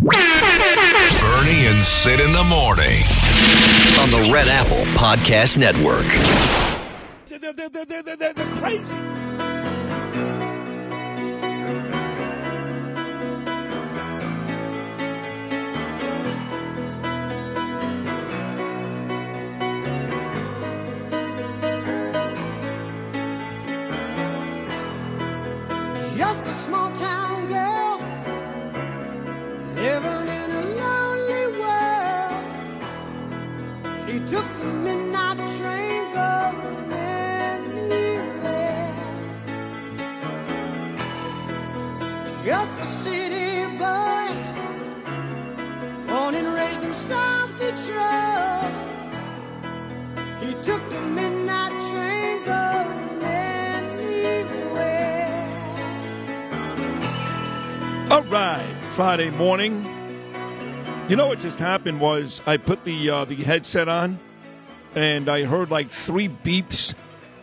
Bernie and Sid in the morning. on the Red Apple Podcast Network. They're, they're, they're, they're, they're, they're crazy. Just a small town Just a city boy, born and raised in South Detroit. He took the midnight train going anywhere. All right, Friday morning. You know what just happened was I put the uh, the headset on, and I heard like three beeps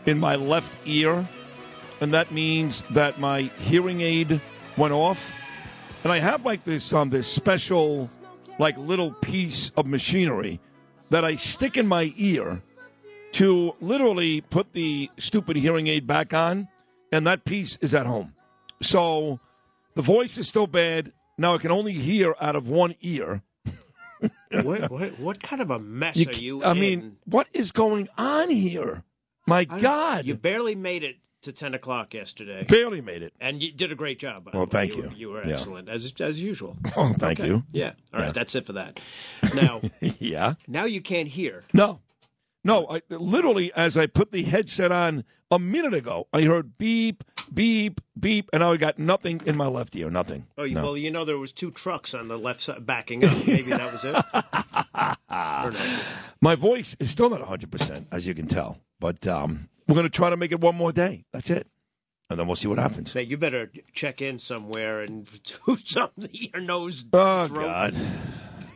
in my left ear, and that means that my hearing aid went off. And I have like this um this special like little piece of machinery that I stick in my ear to literally put the stupid hearing aid back on, and that piece is at home. So the voice is still bad. Now I can only hear out of one ear. what, what, what kind of a mess You are you I in? mean, what is going on here? My I- God. You barely made it to 10 o'clock yesterday. barely made it. And you did a great job. Well, thank you. you. were- You were Yeah. excellent, as, as usual. Oh, thank Okay. you. Yeah. All right. Yeah. That's it for that. Now, yeah. now you can't hear. No. No, I, literally, as I put the headset on a minute ago, I heard beep, beep, beep, and now I got nothing in my left ear. Nothing. Oh, you, No. well, you know there was two trucks on the left side backing up. Maybe that was it. My voice is still not 100%, as you can tell. But um, we're going to try to make it one more day. That's it. And then we'll see what happens. Hey, you better check in somewhere and do something. Your nose. Oh, throat. God.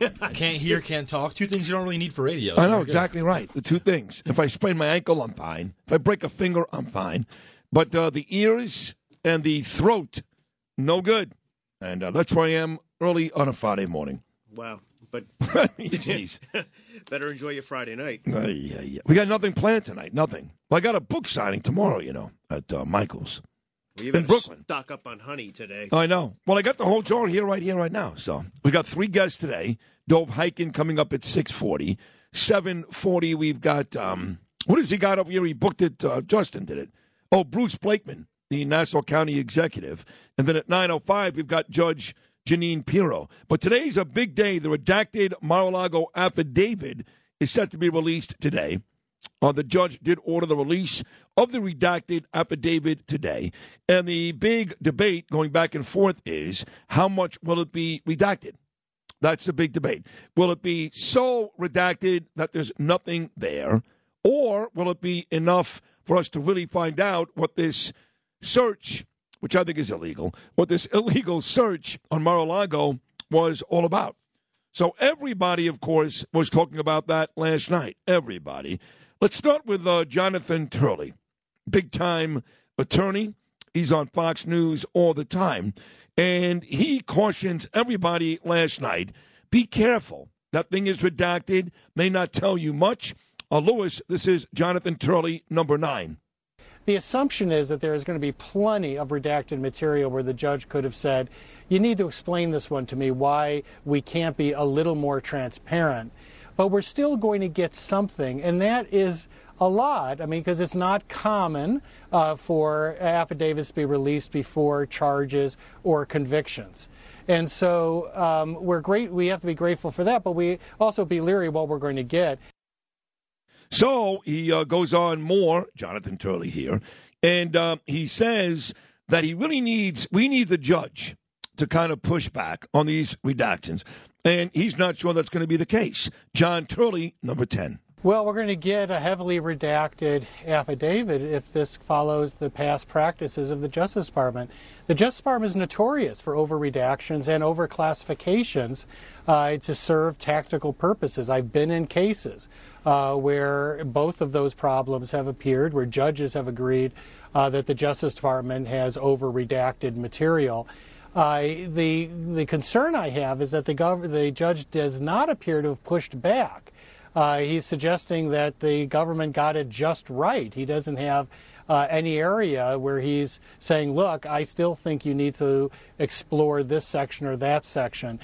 Can't hear, can't talk. Two things you don't really need for radio. I know we're good. exactly right. The two things. If I sprain my ankle, I'm fine. If I break a finger, I'm fine. But uh, the ears and the throat, no good. And uh, that's where I am early on a Friday morning. Wow. But Jeez. better enjoy your Friday night. Uh, yeah, yeah. We got nothing planned tonight. Nothing. Well, I got a book signing tomorrow, you know, at uh, Michael's. Well, In Brooklyn. stock up on honey today. I know. Well, I got the whole jar here, right here, right now. So we got three guests today. Dov Hikind coming up at six forty. Seven forty. We've got um, what has he got over here? He booked it. Uh, Justin did it. Oh, Bruce Blakeman, the Nassau County executive, and then at nine oh five we've got Judge Jeanine Pirro. But today's a big day. The redacted Mar-a-Lago affidavit is set to be released today. Uh, the judge did order the release of the redacted affidavit today. And the big debate going back and forth is how much will it be redacted? That's the big debate. Will it be so redacted that there's nothing there? Or will it be enough for us to really find out what this search, which I think is illegal, what this illegal search on Mar a Lago was all about? So everybody, of course, was talking about that last night. Everybody. Let's start with uh, Jonathan Turley, big time attorney. He's on Fox News all the time. And he cautions everybody last night be careful. That thing is redacted, may not tell you much. Uh, Lewis, this is Jonathan Turley, number nine. The assumption is that there is going to be plenty of redacted material where the judge could have said, you need to explain this one to me, why we can't be a little more transparent. But we're still going to get something, and that is a lot. I mean, because it's not common uh, for affidavits to be released before charges or convictions. And so um, we're great. We have to be grateful for that, but we also be leery what we're going to get. So he uh, goes on more, Jonathan Turley here, and uh, he says that he really needs, we need the judge to kind of push back on these redactions, and he's not sure that's going to be the case. John Turley, number 10. Well, we're going to get a heavily redacted affidavit if this follows the past practices of the Justice Department. The Justice Department is notorious for over redactions and over classifications uh, to serve tactical purposes. I've been in cases uh, where both of those problems have appeared, where judges have agreed uh, that the Justice Department has over redacted material. The the concern I have is that the gov- the judge does not appear to have pushed back. Uh, he's suggesting that the government got it just right. He doesn't have uh, any area where he's saying, look, I still think you need to explore this section or that section.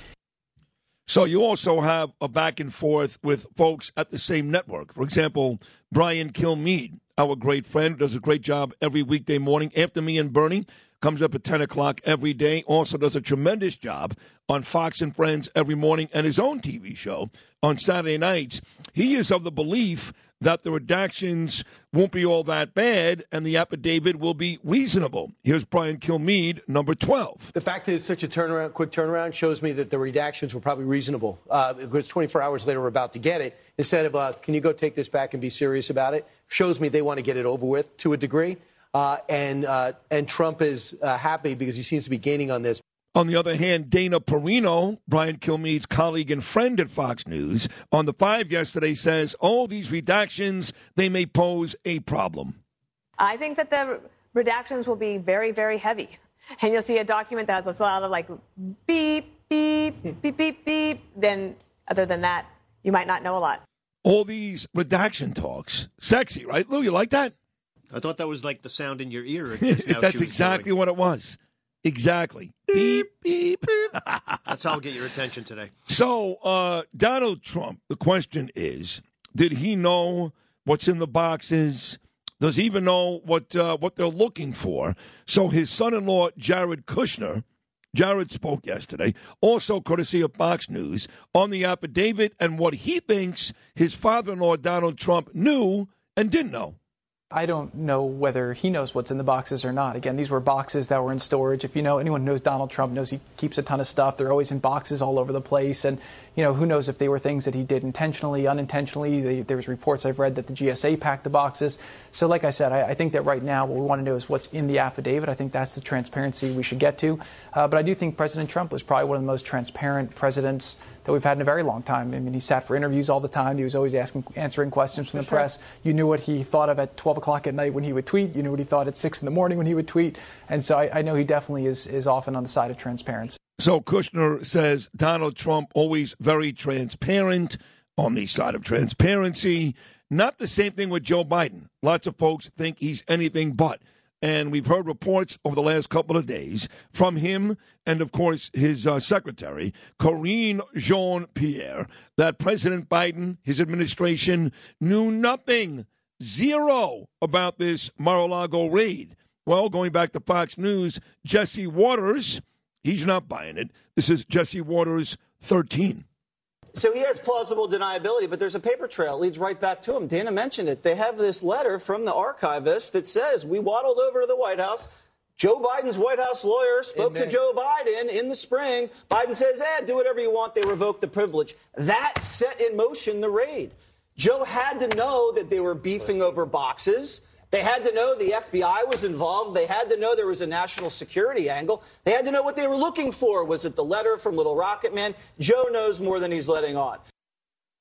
So you also have a back and forth with folks at the same network. For example, Brian Kilmeade, our great friend, does a great job every weekday morning after me and Bernie. Comes up at 10 o'clock every day. Also does a tremendous job on Fox and Friends every morning and his own TV show on Saturday nights. He is of the belief that the redactions won't be all that bad and the affidavit will be reasonable. Here's Brian Kilmeade, number 12. The fact that it's such a turnaround, quick turnaround shows me that the redactions were probably reasonable. Uh, because 24 hours later, we're about to get it. Instead of, uh, can you go take this back and be serious about it? Shows me they want to get it over with to a degree. Uh, and, uh, and Trump is uh, happy because he seems to be gaining on this. On the other hand, Dana Perino, Brian Kilmeade's colleague and friend at Fox News, on the Five yesterday says all these redactions they may pose a problem. I think that the redactions will be very, very heavy, and you'll see a document that has a lot of like beep, beep, beep, beep, beep. Then, other than that, you might not know a lot. All these redaction talks, sexy, right, Lou? You like that? I thought that was like the sound in your ear. That's exactly what it was. Exactly. Beep, beep. That's how I'll get your attention today. So, uh, Donald Trump, the question is did he know what's in the boxes? Does he even know what, uh, what they're looking for? So, his son in law, Jared Kushner, Jared spoke yesterday, also courtesy of Fox News, on the affidavit and what he thinks his father in law, Donald Trump, knew and didn't know. I don't know whether he knows what's in the boxes or not. Again, these were boxes that were in storage. If you know anyone knows Donald Trump knows he keeps a ton of stuff. They're always in boxes all over the place, and you know who knows if they were things that he did intentionally, unintentionally. They, there was reports I've read that the GSA packed the boxes. So, like I said, I, I, think that right now what we want to know is what's in the affidavit. I think that's the transparency we should get to. Uh, but I do think President Trump was probably one of the most transparent presidents that we've had in a very long time. I mean, he sat for interviews all the time. He was always asking, answering questions from the sure. press. You knew what he thought of at 12 o'clock at night when he would tweet. You knew what he thought at 6 in the morning when he would tweet. And so I, I know he definitely is, is often on the side of transparency. So Kushner says Donald Trump always very transparent, on the side of transparency. Not the same thing with Joe Biden. Lots of folks think he's anything but. And we've heard reports over the last couple of days from him and, of course, his uh, secretary, Karine Jean Pierre, that President Biden, his administration, knew nothing, zero, about this Mar a Lago raid. Well, going back to Fox News, Jesse Watters, he's not buying it. This is Jesse Watters 13. So he has plausible deniability, but there's a paper trail. It leads right back to him. Dana mentioned it. They have this letter from the archivist that says, We waddled over to the White House. Joe Biden's White House lawyer spoke to Joe Biden in the spring. Biden says, eh, do whatever you want. They revoked the privilege. That set in motion the raid. Joe had to know that they were beefing over boxes. They had to know the FBI was involved. They had to know there was a national security angle. They had to know what they were looking for. Was it the letter from Little Rocket Man? Joe knows more than he's letting on.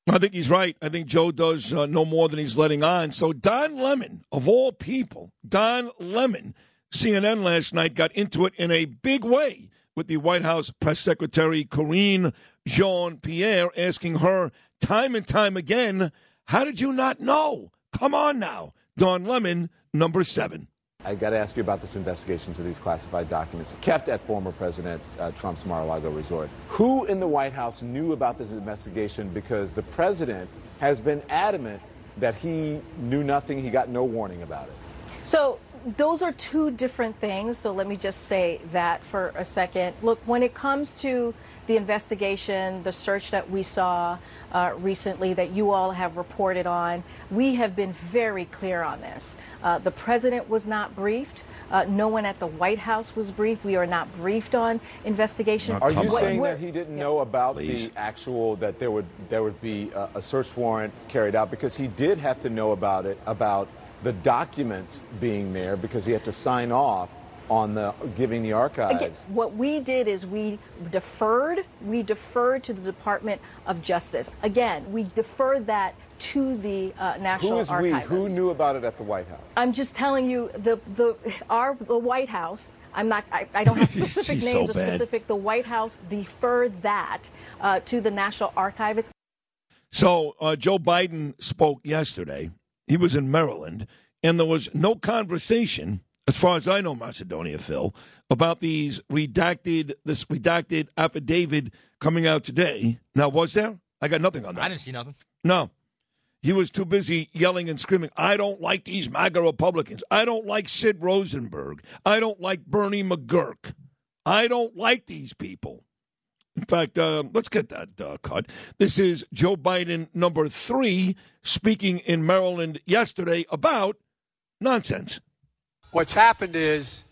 I think he's right. I think Joe does uh, know more than he's letting on. So Don Lemon, of all people, Don Lemon, CNN last night got into it in a big way with the White House press secretary Karine Jean Pierre, asking her time and time again, "How did you not know? Come on now." Don Lemon, number seven. I got to ask you about this investigation to these classified documents kept at former President uh, Trump's Mar-a-Lago resort. Who in the White House knew about this investigation? Because the president has been adamant that he knew nothing, he got no warning about it. So those are two different things. So let me just say that for a second. Look, when it comes to the investigation, the search that we saw, uh, recently that you all have reported on. We have been very clear on this. Uh, the president was not briefed. Uh, no one at the White House was briefed. We are not briefed on investigation. Are you saying that he didn't know about the actual that there would there would be a, a search warrant carried out because he did have to know about it about the documents being there because he had to sign off on the giving the archives. Again, what we did is we deferred. We deferred to the Department of Justice. Again, we deferred that to the uh, National Who is we? Who knew about it at the White House? I'm just telling you the the our the White House. I'm not. I, I don't have specific She's so names or specific. The White House deferred that uh, to the National Archivist. So uh, Joe Biden spoke yesterday. He was in Maryland, and there was no conversation, as far as I know, Macedonia, Phil, about these redacted this redacted affidavit coming out today. Now, was there? I got nothing on that. I didn't see nothing. No. He was too busy yelling and screaming, I don't like these MAGA Republicans. I don't like Sid Rosenberg. I don't like Bernie McGuirk. I don't like these people. In fact, uh, let's get that uh, cut. This is Joe Biden, number three, speaking in Maryland yesterday about nonsense. What's happened is,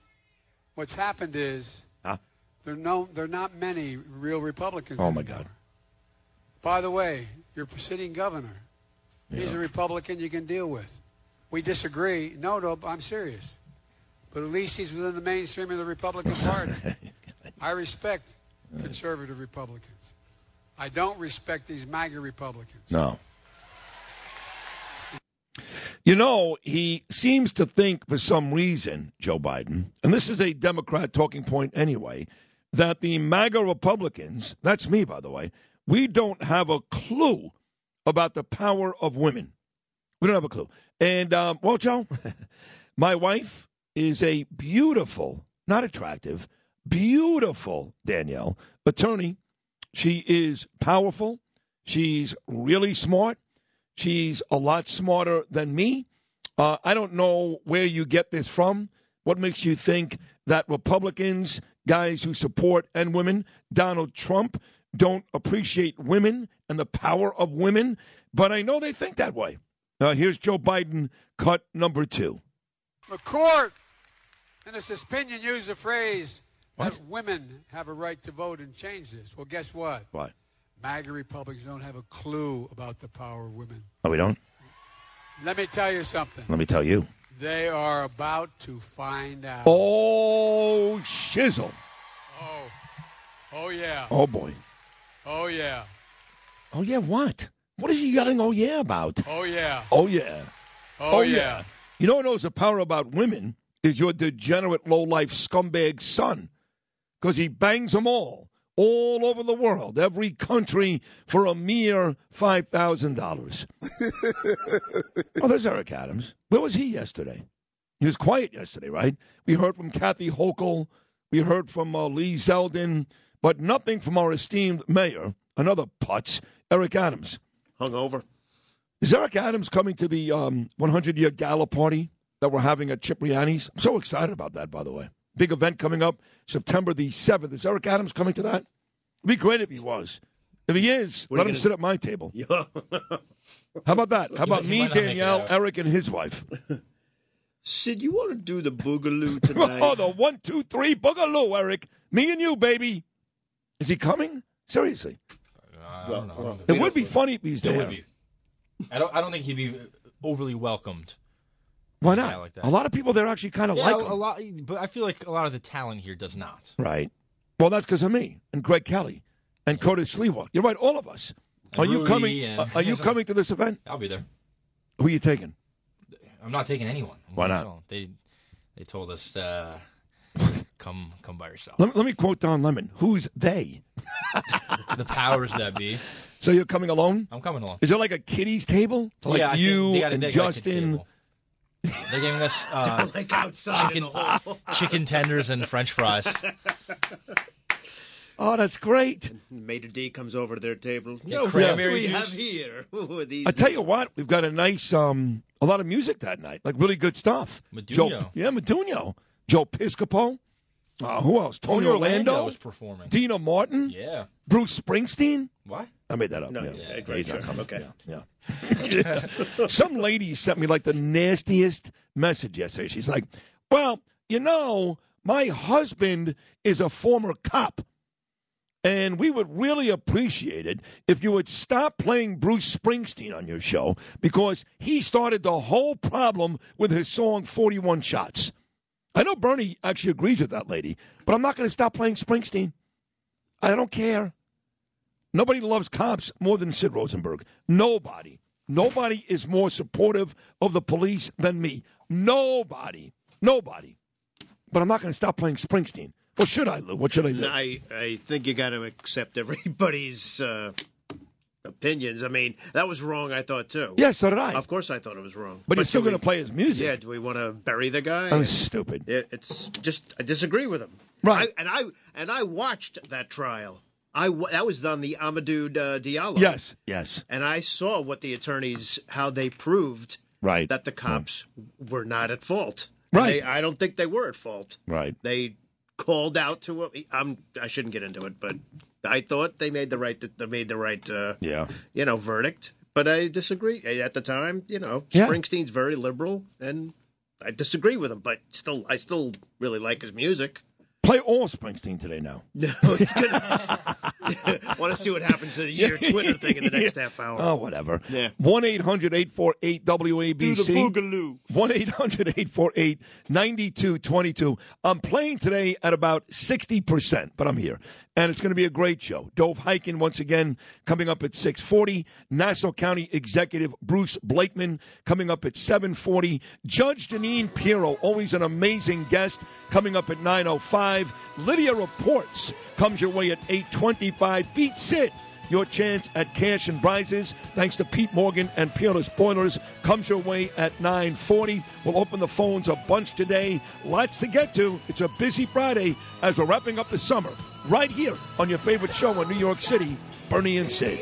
what's happened is, Huh? there no, there are not many real Republicans. Oh, my anymore. God. By the way, your sitting governor, he's a Republican you can deal with. We disagree. No, no, I'm serious. But at least he's within the mainstream of the Republican Party. I respect conservative Republicans. I don't respect these MAGA Republicans. No. You know, he seems to think for some reason, Joe Biden, and this is a Democrat talking point anyway, that the MAGA Republicans, that's me, by the way, we don't have a clue about the power of women. We don't have a clue. And, um, well, Joe, my wife is a beautiful, not attractive, beautiful, Danielle, attorney. She is powerful. She's really smart. She's a lot smarter than me. Uh, I don't know where you get this from. What makes you think that Republicans, guys who support and women, Donald Trump, don't appreciate women and the power of women? But I know they think that way. Uh, here's Joe Biden, cut number two. The court, in its opinion, used the phrase that women have a right to vote and change this. Well, guess what? What? MAGA Republicans don't have a clue about the power of women. No, we don't. Let me tell you something. Let me tell you. They are about to find out. Oh, shizzle. Oh, oh yeah. Oh, boy. Oh yeah. Oh, yeah, what? What is he yelling, oh, yeah, about? Oh yeah. Oh, yeah. Oh, oh yeah. You know what knows the power about women is your degenerate, low-life scumbag son. Because he bangs them all, all over the world, every country, for a mere $5,000. oh, there's Eric Adams. Where was he yesterday? He was quiet yesterday, right? We heard from Kathy Hochul. We heard from uh, Lee Zeldin, but nothing from our esteemed mayor, another putz, Eric Adams. Hungover. Is Eric Adams coming to the um, 100 year gala party that we're having at Cipriani's? I'm so excited about that, by the way. Big event coming up September the 7th. Is Eric Adams coming to that? It'd be great if he was. If he is, What let him gonna- sit at my table. How about that? How about me, might not make it Danielle. Eric, and his wife? Sid, you want to do the boogaloo tonight? oh, the one, two, three boogaloo, Eric. Me and you, baby. Is he coming? Seriously. I don't know. I It would be funny if he's there. would be. I don't. I don't think he'd be overly welcomed. Why by a guy not? like a lot of people there actually kind of yeah, like a, him. a lot, but I feel like a lot of the talent here does not. Right. Well, that's because of me and Greg Kelly and Curtis Sliwa. You're right, all of us. And Are you coming? and- uh, are you coming to this event? I'll be there. Who are you taking? I'm not taking anyone. I'm Why not? They they told us uh, come come by yourself. Let, let me quote Don Lemon. Who's they? the powers that be. So you're coming alone? I'm coming along. Is there like a kiddies table? Like Yeah, you they and they got Justin? Table. They're giving us uh, like outside chicken, in the hall. chicken tenders and French fries. Oh, that's great. Mater D comes over to their table. Get what do we juice. have here? Who are these? I tell you what, we've got a nice, um, a lot of music that night, like really good stuff. Meduno. Joe, yeah, Meduno. Joe Piscopo. Uh, who else? Tony, Tony Orlando Orlando. is performing. Deana Martin. Yeah. Bruce Springsteen. What? I made that up. No, yeah. yeah, great, sure. Okay. Yeah. yeah. Some lady sent me like the nastiest message yesterday. She's like, well, you know, my husband is a former cop. And we would really appreciate it if you would stop playing Bruce Springsteen on your show because he started the whole problem with his song 41 Shots. I know Bernie actually agrees with that lady, but I'm not going to stop playing Springsteen. I don't care. Nobody loves cops more than Sid Rosenberg. Nobody. Nobody is more supportive of the police than me. Nobody. Nobody. But I'm not going to stop playing Springsteen. Well, should I, Lou? What should I do? I, I think you got to accept everybody's uh, opinions. I mean, that was wrong, I thought, too. Yeah, so did I. Of course I thought it was wrong. But you're still going to play his music. Yeah, do we want to bury the guy? Was stupid. It, it's just, I disagree with him. Right. I, and I and I watched that trial. I that was on the Amadou uh, Diallo. Yes, yes. And I saw what the attorneys how they proved Right. that the cops were not at fault. Right. They, I don't think they were at fault. Right. They called out to him. I'm. I shouldn't get into it, but I thought they made the right. They made the right. Uh, Yeah. You know, verdict. But I disagree. At the time, you know, Yeah. Springsteen's very liberal, and I disagree with him. But still, I still really like his music. Play all Springsteen today now. No, it's gonna. Want to see what happens to your Twitter thing in the next half hour? Oh, whatever. Yeah. 1 800 848 WABC. Do the boogaloo. 1 800 848 9222. I'm playing today at about 60%, but I'm here. And it's going to be a great show. Dov Hikind, once again, coming up at 640. Nassau County Executive Bruce Blakeman coming up at 740. Judge Jeanine Pirro, always an amazing guest, coming up at 905. Lydia Reports comes your way at 825. Beat Sid your chance at cash and prizes, thanks to Pete Morgan and Peerless Boilers, comes your way at 940. We'll open the phones a bunch today. Lots to get to. It's a busy Friday as we're wrapping up the summer right here on your favorite show in New York City, Bernie and Sid.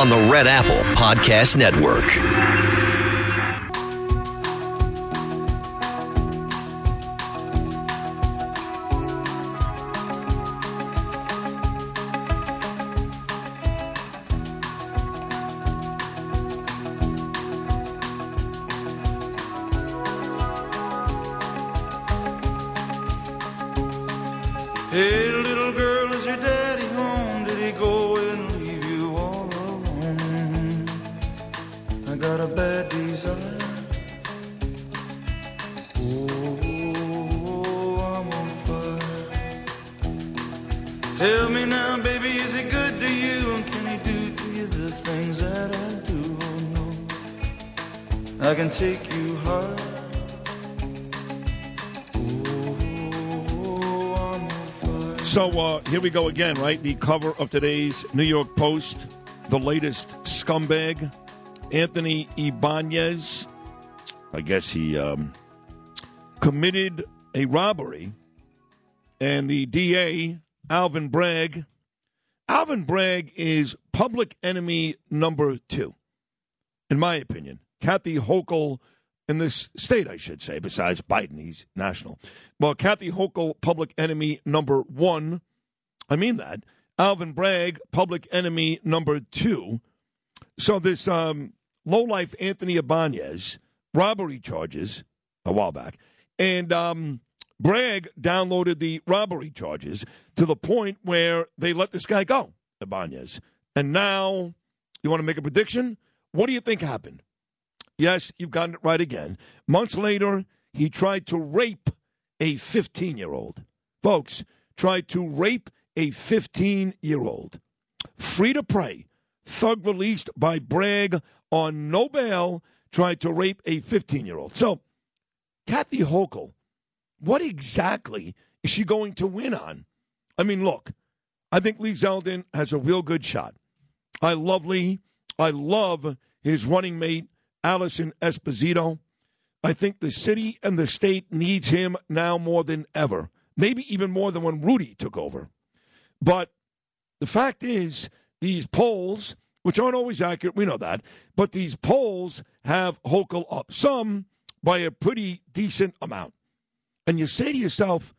On the Red Apple Podcast Network. Here we go again, right? The cover of today's New York Post, the latest scumbag, Anthony Ibanez. I guess he um, committed a robbery, and the DA, Alvin Bragg. Alvin Bragg is public enemy number two, in my opinion. Kathy Hochul in this state, I should say, besides Biden, he's national. Well, Kathy Hochul, public enemy number one. I mean that. Alvin Bragg, public enemy number two. So this um, lowlife Anthony Ibanez, robbery charges a while back. And um, Bragg downloaded the robbery charges to the point where they let this guy go, Ibanez. And now, you want to make a prediction? What do you think happened? Yes, you've gotten it right again. Months later, he tried to rape a 15 year old. Folks, tried to rape a 15 year old. Free to prey. Thug released by Bragg on no bail tried to rape a 15 year old. So, Kathy Hochul, what exactly is she going to win on? I mean, look, I think Lee Zeldin has a real good shot. I love Lee. I love his running mate, Alison Esposito. I think the city and the state needs him now more than ever, maybe even more than when Rudy took over. But the fact is, these polls, which aren't always accurate, we know that, but these polls have Hochul up, some by a pretty decent amount. And you say to yourself,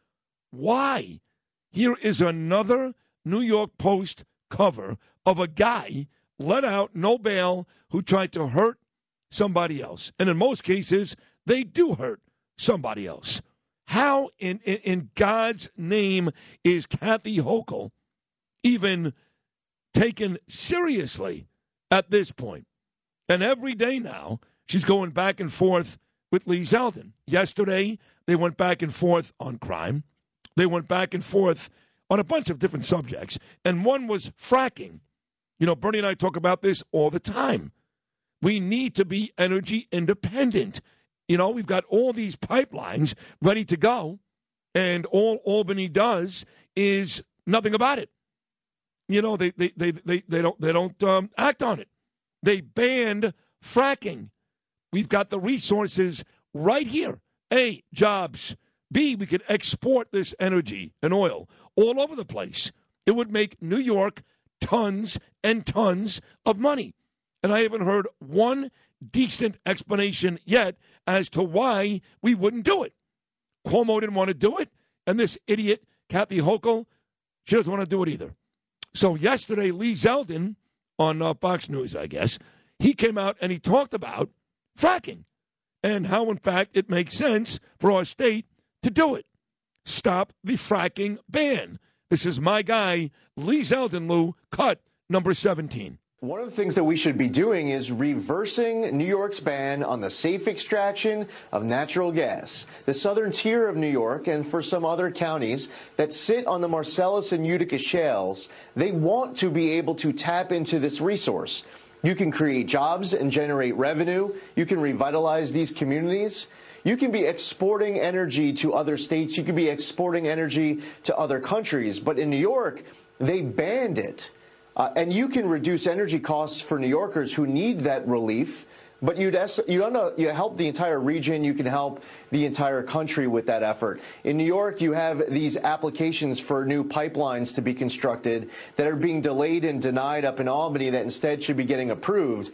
why? Here is another New York Post cover of a guy let out, no bail, who tried to hurt somebody else. And in most cases, they do hurt somebody else. How in, in, in God's name is Kathy Hochul even taken seriously at this point? And every day now, she's going back and forth with Lee Zeldin. Yesterday, they went back and forth on crime. They went back and forth on a bunch of different subjects. And one was fracking. You know, Bernie and I talk about this all the time. We need to be energy independent. You know, we've got all these pipelines ready to go, and all Albany does is nothing about it. You know, they they they they, they don't they don't um, act on it. They banned fracking. We've got the resources right here. A jobs. B we could export this energy and oil all over the place. It would make New York tons and tons of money. And I haven't heard one decent explanation yet as to why we wouldn't do it. Cuomo didn't want to do it, and this idiot, Kathy Hochul, she doesn't want to do it either. So yesterday, Lee Zeldin on uh, Fox News, I guess, he came out and he talked about fracking and how, in fact, it makes sense for our state to do it. Stop the fracking ban. This is my guy, Lee Zeldin, Lou, cut number 17. One of the things that we should be doing is reversing New York's ban on the safe extraction of natural gas. The southern tier of New York and for some other counties that sit on the Marcellus and Utica shales, they want to be able to tap into this resource. You can create jobs and generate revenue. You can revitalize these communities. You can be exporting energy to other states. You can be exporting energy to other countries. But in New York, they banned it. Uh, and you can reduce energy costs for New Yorkers who need that relief. But you'd you you help the entire region. You can help the entire country with that effort. In New York, you have these applications for new pipelines to be constructed that are being delayed and denied up in Albany that instead should be getting approved.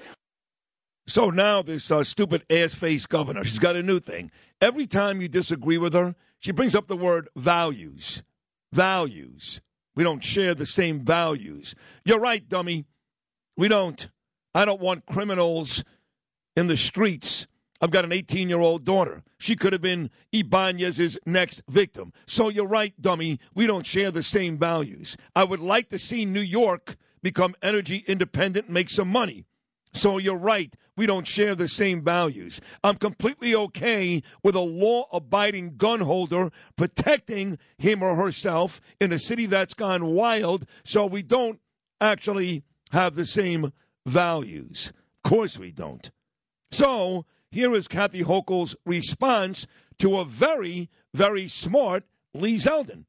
So now this uh, stupid ass face governor, she's got a new thing. Every time you disagree with her, she brings up the word values. Values. We don't share the same values. You're right, dummy. We don't. I don't want criminals in the streets. I've got an 18 year old daughter. She could have been Ibanez's next victim. So you're right, dummy. We don't share the same values. I would like to see New York become energy independent and make some money. So you're right. We don't share the same values. I'm completely okay with a law abiding gun holder protecting him or herself in a city that's gone wild so we don't actually have the same values. Of course we don't. So here is Kathy Hochul's response to a very, very smart Lee Zeldin.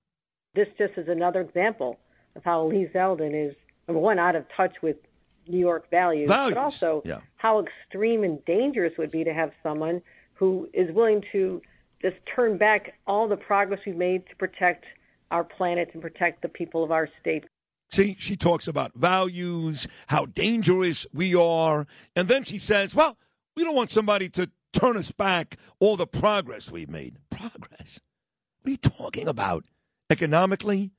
This just is another example of how Lee Zeldin is, number one, out of touch with New York values, Values, but also yeah. how extreme and dangerous it would be to have someone who is willing to just turn back all the progress we've made to protect our planet and protect the people of our state. See, she talks about values, how dangerous we are, and then she says, well, we don't want somebody to turn us back all the progress we've made. Progress? What are you talking about? Economically?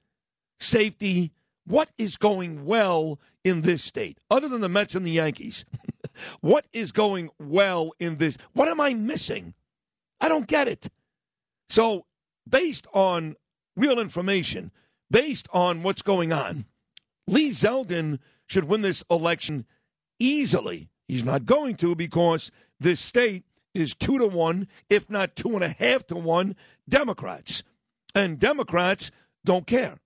Safety? What is going well in this state, other than the Mets and the Yankees? what is going well in this? What am I missing? I don't get it. So, based on real information, based on what's going on, Lee Zeldin should win this election easily. He's not going to because this state is two to one, if not two and a half to one, Democrats. And Democrats don't care.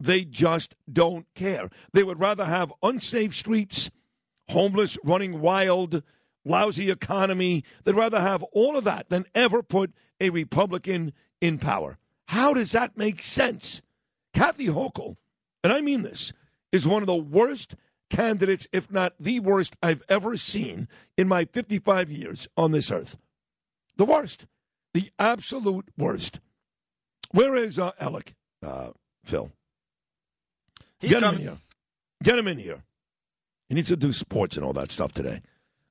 They just don't care. They would rather have unsafe streets, homeless running wild, lousy economy. They'd rather have all of that than ever put a Republican in power. How does that make sense? Kathy Hochul, and I mean this, is one of the worst candidates, if not the worst, I've ever seen in my 55 years on this earth. The worst. The absolute worst. Where is uh, Alec, uh, Phil? He's Get him in here. Get him in here. He needs to do sports and all that stuff today.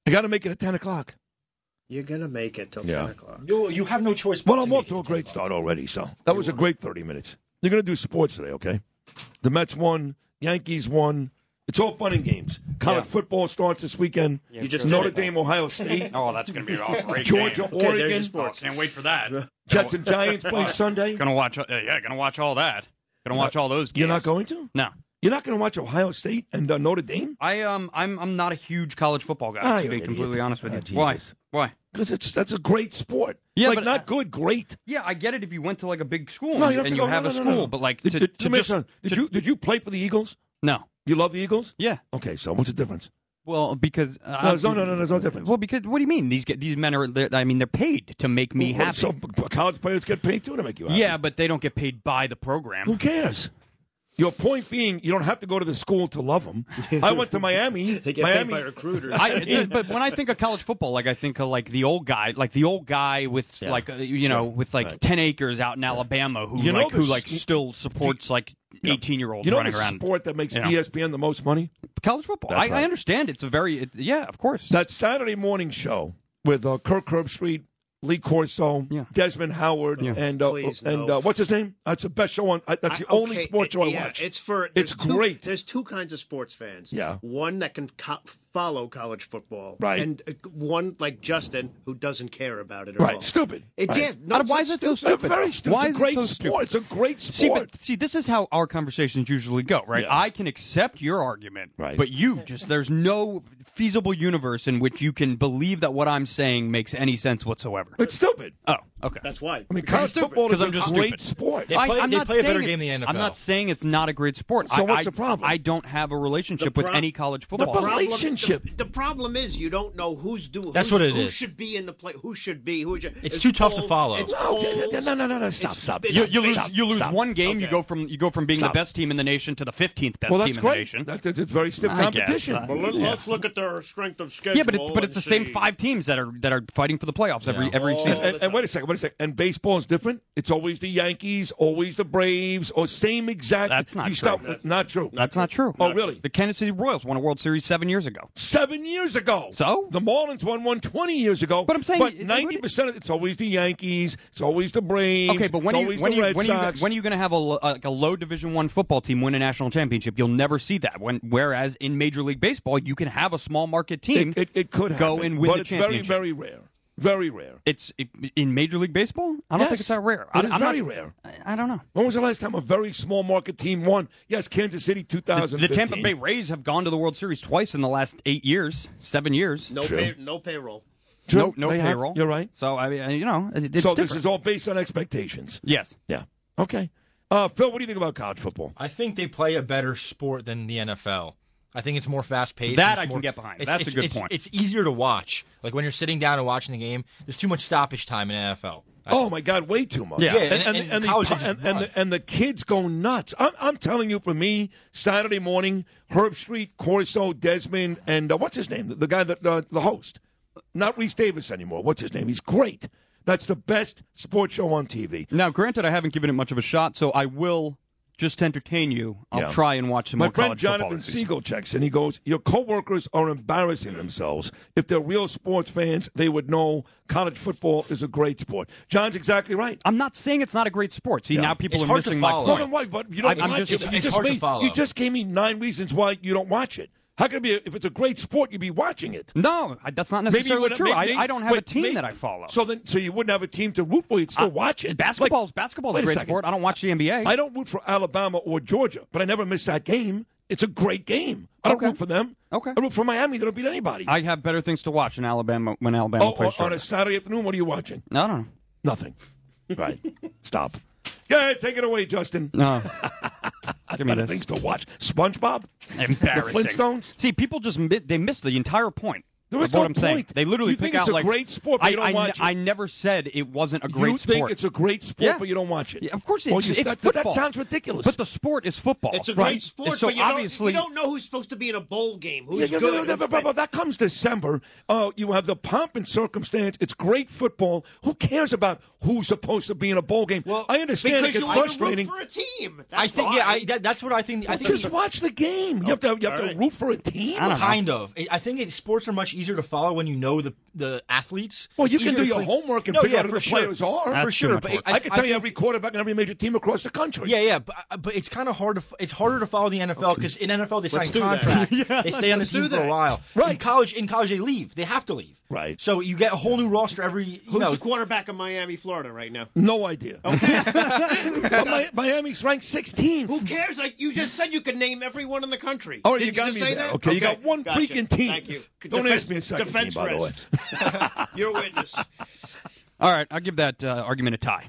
I got to make it at 10 o'clock. You're gonna make it till Yeah. ten o'clock. You, you have no choice. Well, I'm off to a great start already, so that was a great 30 minutes. You're going to do sports today, okay? The Mets won, Yankees won. It's all fun and games. College football starts this weekend. You just Notre did it. Dame, Ohio State. Oh, that's going to be a great Georgia, game. Oregon. Oh, can't wait for that. Jets and Giants play Sunday. Gonna watch. Uh, yeah, gonna watch all that. Gonna watch all those. Games. You're not going to? No. You're not going to watch Ohio State and uh, Notre Dame? I um, I'm I'm not a huge college football guy. Ah, to be completely idiot. honest with you. Why? Why? Because it's that's a great sport. Yeah, like but- not good, great. Yeah, I get it if you went to like a big school No, you, and you go- have no, a no, no, school, but like did, to, did, to let just did you did you play for the Eagles? no. You love the Eagles? Yeah. Okay, so what's the difference? Well, because uh, No, no, no, no, there's no difference. Well, because what do you mean? These get these men are. I mean, they're paid to make me Well, happy. So college players get paid too to make you happy. yeah, but they don't get paid by the program. Who cares? Your point being, you don't have to go to the school to love them. I went to Miami. They get Miami, paid by recruiters. I, but when I think of college football, like I think of like the old guy, like the old guy with Yeah. like uh, you know with like Right. ten acres out in Alabama who You know like who like still supports like eighteen year olds You know running the around. sport that makes you know. ESPN the most money? college football. I, right. I understand. It's a very it, yeah, of course. That Saturday morning show with uh, Kirk Herbstreit, Lee Corso, Yeah. Desmond Howard, Yeah. and uh, Please, and no. uh, what's his name? That's the best show on. Uh, that's the I- only sports show I yeah, watch. It's for It's two- great. There's two kinds of sports fans. Yeah. one that can co- follow college football, Right. and uh, one like Justin who doesn't care about it at right, all. stupid. It, right. yeah, no, Why is it so stupid. stupid? Very though? stupid. Why it's a is it great so sport. It's a great sport. See, but see, this is how our conversations usually go, right? Yeah. I can accept your argument, Right. But you just there's no feasible universe in which you can believe that what I'm saying makes any sense whatsoever. it's stupid. Oh, okay. That's why. I mean, college football is Because a I'm just great stupid. sport. They play- am they not play a better saying game than the NFL. I'm not saying it's not a great sport. So I, what's I- the problem? I don't have a relationship The with any college The football. problem, relationship. The, the problem is you don't know who's doing. That's who's, what it who is. should be in the play. Who should be? Who? Should, It's too tough to follow. It's No, no, no, no, no, stop, stop, you, you lose Stop, you lose stop. one game. You go from you go from being Stop. the best team in the nation to the 15th best Well, team in the nation. That, that's, it's very stiff competition. Uh, Well, let's look at their strength of schedule. yeah, but it's but it's the same five teams that are that are fighting for the playoffs every every season. And, and wait a second, wait a second. And baseball is different. It's always the Yankees, always the Braves, or same exact. That's not you true. Stop, not true. That's not true. Oh, really? The Kansas City Royals won a World Series seven years ago. Seven years ago. So? the Marlins won one 20 years ago. But I'm saying- but ninety percent of it's always the Yankees. It's always the Braves. Okay, but when it's are you when are you Red when are you, when are you going to have a, like a low Division One football team win a national championship? You'll never see that. When whereas in Major League Baseball, you can have a small market team it, it, it could go happen, and win but the it's championship. very, very rare. Very rare. It's it, in Major League Baseball. I don't Yes. think it's that rare. It I, is I'm very not, rare. I, I don't know. When was the last time a very small market team won? Yes, Kansas City, The, the Tampa Bay Rays have gone to the World Series twice in the last eight years, seven years. No, pay, no payroll. True. No, no They have- payroll. You're right. So I mean, you know, it, it's so different. this is all based on expectations. yes. Yeah. Okay. Uh, Phil, what do you think about college football? I think they play a better sport than the NFL. I think it's more fast paced. That I can get behind. That's it's- a good it's- point. It's easier to watch. Like when you're sitting down and watching the game, there's too much stoppage time in NFL. I- Oh my God, way too much. Yeah, and, and- and, and the, and, is and, and, the, and the kids go nuts. I'm, I'm telling you, for me, Saturday morning, Herbstreit, Corso, Desmond, and uh, what's his name? The, the guy that uh, the host, not Rece Davis anymore. What's his name? He's great. That's the best sports show on TV. Now, granted, I haven't given it much of a shot, so I will just to entertain you. I'll Yeah. try and watch some My more friend college football Jonathan this season. Siegel checks and he goes, Your coworkers are embarrassing themselves. If they're real sports fans, they would know college football is a great sport. John's exactly right. I'm not saying it's not a great sport. See, Yeah. now people It's are hard to missing my follow. Well, point. then why? But you don't I'm watch just- it. it's- you just hard to made, follow. You just gave me nine reasons why you don't watch it. How can it be? If it's a great sport, you'd be watching it. No, that's not necessarily true. maybe- I, I don't have wait, a team maybe- that I follow. So then, so you wouldn't have a team to root for. You'd still I- watch it. Basketball's Like- basketball's a great second. sport. I don't watch the NBA. I don't root for Alabama or Georgia, but I never miss that game. It's a great game. I don't Okay. root for them. Okay. I root for Miami. They don't beat anybody. I have better things to watch in Alabama when Alabama oh, plays. oh, on Georgia. a Saturday afternoon, what are you watching? I don't know. Nothing. Right. Stop. Yeah, take it away, Justin. No. Give me this. things to watch. SpongeBob. Embarrassing. The Flintstones. See, people just mi- they miss the entire point. There is That's what no I'm saying. They literally You think pick it's out a like great sport, but I, you don't I, watch it. I never said it wasn't a great you sport. You think it's a great sport, Yeah. but you don't watch it. Yeah, of course, Well, it's, you- it's that, football. that sounds ridiculous. But the sport is football. It's a great right? sport, so but you don't, obviously, you don't know who's supposed to be in a bowl game. Who's yeah, good? but- but- but- but that comes December. Uh, you have the pomp and circumstance. It's great football. Who cares about who's supposed to be in a bowl game? Well, I understand because it you gets want to frustrating. root for a team. That's I think yeah, I, that, that's what I think. I think just watch the game. You have to you have to root for a team. Kind of. I- I think sports are much easier to follow when you know the the athletes. Well, you It's can do your think- homework and No, figure yeah, out who the sure. players are. for sure. But I, can tell you every quarterback and every major team across the country. Yeah, yeah, but, uh, but it's kind of hard to it's harder to follow the NFL because in NFL they sign Let's do that. contracts. Yeah, they stay on the let's team for a while. Right. In college, in college they leave. They have to leave. Right. So you get a whole new roster every. You Who's know, the quarterback of Miami, Florida, right now? No idea. But Mi- Miami's ranked 16th. Who cares? Like you just said, you could name everyone in the country. Oh, Did you got just me say there. that? Okay, you got one gotcha. freaking team. Thank you. Don't Defense- ask me a second defense team, by the way. rest. You're a witness. All right, I'll give that uh, argument a tie.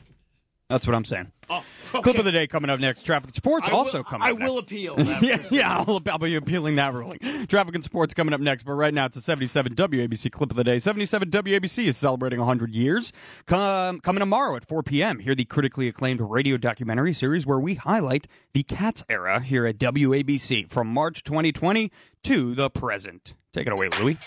That's what I'm saying. Oh, Clip of the day coming up next. Traffic and sports I will- also coming up. I up will next. appeal. yeah, yeah, I'll, I'll be appealing that ruling. Traffic and sports coming up next, but right now it's a 77 WABC clip of the day. 77 WABC is celebrating 100 years. Come, coming tomorrow at 4 p.m., hear the critically acclaimed radio documentary series where we highlight the Cats era here at WABC from March 2020 to the present. Take it away, Louie.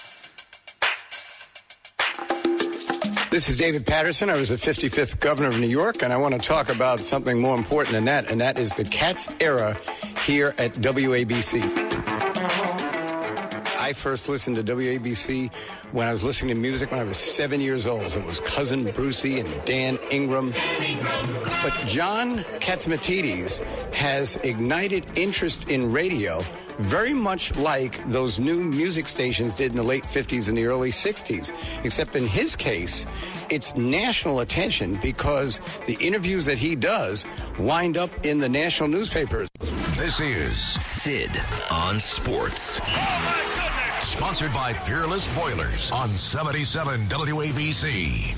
This is David Paterson. I was the 55th governor of New York, and I want to talk about something more important than that, and that is the Cats era here at WABC. I first listened to WABC when I was listening to music when I was seven years old. It was Cousin Brucey and Dan Ingram. But John Catsimatidis has ignited interest in radio very much like those new music stations did in the late 50s and the early 60s. Except in his case, it's national attention because the interviews that he does wind up in the national newspapers. This is Sid on Sports. Oh, sponsored by Fearless Boilers on 77 WABC.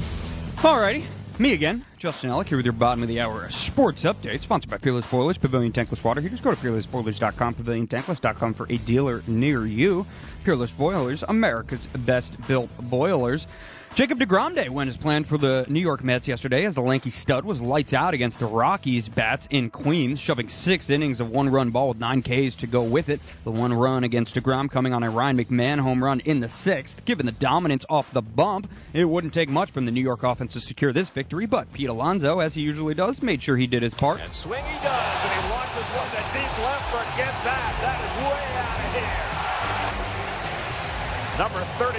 Alrighty. Me again, Justin Ellick, here with your bottom of the hour sports update, sponsored by Fearless Boilers, Pavilion Tankless Water Heaters. Go to fearlessboilers.com, paviliontankless.com for a dealer near you. Fearless Boilers, America's best built boilers. Jacob DeGrom went as planned for the New York Mets yesterday as the lanky stud was lights out against the Rockies bats in Queens, shoving six innings of one run ball with nine Ks to go with it. The one run against DeGrom coming on a Ryan McMahon home run in the sixth. Given the dominance off the bump, it wouldn't take much from the New York offense to secure this victory, but Pete Alonso, as he usually does, made sure he did his part. And swing he does, and he launches one to deep left. Forget that. That is way out of here. Number 31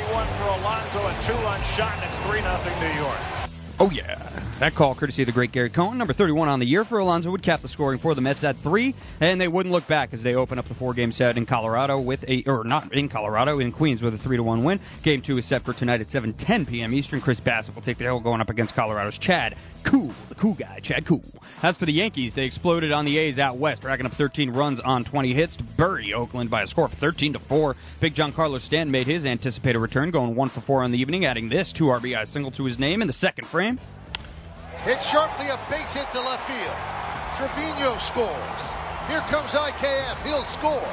Alonso, a two-run shot, and it's 3 0 New York. Oh, yeah. That call, courtesy of the great Gary Cohen, number 31 on the year for Alonso would cap the scoring for the Mets at three, and they wouldn't look back as they open up the four game set in Colorado with a, or not in Colorado, in Queens with a 3 to 1 win. Game two is set for tonight at 7 10 p.m. Eastern. Chris Bassitt will take the hill going up against Colorado's Chad Kuhl, the cool guy, Chad Kuhl. As for the Yankees, they exploded on the A's out west, racking up 13 runs on 20 hits to bury Oakland by a score of 13 to 4. Big Giancarlo Stanton made his anticipated return, going 1 for 4 on the evening, adding this two RBI single to his name in the second frame. Hit sharply, a base hit to left field. Trevino scores. Here comes IKF. He'll score.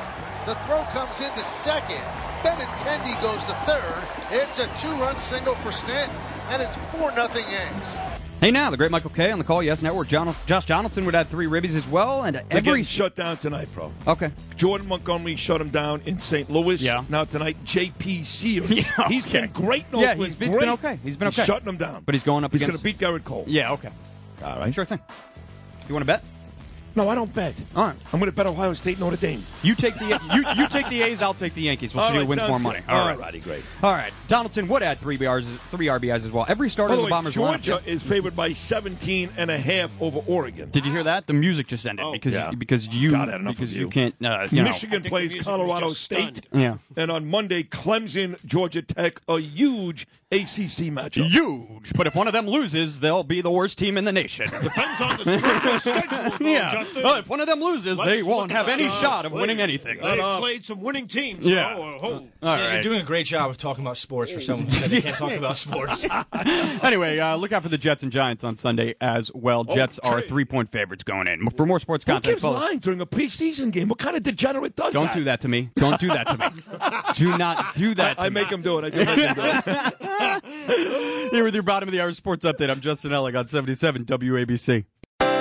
The throw comes into second. Benintendi goes to third. It's a two-run single for Stanton, and it's 4 nothing Yanks. Hey now, the great Michael Kay on the call. Yes, network. John, Josh Donaldson would add three ribbies as well, and every shut down tonight, bro. Okay. Jordan Montgomery shut him down in St. Louis. Yeah. Now tonight, J.P. Sears. Yeah, He's okay. been great in Yeah, he's been- been okay. He's been okay. shutting him down. But he's going up He's going to beat Gerrit Cole. Yeah, okay. All right. Sure thing. You want to bet? No, I don't bet. All right. I'm going to bet Ohio State Notre Dame. You take the you, you take the A's. I'll take the Yankees. We'll All see who wins more good. money. All right, righty, great. All right. Donaldson would add three RBIs, three RBIs as well. Every starter By of the the way, Bombers Georgia lineup. is favored by 17 and a half over Oregon. Did you hear that? The music just ended because yeah. because you God, I had enough because of you you. can't uh, you know. Michigan plays Colorado State. Yeah. And on Monday, Clemson, Georgia Tech, a huge ACC matchup. Huge, but if one of them loses, they'll be the worst team in the nation. Depends on the strength schedule, yeah, Justin. Oh, if one of them loses, Let's they won't have any the shot of play. winning anything. They've played some winning teams. Yeah. Oh, oh. All See, right. You're doing a great job of talking about sports for someone who said they can't talk about sports. anyway, uh, look out for the Jets and Giants on Sunday as well. Jets are three point favorites going in. For more sports Who content, gives follow- lines during a preseason game? What kind of degenerate does don't that? do that to me. Don't do that to me. do not do that. I, I to make me. him do it. I do make him do it. Here with your bottom of the hour sports update. I'm Justin Ellick on 77 WABC.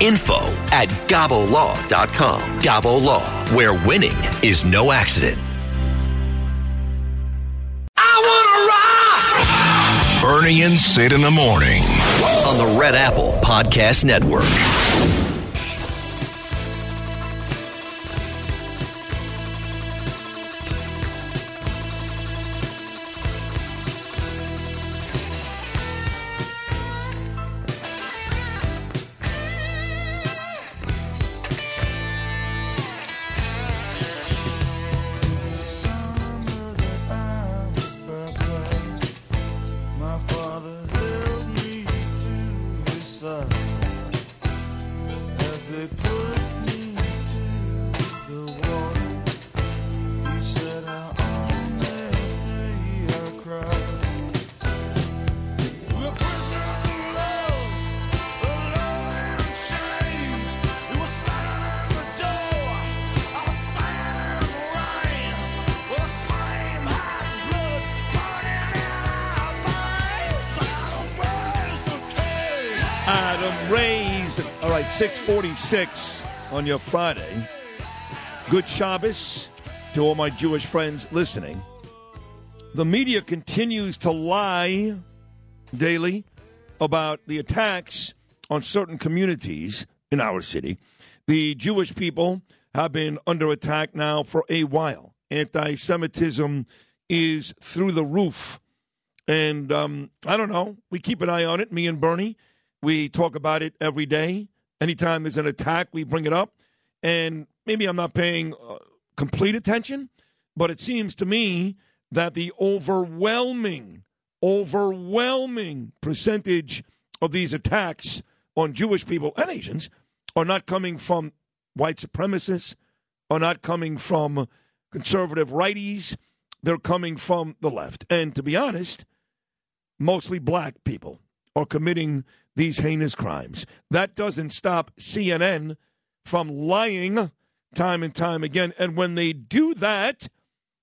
info at gabolaw.com. Gabo Law, where winning is no accident. I want to rock! Bernie and Sid in the morning. On the Red Apple Podcast Network. 646 on your Friday. Good Shabbos to all my Jewish friends listening. The media continues to lie daily about the attacks on certain communities in our city. The Jewish people have been under attack now for a while. Anti Semitism is through the roof. And um, I don't know. We keep an eye on it, me and Bernie. We talk about it every day. Anytime there's an attack, we bring it up. And maybe I'm not paying uh, complete attention, but it seems to me that the overwhelming, overwhelming percentage of these attacks on Jewish people and Asians are not coming from white supremacists, are not coming from conservative righties. They're coming from the left. And to be honest, mostly black people are committing these heinous crimes. That doesn't stop CNN from lying time and time again. And when they do that,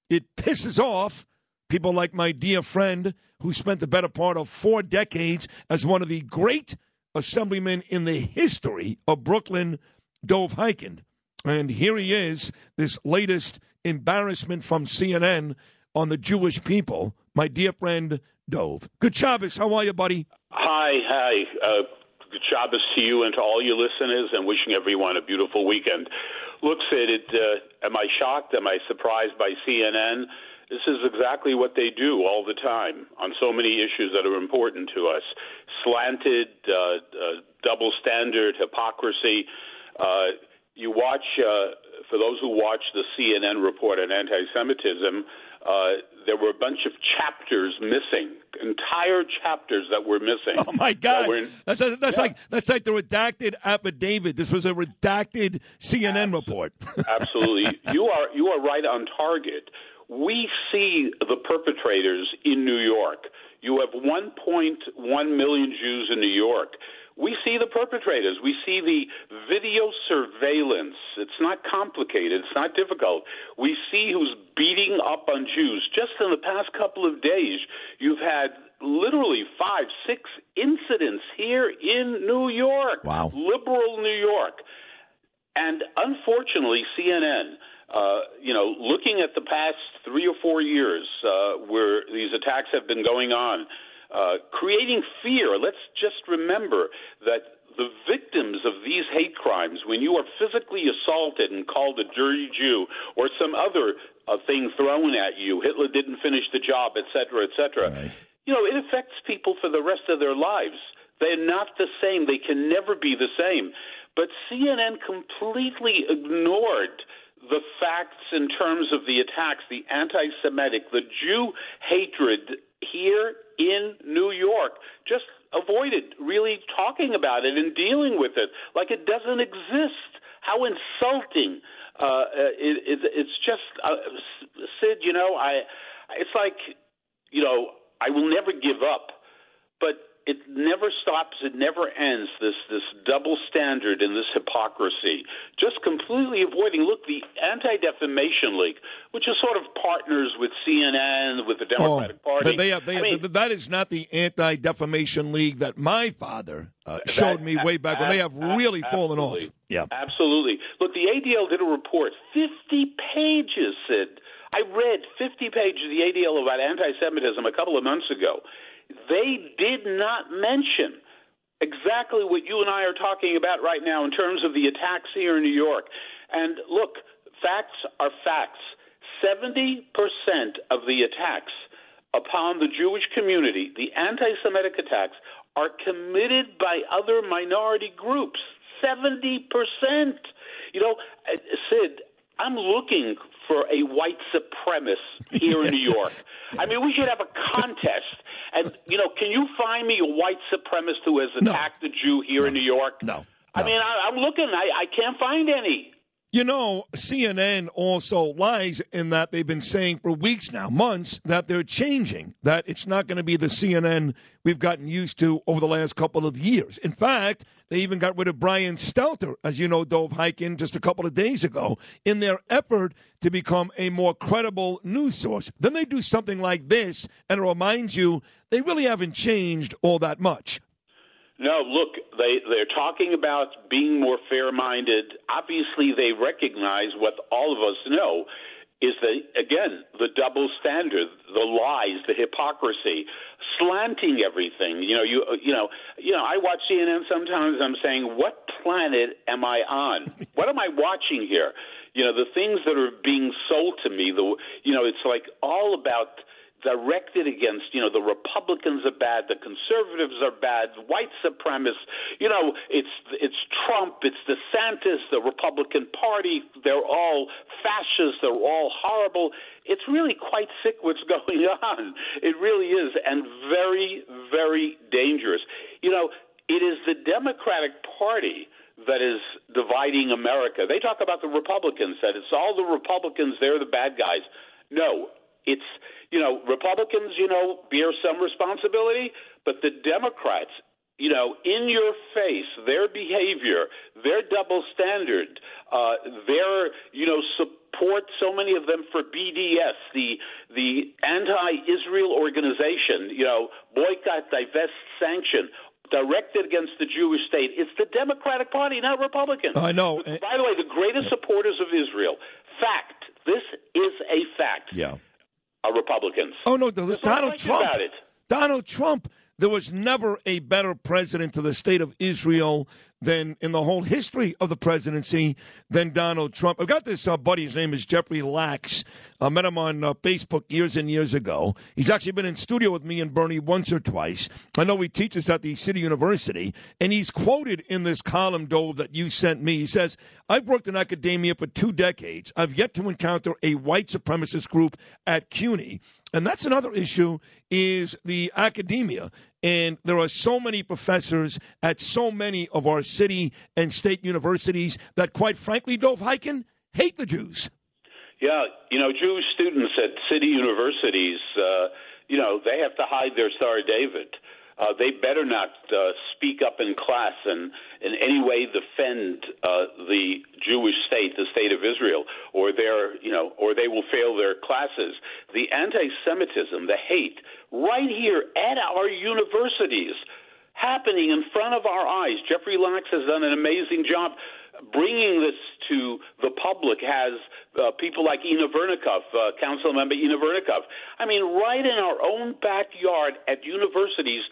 it pisses off people like my dear friend who spent the better part of four decades as one of the great assemblymen in the history of Brooklyn, Dov Hikind. And here he is, this latest embarrassment from CNN on the Jewish people, my dear friend Dov. Good Shabbos. How are you, buddy? Hi, hi. Uh, good Shabbos to you and to all your listeners, and wishing everyone a beautiful weekend. Look, Sid, it, uh, am I shocked? Am I surprised by CNN? This is exactly what they do all the time on so many issues that are important to us. Slanted, uh, uh, double standard, hypocrisy. Uh, you watch, uh, for those who watch the CNN report on anti Semitism, uh, there were a bunch of chapters missing, entire chapters that were missing. Oh my God! were in- That's that's like that's like the redacted affidavit. This was a redacted CNN report. Absolutely. you are you are right on target. We see the perpetrators in New York. You have 1.1 million Jews in New York. We see the perpetrators. We see the video surveillance. It's not complicated. It's not difficult. We see who's beating up on Jews. Just in the past couple of days, you've had literally five, six incidents here in New York. Wow. Liberal New York. And unfortunately, CNN, uh, you know, looking at the past three or four years uh, where these attacks have been going on, uh, creating fear. Let's just remember that the victims of these hate crimes, when you are physically assaulted and called a dirty Jew or some other uh, thing thrown at you, Hitler didn't finish the job, et cetera, et cetera, you know, it affects people for the rest of their lives. They're not the same. They can never be the same. But CNN completely ignored the facts in terms of the attacks, the anti Semitic, the Jew hatred here in New York. Just avoided really talking about it and dealing with it like it doesn't exist. How insulting! Uh, it, it, it's just, uh, Sid. You know, I. It's like, you know, I will never give up, but it never stops it never ends this this double standard and this hypocrisy. Just completely avoiding look the anti-defamation league which is sort of partners with CNN with the Democratic oh, Party. they they I mean, that is not the anti-defamation league that my father uh, showed me way back when. They have really fallen off. yeah. Absolutely. Look the ADL did a report 50 pages Sid. I read 50 pages of the ADL about anti-Semitism a couple of months ago they did not mention exactly what you and I are talking about right now in terms of the attacks here in New York. And look, facts are facts. 70% of the attacks upon the Jewish community, the anti Semitic attacks, are committed by other minority groups. 70%. You know, uh, Sid, I'm looking for a white supremacist here in New York. I mean, we should have a contest. And, you know, can you find me a white supremacist who has attacked no. a Jew here no. in New York? No. I mean, I, I'm looking. I, I can't find any. You know, CNN also lies in that they've been saying for weeks now, months, that they're changing, that it's not going to be the CNN we've gotten used to over the last couple of years. In fact, they even got rid of Brian Stelter, as you know, Dov Hikind, just a couple of days ago, in their effort to become a more credible news source. Then they do something like this, and it reminds you they really haven't changed all that much. No, look, they they're talking about being more fair-minded. Obviously, they recognize what all of us know is the again the double standard, the lies, the hypocrisy, slanting everything. You know, you you know, you know. I watch CNN sometimes. I'm saying, what planet am I on? what am I watching here? You know, the things that are being sold to me. The you know, it's like all about directed against, you know, the Republicans are bad, the conservatives are bad, white supremacists. You know, it's it's Trump, it's DeSantis, the Republican Party. They're all fascists. They're all horrible. It's really quite sick what's going on. It really is, and very, very dangerous. You know, it is the Democratic Party that is dividing America. They talk about the Republicans, that it's all the Republicans, they're the bad guys. No, it's you know, Republicans, you know, bear some responsibility, but the Democrats, you know, in your face, their behavior, their double standard, uh, their, you know, support so many of them for BDS, the the anti-Israel organization, you know, boycott, divest, sanction, directed against the Jewish state. It's the Democratic Party, not Republicans. I know. By the way, the greatest supporters of Israel. Fact. This is a fact. Yeah are Republicans. Oh no, Donald Trump. Donald Trump. There was never a better president to the state of Israel than in the whole history of the presidency than Donald Trump. I've got this uh, buddy. His name is Jeffrey Lax. I met him on uh, Facebook years and years ago. He's actually been in studio with me and Bernie once or twice. I know he teaches at the City University, and he's quoted in this column, Dov, that you sent me. He says, I've worked in academia for two decades. I've yet to encounter a white supremacist group at CUNY. And that's another issue is the academia. And there are so many professors at so many of our city and state universities that, quite frankly, Dov Hikind, hate the Jews. Yeah, you know, Jewish students at city universities, uh, you know, they have to hide their Star David uh, they better not uh, speak up in class and in any way defend uh, the Jewish state, the state of Israel, or their, you know, or they will fail their classes. The anti-Semitism, the hate, right here at our universities, happening in front of our eyes. Jeffrey Lax has done an amazing job. bringing this to the public has uh, people like Inna Vernikov, uh, council member Inna Vernikov. I mean, right in our own backyard at universities,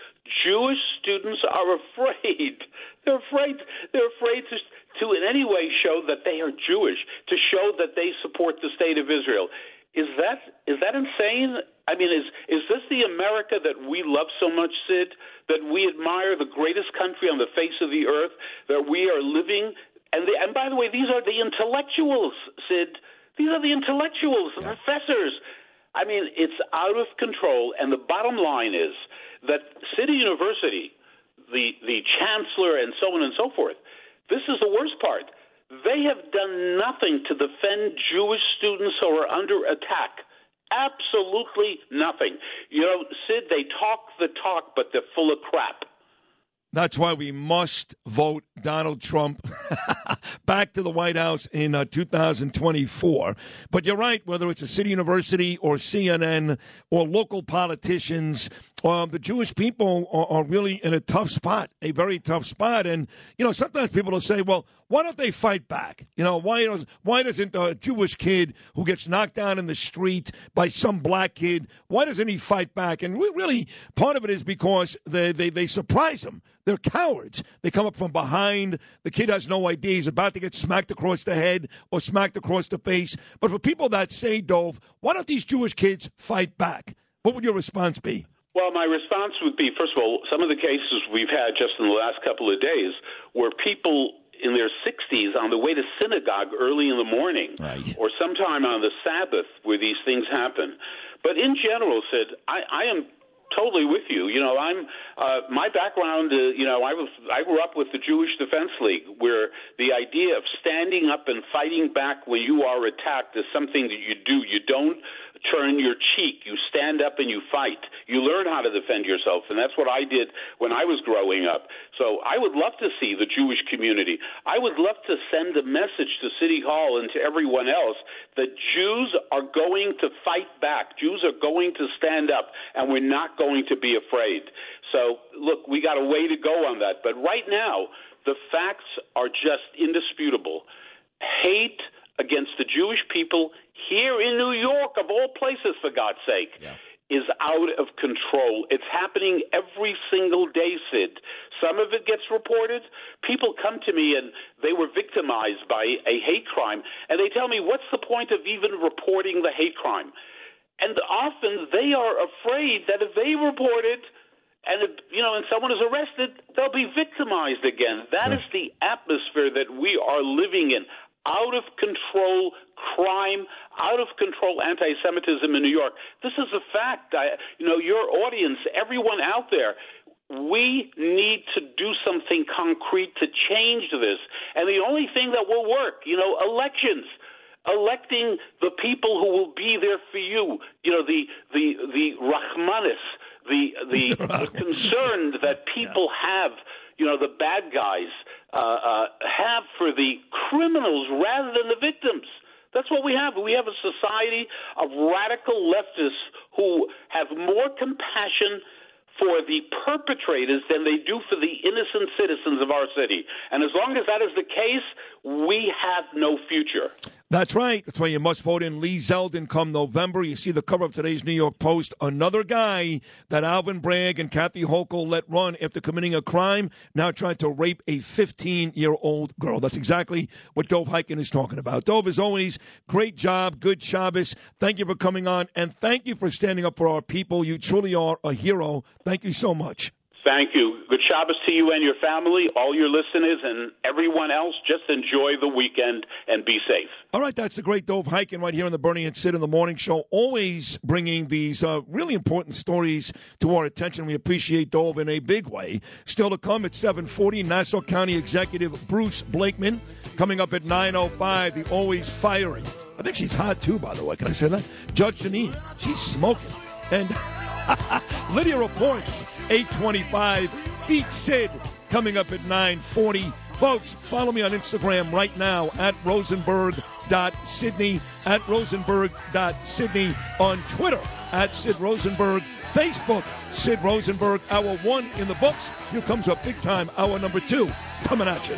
Jewish students are afraid. They're afraid. They're afraid to, to in any way show that they are Jewish, to show that they support the state of Israel. Is that is that insane? I mean, is is this the America that we love so much, Sid? That we admire the greatest country on the face of the earth? That we are living and the, and by the way, these are the intellectuals, Sid. These are the intellectuals, the professors. I mean, it's out of control. And the bottom line is that City University, the the chancellor, and so on and so forth. This is the worst part. They have done nothing to defend Jewish students who are under attack. Absolutely nothing. You know, Sid, they talk the talk, but they're full of crap. That's why we must vote Donald Trump back to the White House in uh, 2024. But you're right, whether it's a city university or CNN or local politicians, uh, the Jewish people are, are really in a tough spot, a very tough spot. And, you know, sometimes people will say, well, why don't they fight back? You know, why, does, why doesn't a Jewish kid who gets knocked down in the street by some black kid, why doesn't he fight back? And we really, part of it is because they, they, they surprise him. They're cowards. They come up from behind. The kid has no idea. He's about to get smacked across the head or smacked across the face. But for people that say, Dov, why don't these Jewish kids fight back? What would your response be? Well, my response would be first of all, some of the cases we've had just in the last couple of days where people in their 60s on the way to synagogue early in the morning right. or sometime on the Sabbath where these things happen. But in general, said I, I am totally with you. You know, I'm uh, my background. Uh, you know, I was I grew up with the Jewish Defense League, where the idea of standing up and fighting back when you are attacked is something that you do. You don't turn your cheek. You stand up and you fight. You learn how to defend yourself, and that's what I did when I was growing up. So I would love to see the Jewish community. I would love to send a message to City Hall and to everyone else that Jews are going to fight back. Jews are going to stand up, and we're not going to be afraid. So look, we got a way to go on that. But right now, the facts are just indisputable. Hate against the Jewish people here in New York, of all places, for God's sake, yeah. is out of control. It's happening every single day, Sid. Some of it gets reported. People come to me and they were victimized by a hate crime, and they tell me, what's the point of even reporting the hate crime? And often they are afraid that if they report it, and if, you know, and someone is arrested, they'll be victimized again. That is the atmosphere that we are living in out of control crime, out of control anti Semitism in New York. This is a fact. I, you know, your audience, everyone out there, we need to do something concrete to change this. And the only thing that will work, you know, elections electing the people who will be there for you. You know, the the the Rahmanis, the the, the concern that people have. You know, the bad guys uh, uh, have for the criminals rather than the victims. That's what we have. We have a society of radical leftists who have more compassion for the perpetrators than they do for the innocent citizens of our city. And as long as that is the case, we have no future. That's right. That's why you must vote in Lee Zeldin come November. You see the cover of today's New York Post. Another guy that Alvin Bragg and Kathy Hochul let run after committing a crime, now trying to rape a 15 year old girl. That's exactly what Dov Hikind is talking about. Dov, as always, great job. Good Shabbos. Thank you for coming on, and thank you for standing up for our people. You truly are a hero. Thank you so much. Thank you. Good Shabbos to you and your family, all your listeners, and everyone else. Just enjoy the weekend and be safe. All right, that's the great Dov Hikind right here on the Bernie and Sid in the Morning Show. Always bringing these uh, really important stories to our attention. We appreciate Dov in a big way. Still to come at 740, Nassau County Executive Bruce Blakeman. Coming up at 9.05, the always fiery. I think she's hot too, by the way. Can I say that? Judge Jeanine. She's smoking. And... Lydia reports 825 beat Sid coming up at 940. Folks, follow me on Instagram right now at rosenberg.sydney, at rosenberg.sydney, on Twitter at Sid Rosenberg, Facebook, Sid Rosenberg, hour one in the books. Here comes a big time hour number two coming at you.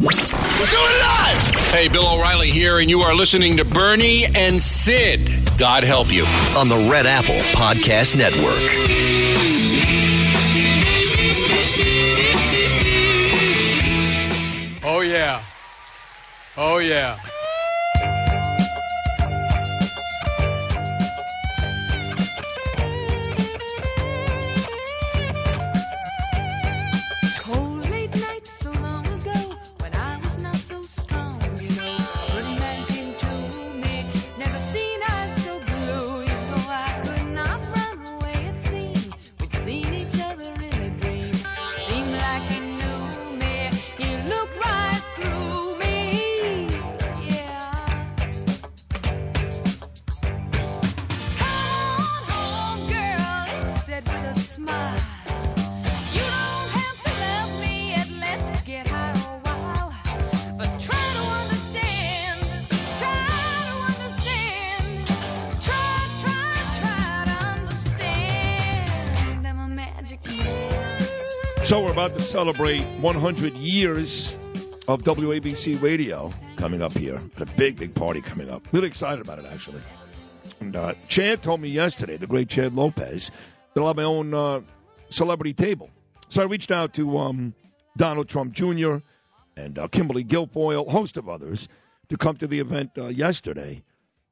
We're doing it live! Hey, Bill O'Reilly here, and you are listening to Bernie and Sid. God help you. On the Red Apple Podcast Network. Oh, yeah. Oh, yeah. About to celebrate 100 years of WABC radio coming up here. A big, big party coming up. Really excited about it, actually. And uh, Chad told me yesterday, the great Chad Lopez, that I'll have my own uh, celebrity table. So I reached out to um, Donald Trump Jr. and uh, Kimberly Guilfoyle, host of others, to come to the event uh, yesterday.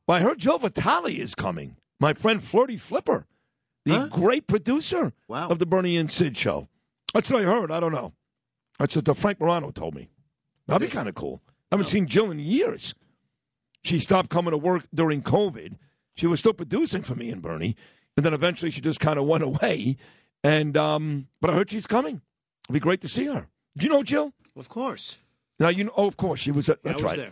But I heard Joe Vitale is coming. My friend Flirty Flipper, the great producer wow. of the Bernie and Sid show. That's what I heard. I don't know. That's what uh, Frank Morano told me. That'd be kind of cool. I haven't seen Jill in years. She stopped coming to work during COVID. She was still producing for me and Bernie, and then eventually she just kind of went away. And um, but I heard she's coming. It'd be great to see her. Do you know Jill? Of course. Now you know. Oh, of course she was. At, that's was right. there.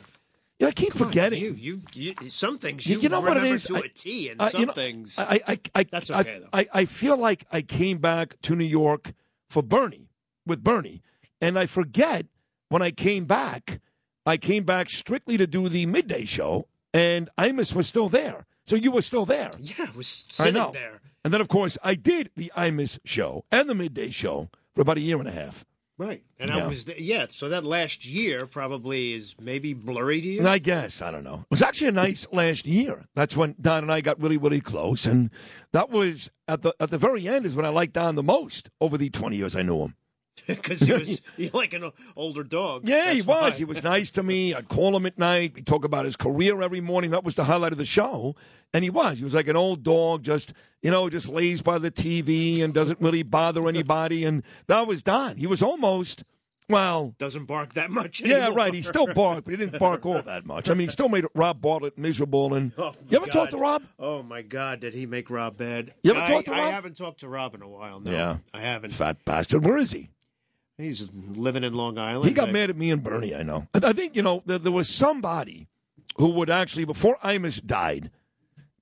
Yeah, I keep Come on, forgetting. You, you, you, some things You- you, you know what it remember to I- a T, and uh, some you know, things. I, I, I, That's I- though. I, I feel like I came back to New York for Bernie with Bernie, and I forget when I came back. I came back strictly to do the midday show, and Imus was still there. So you were still there. yeah, I was I sitting know. there. And then, of course, I did the Imus show and the midday show for about a year and a half. Right. And Yeah. I was there. Yeah, so that last year probably is maybe blurry to you. I guess I don't know. It was actually a nice last year. That's when Don and I got really, really close, and that was at the at the very end is when I liked Don the most over the twenty years I knew him. Because he was like an older dog. Yeah, he was. why. He was nice to me. I'd call him at night. We'd talk about his career every morning. That was the highlight of the show. And he was. He was like an old dog, just you know, just lays by the TV and doesn't really bother anybody. And that was Don. He was almost well. Doesn't bark that much. Yeah, right. He still barked, but he didn't bark all that much. I mean, he still made Rob Bartlett miserable. And Oh, you ever God. talk to Rob? Oh my God, did he make Rob bad? You ever I, talked to I haven't talked to Rob in a while. No, Yeah. I haven't. Fat bastard. Where is he? He's living in Long Island. He got I- mad at me and Bernie, I know. I think, you know, there, there was somebody who would actually, before Imus died,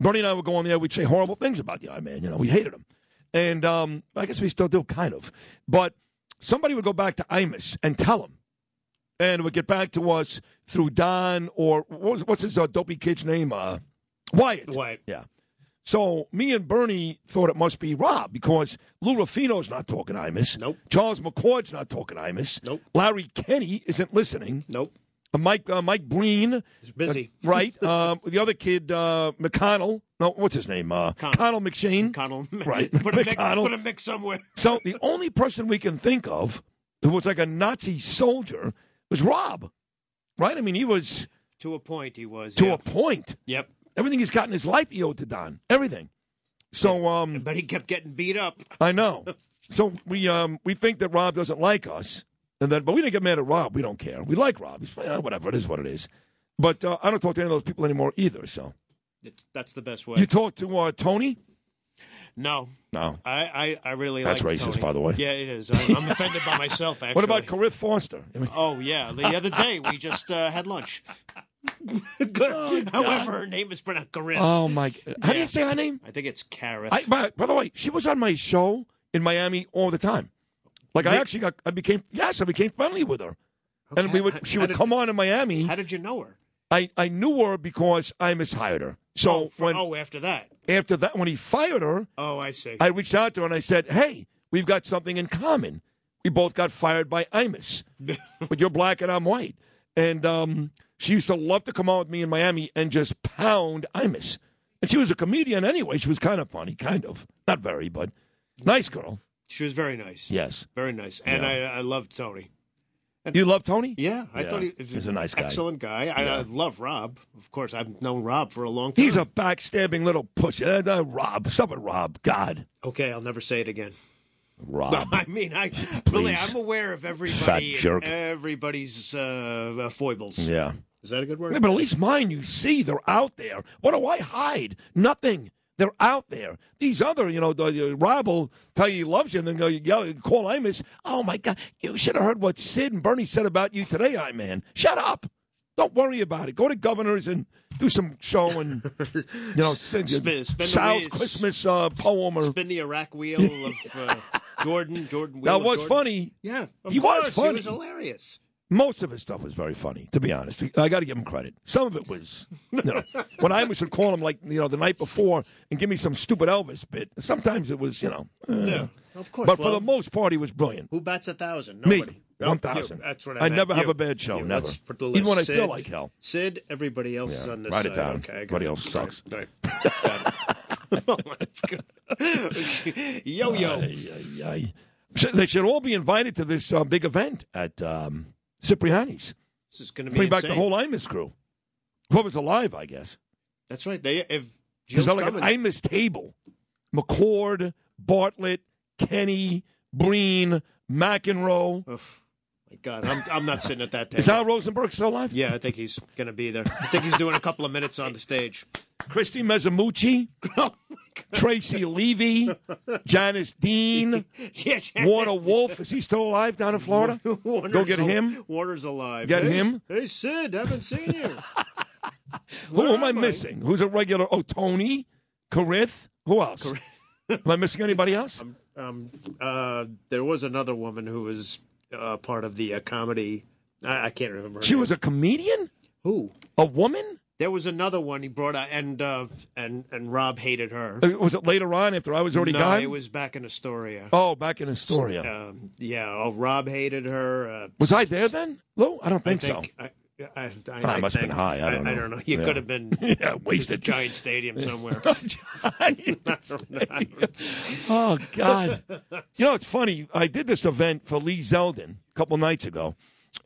Bernie and I would go on there, we'd say horrible things about the Iron Man. You know, we hated him. And um, I guess we still do, kind of. But somebody would go back to Imus and tell him. And would get back to us through Don or what was, what's his uh, dopey kid's name? Uh, Wyatt. Wyatt. Yeah. So me and Bernie thought it must be Rob because Lou Ruffino's not talking Imus. Nope. Charles McCord's not talking Imus. Nope. Larry Kenney isn't listening. Nope. Uh, Mike uh, Mike Breen. He's busy. uh, right. um, the other kid, uh, McConnell. No, what's his name? Uh, Connell McShane. Connell. Right. Put a, mix, McConnell. put a mix somewhere. So the only person we can think of who was like a Nazi soldier was Rob. Right? I mean, he was To a point, he was. to yeah. a point. Yep. Everything he's got in his life, he owed to Don. Everything. So, um, But he kept getting beat up. I know. So we um we think that Rob doesn't like us, and then but we didn't get mad at Rob. We don't care. We like Rob. He's eh, whatever. It is what it is. But uh, I don't talk to any of those people anymore either. So It's, that's the best way. you talk to uh, Tony? no. No. I, I, I really That's like racist, Tony. by the way. Yeah, it is. I, I'm offended by myself, actually. What about Karith Foster? Oh, yeah. The other day, we just uh, had lunch. However, her name is pronounced Corinne. Oh my! How do you say her name? I think it's. I, by, by the way, she was on my show in Miami all the time. Like I actually got, I became yes, I became friendly with her, and we would she how would did- come on in Miami. How did you know her? I I knew her because I mishired her. So oh, for- when oh, after that. after that, when he fired her, Oh, I see. I reached out to her and I said, "Hey, we've got something in common. We both got fired by Imus, but you're black and I'm white." And um, she used to love to come out with me in Miami and just pound Imus. And she was a comedian anyway. She was kind of funny, kind of not very, but nice girl. She was very nice. Yes. Very nice. And Yeah. I, I loved Tony. You love Tony? Yeah, I Yeah, thought he he's a nice guy. Excellent guy. I, Yeah. I love Rob. Of course, I've known Rob for a long time. He's a backstabbing little pussy. Uh, uh, Rob, stop it, Rob. God, Okay, I'll never say it again. Rob. I mean, I really, Please. I'm aware of everybody, jerk. everybody's uh, foibles. Yeah. Is that a good word? Yeah, but at least mine, you see, they're out there. What do I hide? Nothing. They're out there. These other, you know, the, the Rob will tell you he loves you, and then go, you yell, call Imus. Oh my God, you should have heard what Sid and Bernie said about you today, I man. Shut up. Don't worry about it. Go to Governors and do some show and you know sing Spin- spin the Sal's wheels. Christmas uh, poem or Spin the Iraq wheel of uh, Jordan. Jordan. Wheel that was Jordan. funny. Yeah, he was funny. He was hilarious. Most of his stuff was very funny, to be honest. I got to give him credit. Some of it was, you know, when I would call him like you know the night before and give me some stupid Elvis bit. Sometimes it was, you know, uh, Yeah, of course. But for the most part, he was brilliant. Who bats a thousand? Me, Nobody. Oh, one you. thousand. That's what I I never have a bad show. You. Never. Let's put the Even when I feel like hell. Sid, everybody else Yeah, is on this write it side. down. Okay, Everybody else sucks. Right. It. oh my god. Yo yo. Ay, ay, ay. They should all be invited to this uh, big event at um, Cipriani's. This is going to be Bring back the whole Imus crew. Whoever's alive, I guess. That's right. They if Jill's like an Imus table. McCord, Bartlett, Kenney, Breen, McEnroe. Oh, my God, I'm, I'm not sitting at that table. Is Al Rosenberg still alive? Yeah, I think he's going to be there. I think he's doing a couple of minutes on the stage. Christy Mezzamucci, Oh, Tracy Levy, Janice Dean, Yeah, Janice- Warner Wolf. Is he still alive down in Florida? Warner's Go get al- him. Warner's alive. Get Hey, him. Hey, Sid, haven't seen you. Who am I missing? Who's a regular? Oh, Tony, Karith. Who else? am I missing anybody else? Um, uh, there was another woman who was uh, part of the uh, comedy. I, I can't remember. her She name. was a comedian. Who? A woman? There was another one he brought out, and uh, and and Rob hated her. Uh, Was it later on after I was already no, gone? it was back in Astoria. Oh, back in Astoria. Um, yeah, oh, Rob hated her. Uh, Was I there then, Lou? I don't I think, think so. I, I, I, I I must have been high. I don't know. I don't know. You Yeah. could have been Yeah, wasted. a giant stadium somewhere. Oh God! you know it's funny. I did this event for Lee Zeldin a couple nights ago,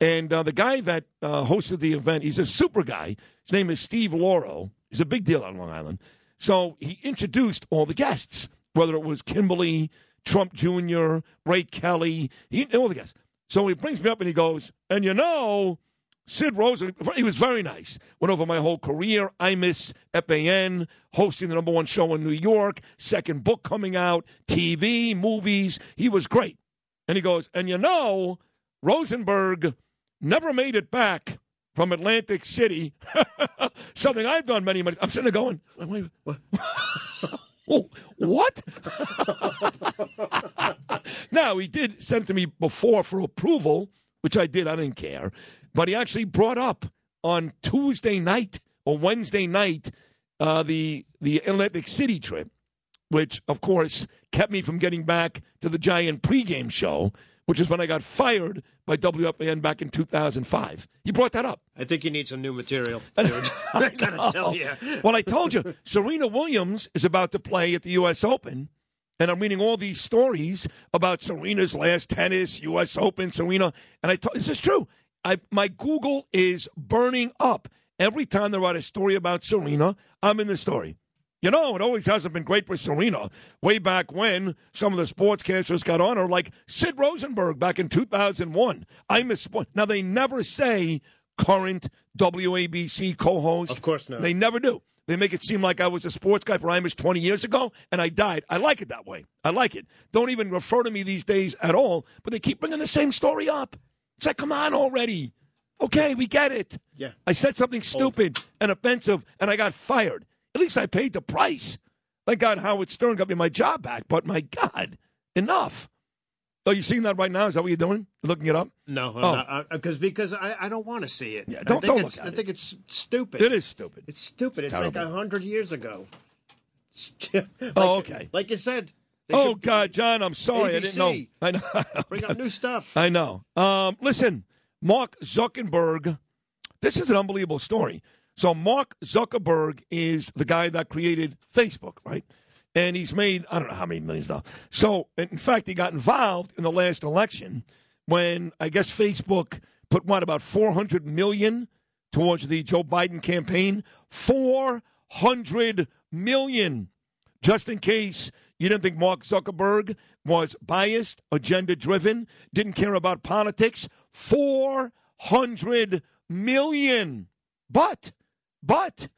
and uh, the guy that uh, hosted the event, he's a super guy. His name is Steve Lauro. He's a big deal on Long Island. So he introduced all the guests, whether it was Kimberly, Trump Jr., Ray Kelly, he, all the guests. So he brings me up and he goes, and you know, Sid Rosen, he was very nice. Went over my whole career. I miss FAN, hosting the number one show in New York, second book coming out, TV, movies. He was great. And he goes, and you know, Rosenberg never made it back from Atlantic City. Something I've done many, many. I'm sitting there going, wait, wait, what? What? now, he did send to me before for approval, which I did. I didn't care. But he actually brought up on Tuesday night or Wednesday night uh, the, the Atlantic City trip, which, of course, kept me from getting back to the Giant pregame show, which is when I got fired by WFAN back in 2005. You brought that up. I think you need some new material. Dude. I gotta tell you. Well, I told you, Serena Williams is about to play at the U.S. Open, and I'm reading all these stories about Serena's last tennis, U.S. Open, Serena, and I told this is true. I my Google is burning up every time they write a story about Serena. I'm in the story. You know, it always hasn't been great for Serena. Way back when some of the sportscasters got on her, like Sid Rosenberg back in 2001. I miss sport. Now, they never say current WABC co host. Of course not. They never do. They make it seem like I was a sports guy for Amish 20 years ago and I died. I like it that way. I like it. Don't even refer to me these days at all, but they keep bringing the same story up. It's like, come on already. Okay, we get it. Yeah. I said something stupid and offensive, and I got fired. At least I paid the price. Thank God Howard Stern got me my job back. But my God, enough. Are you seeing that right now? Is that what you're doing? You're looking it up? No, I'm Oh. not, uh, because because I, I don't want to see it. Yeah, don't- I think don't it's, look at I think it's stupid. It is stupid. It's stupid. It's It's, like a hundred years ago. Like- Oh, okay. Like you said. Oh should God, John, I'm sorry. I didn't know. I know. Bring out new stuff. I know. Um, listen, Mark Zuckerberg. This is an unbelievable story. So Mark Zuckerberg is the guy that created Facebook, right? And he's made I don't know how many millions of dollars. So in fact, he got involved in the last election when I guess Facebook put what about 400 million towards the Joe Biden campaign. 400 million just in case you didn't think Mark Zuckerberg was biased, agenda driven, didn't care about politics. 400 million. But, but,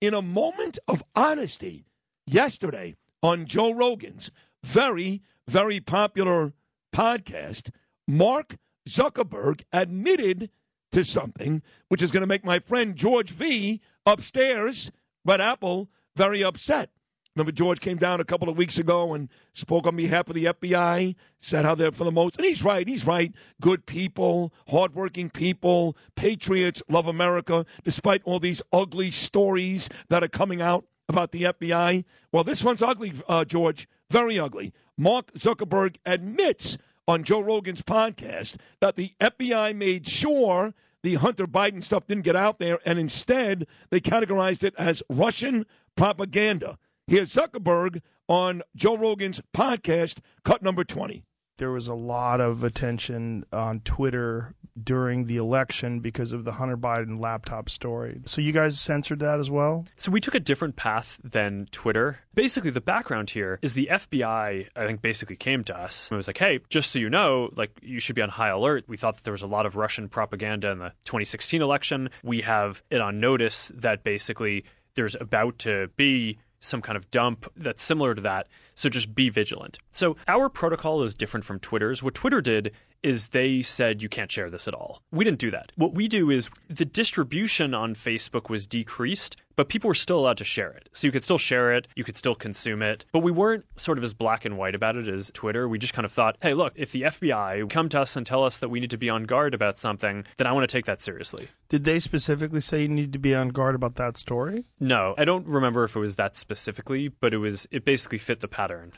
in a moment of honesty, yesterday on Joe Rogan's very, very popular podcast, Mark Zuckerberg admitted to something which is going to make my friend George V upstairs, Red Apple, very upset. Remember, George came down a couple of weeks ago and spoke on behalf of the FBI, said how they're for the most. And he's right. He's right. Good people, hardworking people, patriots, love America, despite all these ugly stories that are coming out about the FBI. Well, this one's ugly, uh, George. Very ugly. Mark Zuckerberg admits on Joe Rogan's podcast that the FBI made sure the Hunter Biden stuff didn't get out there, and instead they categorized it as Russian propaganda. Here's Zuckerberg on Joe Rogan's podcast, cut number 20. There was a lot of attention on Twitter during the election because of the Hunter Biden laptop story. So you guys censored that as well? So we took a different path than Twitter. Basically, the background here is the FBI, I think, basically came to us. It was like, hey, just so you know, like, you should be on high alert. We thought that there was a lot of Russian propaganda in the 2016 election. We have it on notice that basically there's about to be some kind of dump that's similar to that. So just be vigilant. So our protocol is different from Twitter's. What Twitter did is they said you can't share this at all. We didn't do that. What we do is the distribution on Facebook was decreased, but people were still allowed to share it. So you could still share it, you could still consume it, but we weren't sort of as black and white about it as Twitter. We just kind of thought, hey, look, if the FBI come to us and tell us that we need to be on guard about something, then I want to take that seriously. Did they specifically say you need to be on guard about that story? No, I don't remember if it was that specifically, but it was it basically fit the pattern.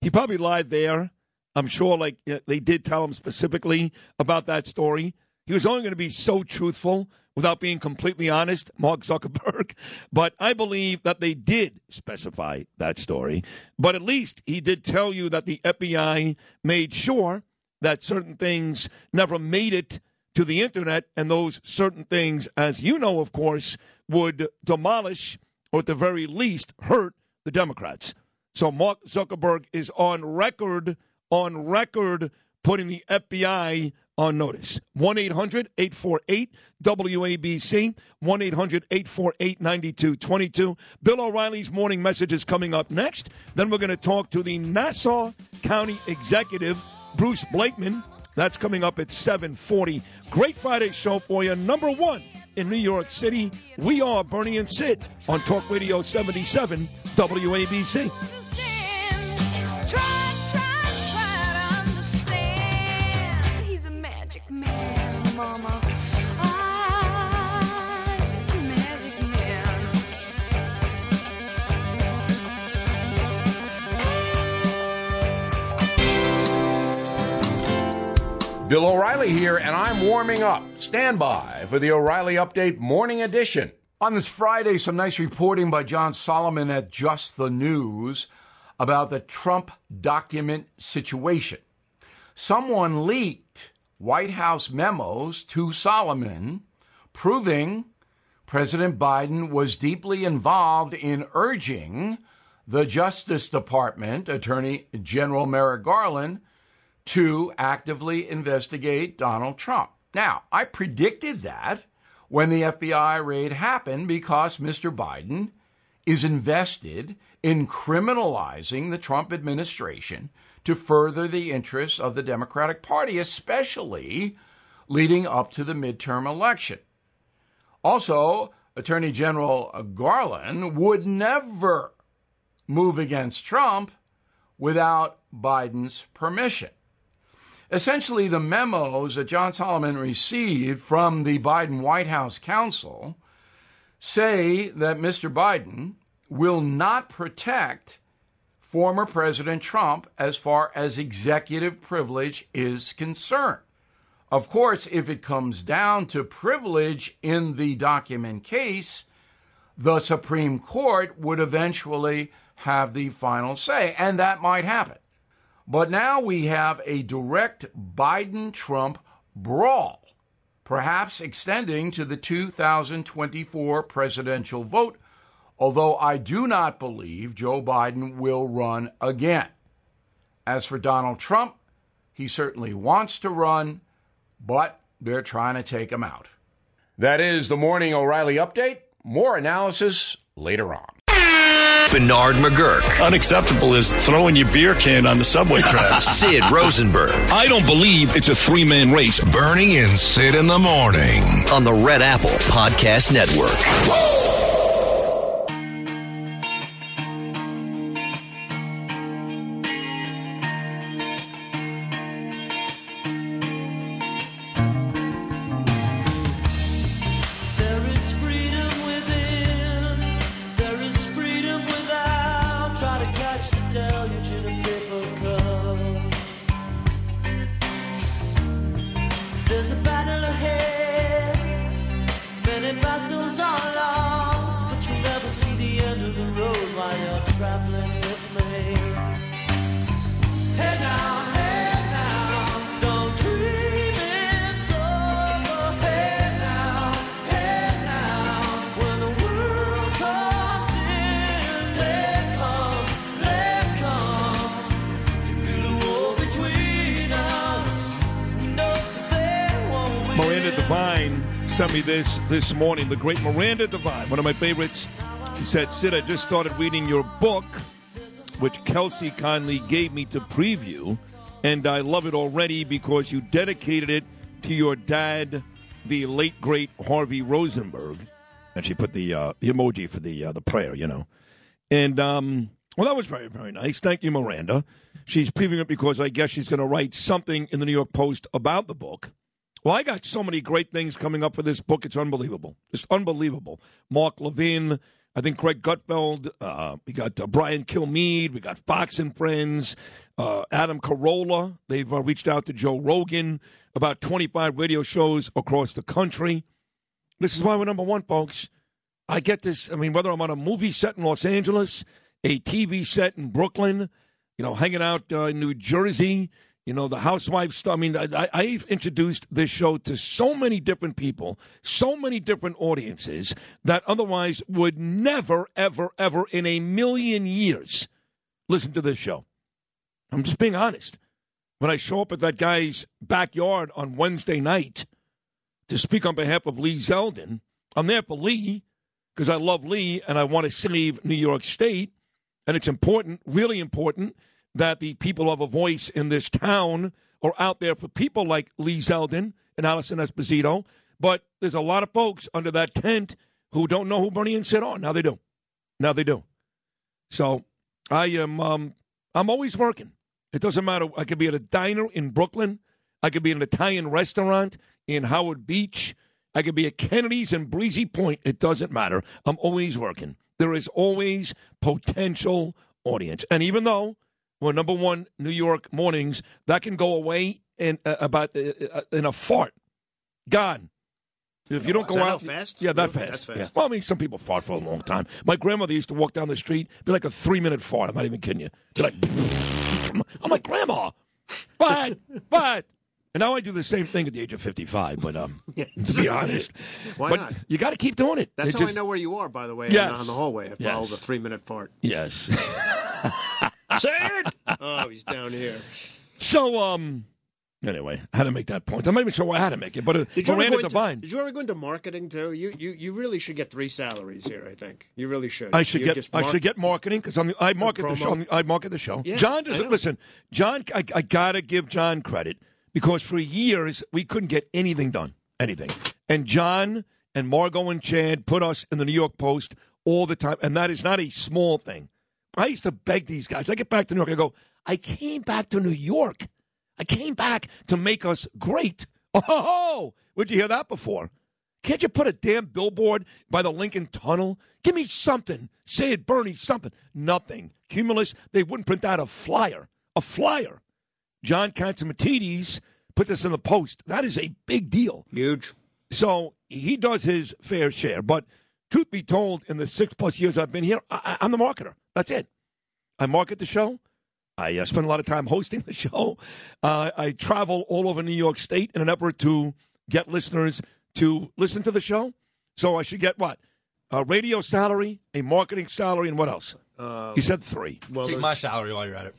He probably lied there. I'm sure, like they did tell him specifically about that story. He was only going to be so truthful without being completely honest, Mark Zuckerberg. But I believe that they did specify that story. But at least he did tell you that the FBI made sure that certain things never made it to the internet, and those certain things, as you know, of course, would demolish or at the very least hurt the Democrats. So Mark Zuckerberg is on record, on record, putting the FBI on notice. 1 800 848 WABC, 1 800 848 9222. Bill O'Reilly's morning message is coming up next. Then we're going to talk to the Nassau County Executive, Bruce Blakeman. That's coming up at 740. Great Friday show for you. Number one in New York City. We are Bernie and Sid on Talk Radio 77 WABC. Bill O'Reilly here, and I'm warming up. Stand by for the O'Reilly Update Morning Edition. On this Friday, some nice reporting by John Solomon at Just the News about the Trump document situation. Someone leaked White House memos to Solomon proving President Biden was deeply involved in urging the Justice Department, Attorney General Merrick Garland, to actively investigate Donald Trump. Now, I predicted that when the FBI raid happened because Mr. Biden is invested in criminalizing the Trump administration to further the interests of the Democratic Party, especially leading up to the midterm election. Also, Attorney General Garland would never move against Trump without Biden's permission. Essentially, the memos that John Solomon received from the Biden White House counsel say that Mr. Biden will not protect former President Trump as far as executive privilege is concerned. Of course, if it comes down to privilege in the document case, the Supreme Court would eventually have the final say, and that might happen. But now we have a direct Biden Trump brawl, perhaps extending to the 2024 presidential vote, although I do not believe Joe Biden will run again. As for Donald Trump, he certainly wants to run, but they're trying to take him out. That is the Morning O'Reilly update. More analysis later on. Bernard McGuirk. Unacceptable is throwing your beer can on the subway tracks. Sid Rosenberg. I don't believe it's a three man race. Bernie and Sid in the morning on the Red Apple Podcast Network. There There's a battle sent me this this morning. The great Miranda Devine, one of my favorites. She said, Sid, I just started reading your book, which Kelsey kindly gave me to preview, and I love it already because you dedicated it to your dad, the late, great Harvey Rosenberg. And she put the, uh, the emoji for the, uh, the prayer, you know. And, um, well, that was very, very nice. Thank you, Miranda. She's previewing it because I guess she's going to write something in the New York Post about the book. Well, I got so many great things coming up for this book. It's unbelievable. It's unbelievable. Mark Levin, I think Greg Gutfeld, uh, we got uh, Brian Kilmeade, we got Fox and Friends, uh, Adam Carolla. They've uh, reached out to Joe Rogan, about 25 radio shows across the country. This is why we're number one, folks. I get this. I mean, whether I'm on a movie set in Los Angeles, a TV set in Brooklyn, you know, hanging out uh, in New Jersey, you know, the housewife stuff. I mean, I, I've introduced this show to so many different people, so many different audiences that otherwise would never, ever, ever in a million years listen to this show. I'm just being honest. When I show up at that guy's backyard on Wednesday night to speak on behalf of Lee Zeldin, I'm there for Lee because I love Lee and I want to save New York State. And it's important, really important, that the people have a voice in this town are out there for people like Lee Zeldin and Alison Esposito. But there's a lot of folks under that tent who don't know who Bernie and Sid are. Now they do. Now they do. So I am um, I'm always working. It doesn't matter. I could be at a diner in Brooklyn. I could be in an Italian restaurant in Howard Beach. I could be at Kennedy's in Breezy Point. It doesn't matter. I'm always working. There is always potential audience. And even though we're number one New York mornings, that can go away in uh, about uh, uh, in a fart. Gone. If you don't go out, fast? yeah, that fast. That's Yeah. Well, I mean, some people fart for a long time. My grandmother used to walk down the street, be like a three minute fart. I'm not even kidding you. Be like, I'm like, Grandma, but, but. And now I do the same thing at the age of 55, but um, to be honest. Why but not? You got to keep doing it. That's It how I know where you are, by the way, Yes. on, on the hallway. I follow Yes. the three minute fart. Yes. Say it! Oh, he's down here. So, um, anyway, I had to make that point. I'm not even sure why I had to make it, but uh, Did you, ever Miranda go into, Devine. did you ever go into marketing too? You, you you really should get three salaries here. I think you really should. I should You get just I should get marketing because I market the show. I market the show. Yeah, John doesn't listen. John, I, I gotta give John credit because for years we couldn't get anything done, anything. And John and Margot and Chad put us in the New York Post all the time, and that is not a small thing. I used to beg these guys. I get back to New York, I go, I came back to New York. I came back to make us great. Oh, would you hear that before? Can't you put a damn billboard by the Lincoln Tunnel? Give me something. Say it, Bernie, something. Nothing. Cumulus, they wouldn't print out a flyer. A flyer. John Catsimatidis put this in the post. That is a big deal. Huge. So he does his fair share. But truth be told, in the six plus years I've been here, I, I- I'm the marketer. That's it. I market the show. I uh, spend a lot of time hosting the show. Uh, I travel all over New York State in an effort to get listeners to listen to the show. So I should get what? A radio salary, a marketing salary, and what else? Uh, he said three. well, Take there's- my salary while you're at it.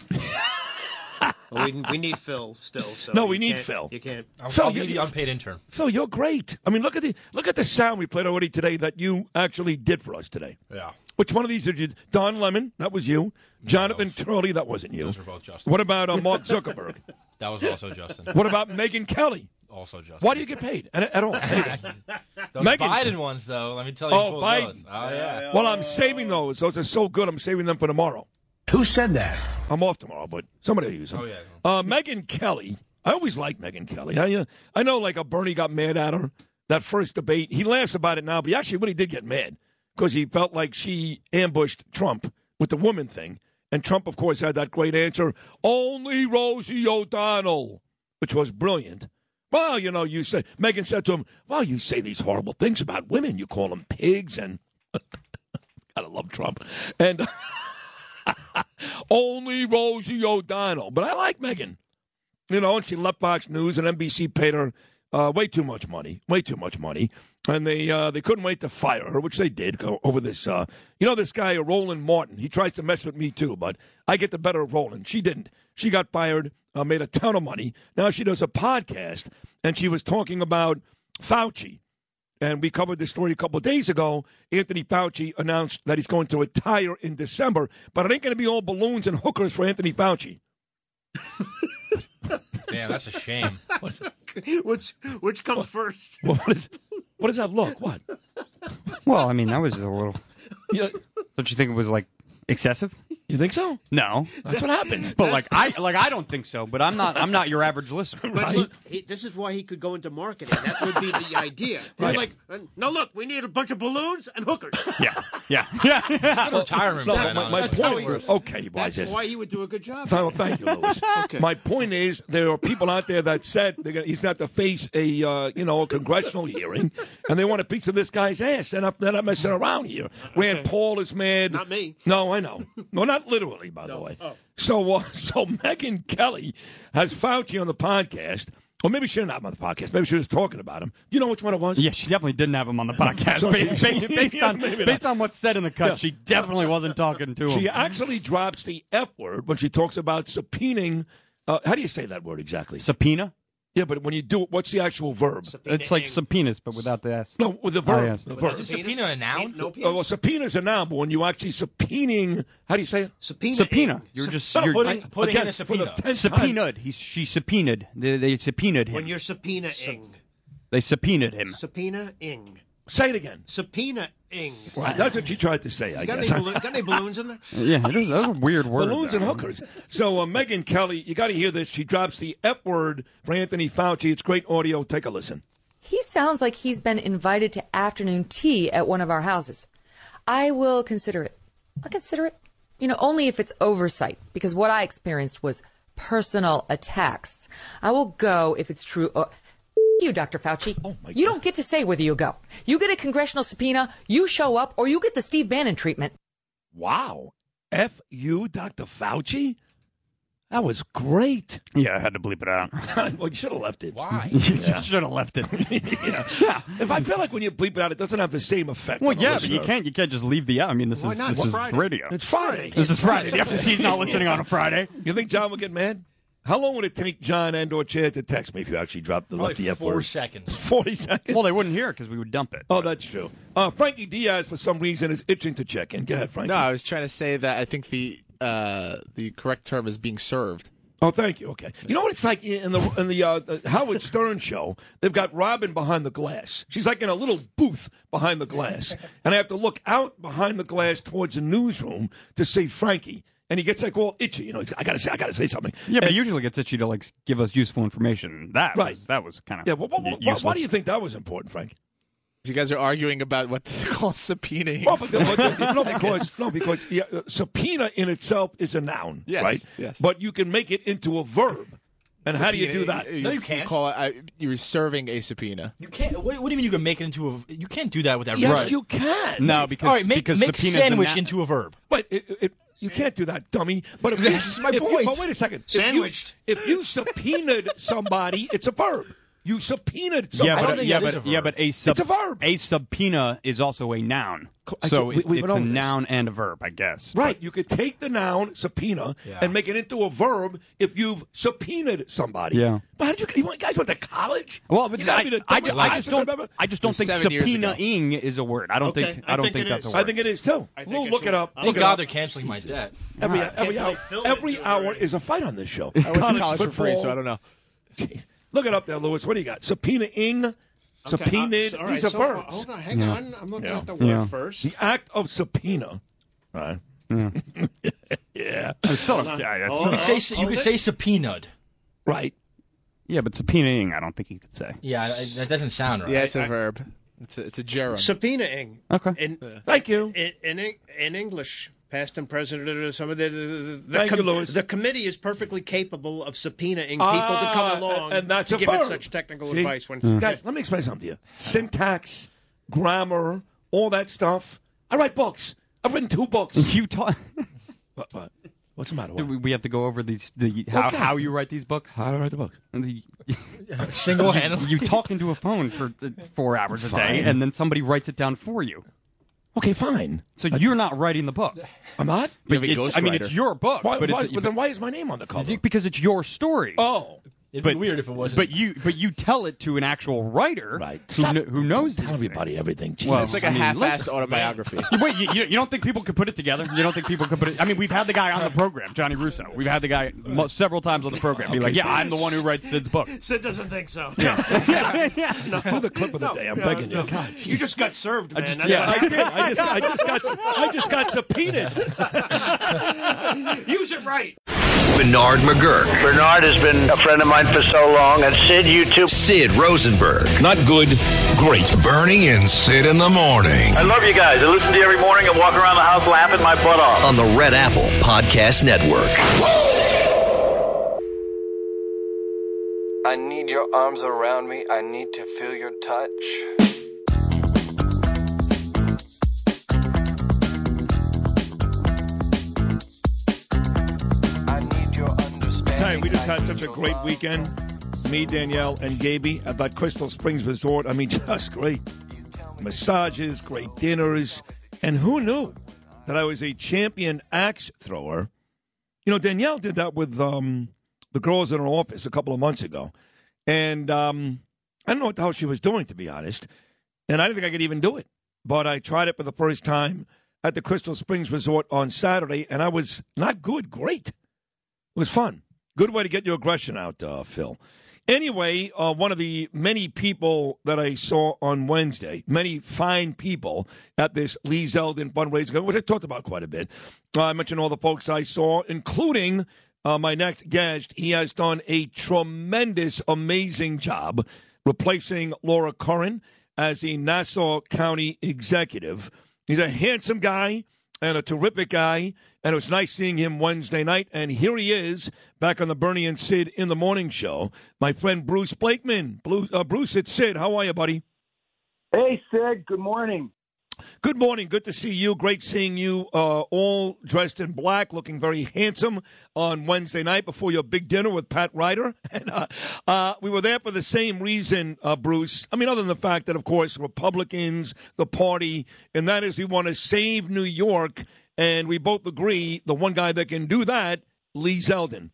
Well, we, we need Phil still. So No, we need Phil. You can't. I'll, Phil, I'll be the unpaid intern. Phil, you're great. I mean, look at the look at the sound we played already today that you actually did for us today. Yeah. Which one of these did you? Don Lemon, that was you. Jonathan Turley, that wasn't you. Those were both Justin. What about uh, Mark Zuckerberg? That was also Justin. what about Megyn Kelly? Also Justin. Why do you get paid at, at all? Those Megan- Biden ones, though, let me tell you. Oh, Biden. dose. Oh, yeah. Well, I'm saving those. Those are so good. I'm saving them for tomorrow. Who said that? I'm off tomorrow, but somebody will use them. Oh, yeah. Uh, Megyn Kelly. I always liked Megyn Kelly. I, uh, I know, like, a Bernie got mad at her that first debate. He laughs about it now, but he actually really did get mad because he felt like she ambushed Trump with the woman thing. And Trump, of course, had that great answer only Rosie O'Donnell, which was brilliant. Well, you know, you say, Megyn said to him, Well, you say these horrible things about women. You call them pigs and. Gotta love Trump. And. Only Rosie O'Donnell. But I like Megyn. You know, and she left Fox News and NBC paid her uh, way too much money, way too much money, and they uh, they couldn't wait to fire her, which they did over this. Uh, you know, this guy Roland Martin. He tries to mess with me too, but I get the better of Roland. She didn't. She got fired, uh, made a ton of money. Now she does a podcast, and she was talking about Fauci. And we covered this story a couple days ago. Anthony Fauci announced that he's going to retire in December, but it ain't going to be all balloons and hookers for Anthony Fauci. Damn, that's a shame. which which comes first? What, What is, what does that look? What? Well, I mean, that was a little. Yeah. Don't you think it was like excessive? You think so? No, That's what happens. But like I like I don't think so. But I'm not I'm not your average listener. But look, he, this is why he could go into marketing. That would be the idea. Right. Like, no, look, we need a bunch of balloons and hookers. Yeah, yeah, yeah. retirement No, plan, my, my honestly. That's how point. he- Okay, why is That's this? why he would do a good job. Well, thank you, Louis. Okay. My point is, there are people out there that said they're gonna, he's not to face a uh, you know a congressional hearing, and they want a piece of this guy's ass. And I'm, they're not messing around here. Rand Paul is mad. Not me. No, I know. No, not literally, by the way. Oh. So, uh, so Megyn Kelly has Fauci on the podcast, or maybe she didn't have him on the podcast. Maybe she was talking about him. Do You know which one it was? Yeah, she definitely didn't have him on the podcast. So Ba- she- based on Maybe not. based on what's said in the cut, Yeah. she definitely wasn't talking to him. She actually drops the F word when she talks about subpoenaing. Uh, how do you say that word exactly? Subpoena? Yeah, but when you do it, what's the actual verb? It's like subpoenas, but without the S. No, with the Oh, verb. yes. The verb. Is subpoena a noun? No Oh, well, subpoena's a noun, but when you actually subpoenaing, how do you say it? Subpoena. Subpoena. You're just No, you're, putting- I- putting again, in a for the subpoena. subpoenaed. He's she subpoenaed. They, they subpoenaed him. When you're subpoenaing. they subpoenaed him. Subpoenaing. Say it again. Subpoenaing. Right, that's what she tried to say, I got, guess. any balloon, got any balloons in there? Yeah, those that was weird words. Balloons and hookers. So, uh, Megyn Kelly, you got to hear this. She drops the F word for Anthony Fauci. It's great audio. Take a listen. He sounds like he's been invited to afternoon tea at one of our houses. I will consider it. I'll consider it. You know, only if it's oversight, because what I experienced was personal attacks. I will go if it's true. Or, you, Dr. Fauci. Oh, my you don't get to say whether you go. You get a congressional subpoena, you show up, or you get the Steve Bannon treatment. Wow. F you, Dr. Fauci? That was great. Yeah, I had to bleep it out. well, you should have left it. Why? you should have left it. yeah. yeah. If I feel like when you bleep it out, it doesn't have the same effect. Well, on yeah, but you can't you can't just leave the. I mean, this Why is not? this It's is Friday. radio. It's Friday. This is Friday. The FCC's not listening on a Friday. You think John will get mad? How long would it take John and or Chad to text me if you actually dropped the Probably left F four word? seconds. Forty seconds. Well, they wouldn't hear it because we would dump it. oh, that's true. Uh, Frankie Diaz, for some reason, is itching to check in. Go ahead, Frankie. No, I was trying to say that I think the uh, the correct term is being served. Oh, thank you. Okay. You know what it's like in the in the, uh, the Howard Stern show? They've got Robin behind the glass. She's like in a little booth behind the glass, and I have to look out behind the glass towards the newsroom to see Frankie. And he gets like all itchy, you know. He's, I gotta say, I gotta say something. Yeah, but And- he usually gets itchy to like give us useful information. That Right. was, that was kind of yeah. Well, why, why, why do you think that was important, Frank? You guys are arguing about what to call subpoenaing. Well, but, but, for no, because no, because yeah, uh, subpoena in itself is a noun, Yes, right? yes. But you can make it into a verb. And how do you do that? You, you call it. Uh, you're serving a subpoena. You can't. What, what do you mean you can make it into a? You can't do that with that. Yes, verb. you can. No, because All right, make, because make sandwich na- into a verb. But it, it, you can't do that, dummy. But if you, That's my if you- point. but wait a second. Sandwiched. If you, if you subpoenaed somebody, it's a verb. You subpoenaed Yeah, somebody. but yeah, but yeah, but a sub, it's a verb. A subpoena is also a noun. So ju- we- it- we've a this. noun and a verb, I guess. Right, you could take the noun subpoena Yeah. and make it into a verb if you've subpoenaed somebody. Yeah. But how did you, you guys went to college? Well, but You gotta I, be the I, dumbest I just don't. I've ever- I just don't think subpoenaing is a word. I don't Okay, think. I I don't think think, it that's is. a word. I think it is too. I think Lou, it's look a- it up. Thank Look God they're canceling my debt. Every every hour, play Phil every into hour is a fight on this show. I went to college for free, so I don't know. Look it up there, Lewis. What do you got? Subpoenaing, subpoenaed. uh, all right, These are so, verbs. Hold on, hang Yeah. on. I'm looking Yeah. at the word Yeah. first. The act of subpoena. Right. yeah. I still Hold don't. Yeah, yeah, Hold You could say you could it. say subpoenaed. Right. Yeah, but subpoenaing, I don't think you could say. Yeah, I- that doesn't sound right. Yeah, it's a I- verb. It's a, it's a gerund. Subpoenaing. Okay. In, Thank you. In, in, in English, past and present, uh, some of the the, the, the, Thank you, Louis. the committee is perfectly capable of subpoenaing people to Ah, come along and that's to give it such technical See? advice. When Guys, let me explain something to you. Syntax, grammar, all that stuff. I write books. I've written two books. You talk. what, what? What's the matter? We, What? we have to go over these the how, Okay. how you write these books. How do I write the books? And the- Single-handedly. You, you talk into a phone for uh, four hours a day, and then somebody writes it down for you. Okay, fine. So you're not writing the book. I'm not. But have a it's- I mean, it's your book. Why, but why, it's, but then why is my name on the cover? because it's your story. Oh, It'd but be weird if it wasn't. But you, but you tell it to an actual writer, Right. Who, Stop. kn- who knows Tell these everybody everything. things. Well, it's like a I mean, half-assed listen, autobiography. Wait, you, you you don't think people could put it together? You don't think people could put it? I mean, we've had the guy on the program, Johnny Russo. We've had the guy mo- several times on the program. Be like, yeah, I'm the one who writes Sid's book. Sid doesn't think so. Yeah, yeah, Just do the clip of the day. I'm no, begging you. no. God, You just got served, man. That's yeah, I did. I just, I just got, I just got subpoenaed. Use it right. Bernard McGuirk. Bernard has been a friend of mine for so long, and Sid, you too. Sid Rosenberg. Not good, great. Bernie and Sid in the morning. I love you guys. I listen to you every morning and walk around the house laughing my butt off. On the Red Apple Podcast Network. I need your arms around me. I need to feel your touch. Tell you, we just had such a great weekend. Me, Danielle, and Gaby at that Crystal Springs Resort. I mean, just great. Massages, great dinners. And who knew that I was a champion axe thrower? You know, Danielle did that with um, the girls in her office a couple of months ago. And um, I don't know what the hell she was doing, to be honest. And I didn't think I could even do it. But I tried it for the first time at the Crystal Springs Resort on Saturday, and I was not good, great. It was fun. Good way to get your aggression out, uh, Phil. Anyway, uh, one of the many people that I saw on Wednesday, many fine people at this Lee Zeldin fundraiser, which I talked about quite a bit. Uh, I mentioned all the folks I saw, including uh, my next guest. He has done a tremendous, amazing job replacing Laura Curran as the Nassau County executive. He's a handsome guy and a terrific guy. And it was nice seeing him Wednesday night. And here he is back on the Bernie and Sid in the morning show. My friend Bruce Blakeman. Bruce, uh, Bruce it's Sid. How are you, buddy? Hey, Sid. Good morning. Good morning. Good to see you. Great seeing you uh, all dressed in black, looking very handsome on Wednesday night before your big dinner with Pat Ryder. And uh, uh, we were there for the same reason, uh, Bruce. I mean, other than the fact that, of course, Republicans, the party, and that is we want to save New York. And we both agree the one guy that can do that, Lee Zeldin.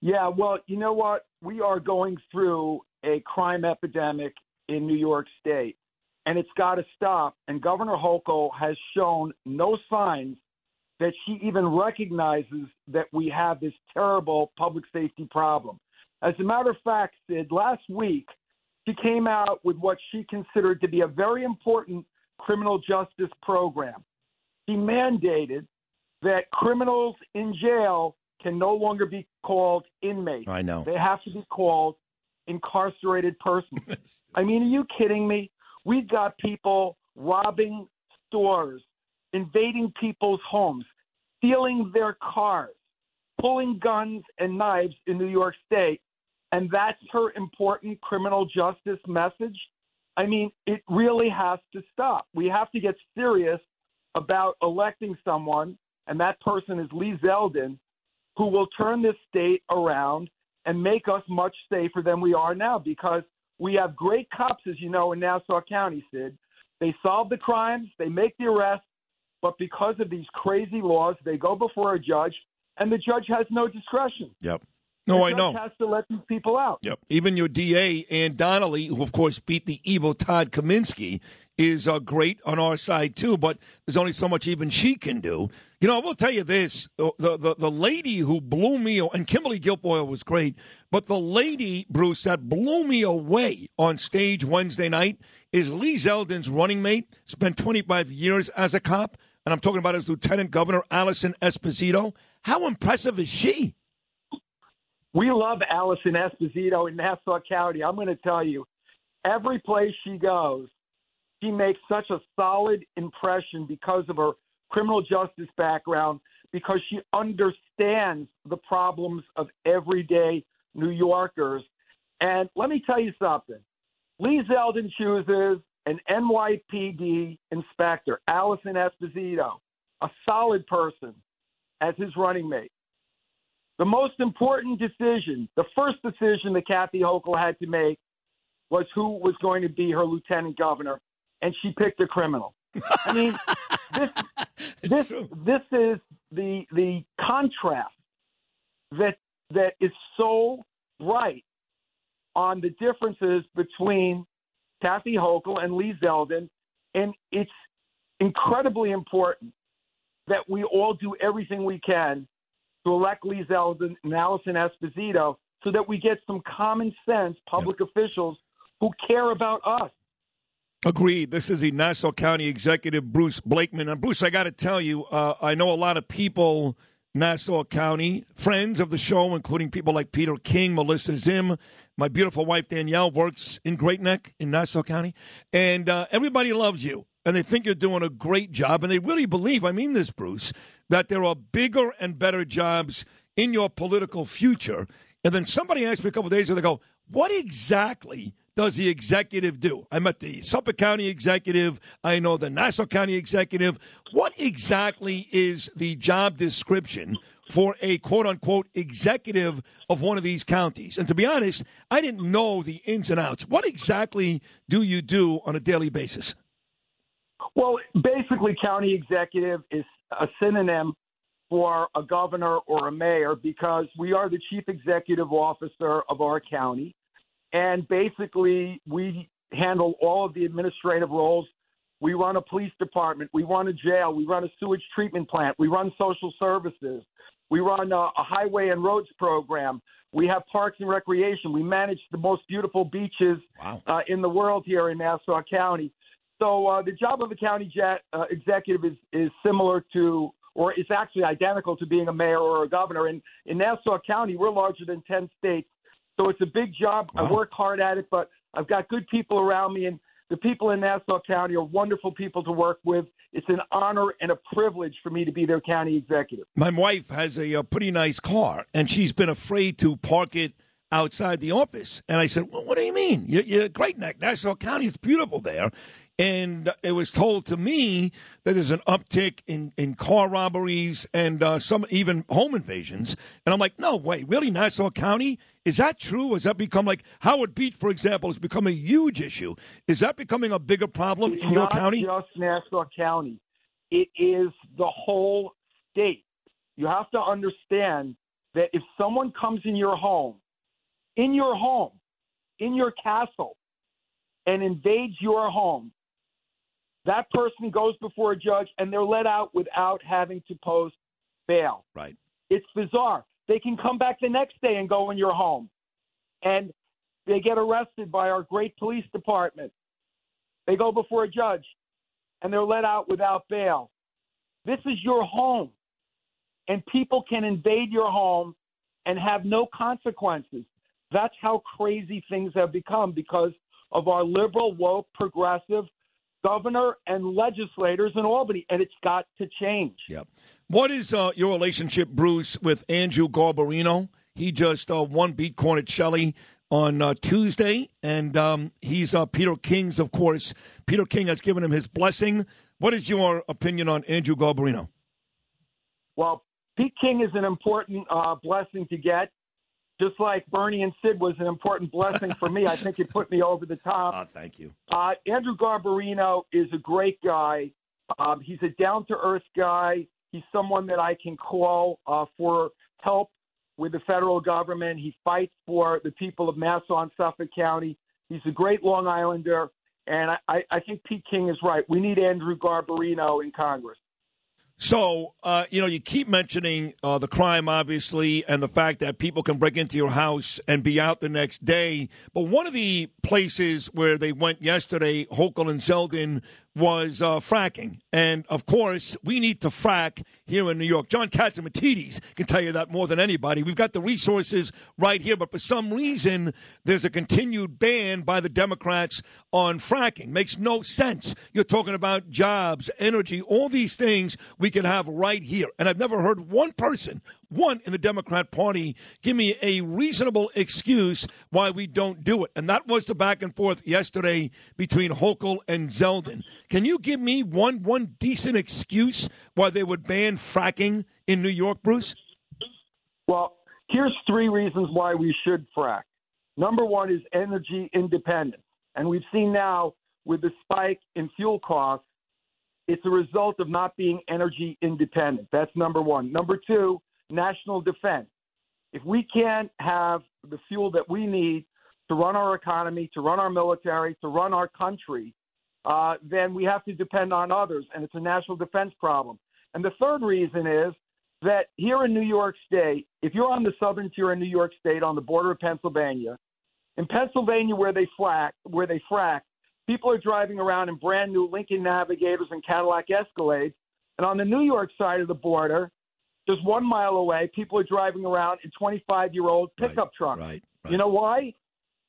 Yeah, well, you know what? We are going through a crime epidemic in New York State, and it's got to stop. And Governor Hochul has shown no signs that she even recognizes that we have this terrible public safety problem. As a matter of fact, Sid, last week she came out with what she considered to be a very important criminal justice program. She mandated that criminals in jail can no longer be called inmates. I know. They have to be called incarcerated persons. I mean, are you kidding me? We've got people robbing stores, invading people's homes, stealing their cars, pulling guns and knives in New York State, and that's her important criminal justice message. I mean, it really has to stop. We have to get serious about electing someone, and that person is Lee Zeldin, who will turn this state around and make us much safer than we are now because we have great cops, as you know, in Nassau County, Sid. They solve the crimes, they make the arrests, but because of these crazy laws, they go before a judge, and the judge has no discretion. Yep. No, the I judge know. has to let these people out. Yep. Even your DA, Anne Donnelly, who of course beat the evil Todd Kaminsky, is uh, great on our side too. But there's only so much even she can do. You know, I will tell you this: the the, the lady who blew me, and Kimberly Guilfoyle was great, but the lady Bruce that blew me away on stage Wednesday night is Lee Zeldin's running mate. Spent 25 years as a cop, and I'm talking about his Lieutenant Governor Alison Esposito. How impressive is she? We love Alison Esposito in Nassau County. I'm going to tell you, every place she goes, she makes such a solid impression because of her criminal justice background, because she understands the problems of everyday New Yorkers. And let me tell you something Lee Zeldin chooses an NYPD inspector, Alison Esposito, a solid person, as his running mate. The most important decision, the first decision that Kathy Hochul had to make was who was going to be her lieutenant governor, and she picked a criminal. I mean, this this this is the the contrast that that is so bright on the differences between Kathy Hochul and Lee Zeldin, and it's incredibly important that we all do everything we can to elect Lee Zeldin and Alison Esposito so that we get some common sense public officials who care about us. Agreed. This is the Nassau County Executive, Bruce Blakeman. And Bruce, I got to tell you, uh, I know a lot of people, Nassau County, friends of the show, including people like Peter King, Melissa Zim. My beautiful wife Danielle works in Great Neck in Nassau County, and uh, everybody loves you. And they think you're doing a great job, and they really believe, I mean this, Bruce, that there are bigger and better jobs in your political future. And then somebody asked me a couple days ago, they go, What exactly does the executive do? I met the Suffolk County executive. I know the Nassau County executive. What exactly is the job description for a quote unquote executive of one of these counties? And to be honest, I didn't know the ins and outs. What exactly do you do on a daily basis? Well, basically, county executive is a synonym for a governor or a mayor because we are the chief executive officer of our county. And basically, we handle all of the administrative roles. We run a police department, we run a jail, we run a sewage treatment plant, we run social services, we run a, a highway and roads program. We have parks and recreation. We manage the most beautiful beaches uh, in the world here in Nassau County. So uh, the job of a county jet, uh, executive is, is similar to, or is actually identical to being a mayor or a governor. And in Nassau County, we're larger than 10 states. So it's a big job. I work hard at it, but I've got good people around me. And the people in Nassau County are wonderful people to work with. It's an honor and a privilege for me to be their county executive. My wife has a, uh pretty nice car, and she's been afraid to park it outside the office. And I said, well, "What do you mean? You're, you're Great Neck, Nassau County. It's beautiful there." And it was told to me that there's an uptick in, in car robberies and uh, some even home invasions. And I'm like, no way, really, Nassau County? Is that true? Has that become like Howard Beach, for example, has become a huge issue? Is that becoming a bigger problem It's in your not county? just Nassau County. It is the whole state. You have to understand that if someone comes in your home, in your home, in your castle, and invades your home, That person goes before a judge and they're let out without having to post bail. Right. It's bizarre. They can come back the next day and go in your home. And they get arrested by our great police department. They go before a judge and they're let out without bail. This is your home. And people can invade your home and have no consequences. That's how crazy things have become because of our liberal, woke, progressive governor and legislators in Albany. And it's got to change. Yep. What is uh, your relationship, Bruce, with Andrew Garbarino? He just uh, won beat Cornicelli on uh, Tuesday, and um, he's uh, Peter King's, of course. Peter King has given him his blessing. What is your opinion on Andrew Garbarino? Well, Pete King is an important uh, blessing to get, just like Bernie and Sid was an important blessing for me. I think it put me over the top. Uh, thank you. Uh, Andrew Garbarino is a great guy. Um, he's a down to earth guy. He's someone that I can call uh, for help with the federal government. He fights for the people of Nassau and Suffolk County. He's a great Long Islander. And I- I, I think Pete King is right. We need Andrew Garbarino in Congress. So, uh, you know, you keep mentioning uh, the crime, obviously, and the fact that people can break into your house and be out the next day. But one of the places where they went yesterday, Hochul and Zeldin, was uh, fracking. And of course, we need to frack here in New York. John Catsimatidis can tell you that more than anybody. We've got the resources right here, but for some reason, there's a continued ban by the Democrats on fracking. Makes no sense. You're talking about jobs, energy, all these things we can have right here. And I've never heard one person, one in the Democrat Party, give me a reasonable excuse why we don't do it. And that was the back and forth yesterday between Hochul and Zeldin. Can you give me one one decent excuse why they would ban fracking in New York, Bruce? Well, here's three reasons why we should frack. Number one is energy independence. And we've seen now with the spike in fuel costs, it's a result of not being energy independent. That's number one. Number two, national defense. If we can't have the fuel that we need to run our economy, to run our military, to run our country, uh, then we have to depend on others, and it's a national defense problem. And the third reason is that here in New York State, if you're on the southern tier in New York State on the border of Pennsylvania, in Pennsylvania where they frack, where they frack, people are driving around in brand new Lincoln Navigators and Cadillac Escalades, and on the New York side of the border, just one mile away, people are driving around in 25-year-old pickup trucks. Right, You know why?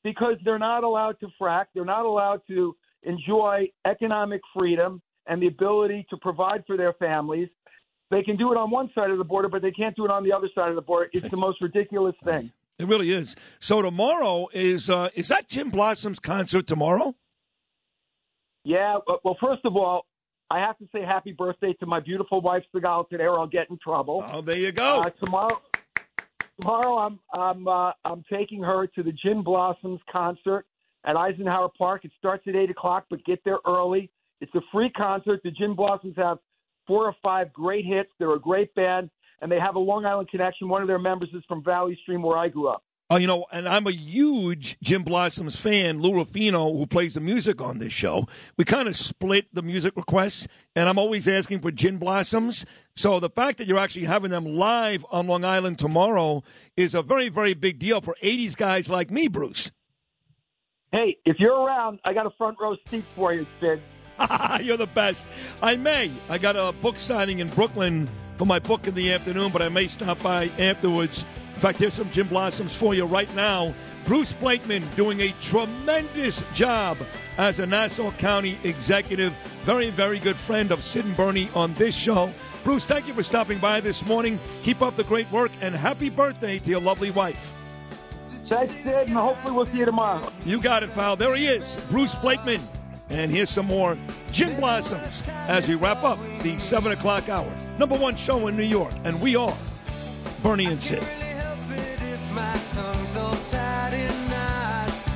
Because they're not allowed to frack. They're not allowed to enjoy economic freedom and the ability to provide for their families. They can do it on one side of the border, but they can't do it on the other side of the border. It's the most ridiculous thing. It really is. So tomorrow is uh, is that Gin Blossoms concert tomorrow? Yeah. Well, first of all, I have to say happy birthday to my beautiful wife Sigal today, or I'll get in trouble. Oh, there you go. Uh, tomorrow, tomorrow I'm I'm uh, I'm taking her to the Gin Blossoms concert at Eisenhower Park. It starts at eight o'clock, but get there early. It's a free concert. The Gin Blossoms have four or five great hits. They're a great band, and they have a Long Island connection. One of their members is from Valley Stream, where I grew up. Oh, you know, and I'm a huge Gin Blossoms fan. Lou Ruffino, who plays the music on this show, we kind of split the music requests, and I'm always asking for Gin Blossoms. So the fact that you're actually having them live on Long Island tomorrow is a very, very big deal for 80s guys like me, Bruce. Hey, if you're around, I got a front row seat for you, Sid. You're the best. I may. I got a book signing in Brooklyn for my book in the afternoon, but I may stop by afterwards. In fact, here's some Gin Blossoms for you right now. Bruce Blakeman doing a tremendous job as a Nassau County executive. Very, very good friend of Sid and Bernie on this show. Bruce, thank you for stopping by this morning. Keep up the great work and happy birthday to your lovely wife. Thanks, Sid, and hopefully we'll see you tomorrow. You got it, pal. There he is, Bruce Blakeman. And here's some more Gin Blossoms as we wrap up the 7 o'clock hour. Number one show in New York. And we are Bernie and Sid. My tongue's all tied in knots.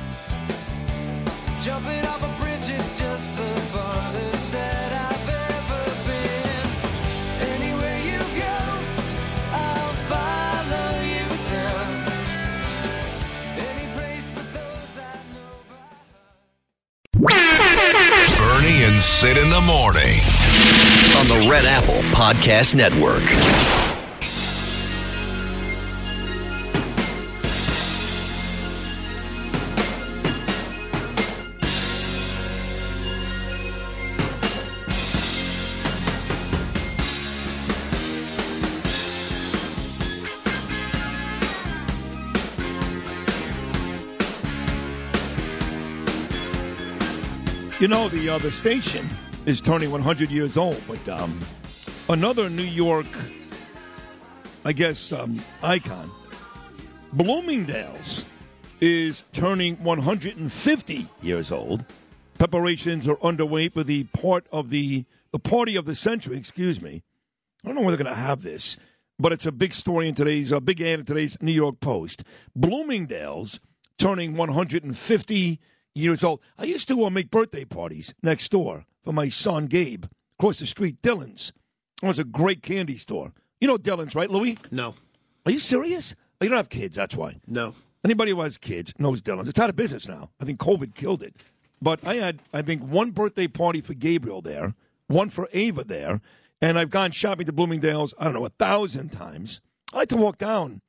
Jumping off a bridge, it's just the farthest that I've ever been. Anywhere you go, I'll follow you down. Any place but those I know. Bernie and Sid in the morning. on the Red Apple Podcast Network. You know, the uh, the station is turning 100 years old, but um, another New York, I guess, um, icon, Bloomingdale's, is turning 150 years old. Preparations are underway for the part of the the party of the century. Excuse me. I don't know where they're going to have this, but it's a big story in today's a big ad in today's New York Post. Bloomingdale's turning 150 years old. I used to uh, make birthday parties next door for my son Gabe across the street, Dylan's. It was a great candy store. You know Dylan's, right, Louis? No. Are you serious? Oh, you don't have kids, that's why. No. Anybody who has kids knows Dylan's. It's out of business now. I think COVID killed it. But I had, I think, one birthday party for Gabriel there, one for Ava there, and I've gone shopping to Bloomingdale's, I don't know, a thousand times. I like to walk down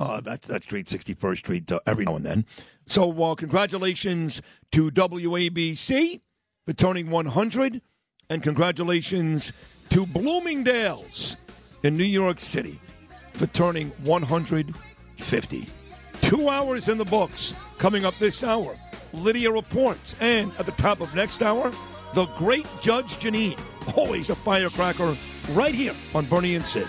uh, that, that street, 61st Street, uh, every now and then. So, uh, congratulations to WABC for turning 100, and congratulations to Bloomingdale's in New York City for turning 150. Two hours in the books coming up this hour. Lydia reports, and at the top of next hour, the great Judge Jeanine. Always a firecracker right here on Bernie and Sid.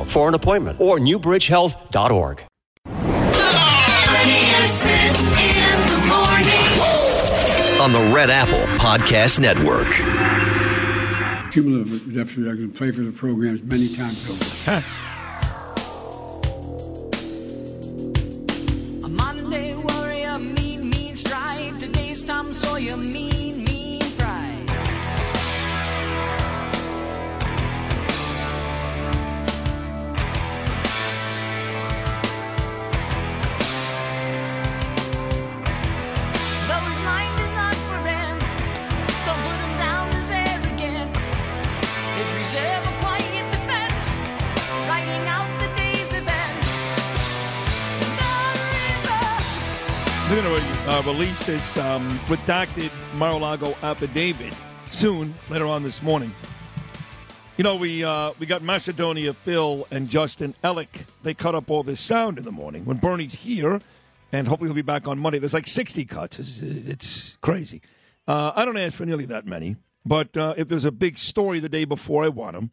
for an appointment or newbridgehealth.org. On the Red Apple Podcast Network. Cumulative deficit, I can play for the programs many times over. A Monday warrior, mean, mean stride. Today's Tom Sawyer, mean, mean uh, release um, redacted Mar-a-Lago affidavit soon, later on this morning. You know, we uh, we got Macedonia Phil and Justin Ellick. They cut up all this sound in the morning. When Bernie's here, and hopefully he'll be back on Monday, there's like 60 cuts. It's, it's crazy. Uh, I don't ask for nearly that many, but uh, if there's a big story the day before, I want them.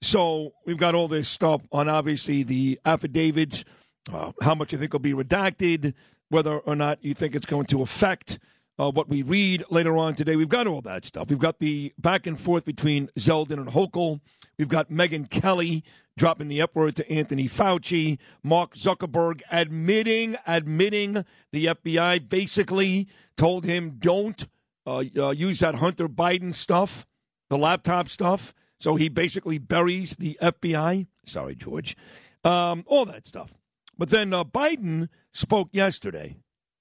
So we've got all this stuff on obviously the affidavits, uh, how much you think will be redacted, whether or not you think it's going to affect uh, what we read later on today. We've got all that stuff. We've got the back and forth between Zeldin and Hochul. We've got Megyn Kelly dropping the F word to Anthony Fauci. Mark Zuckerberg admitting, admitting the FBI basically told him don't uh, uh, use that Hunter Biden stuff, the laptop stuff. So he basically buries the FBI. Sorry, George. Um, all that stuff. But then uh, Biden spoke yesterday.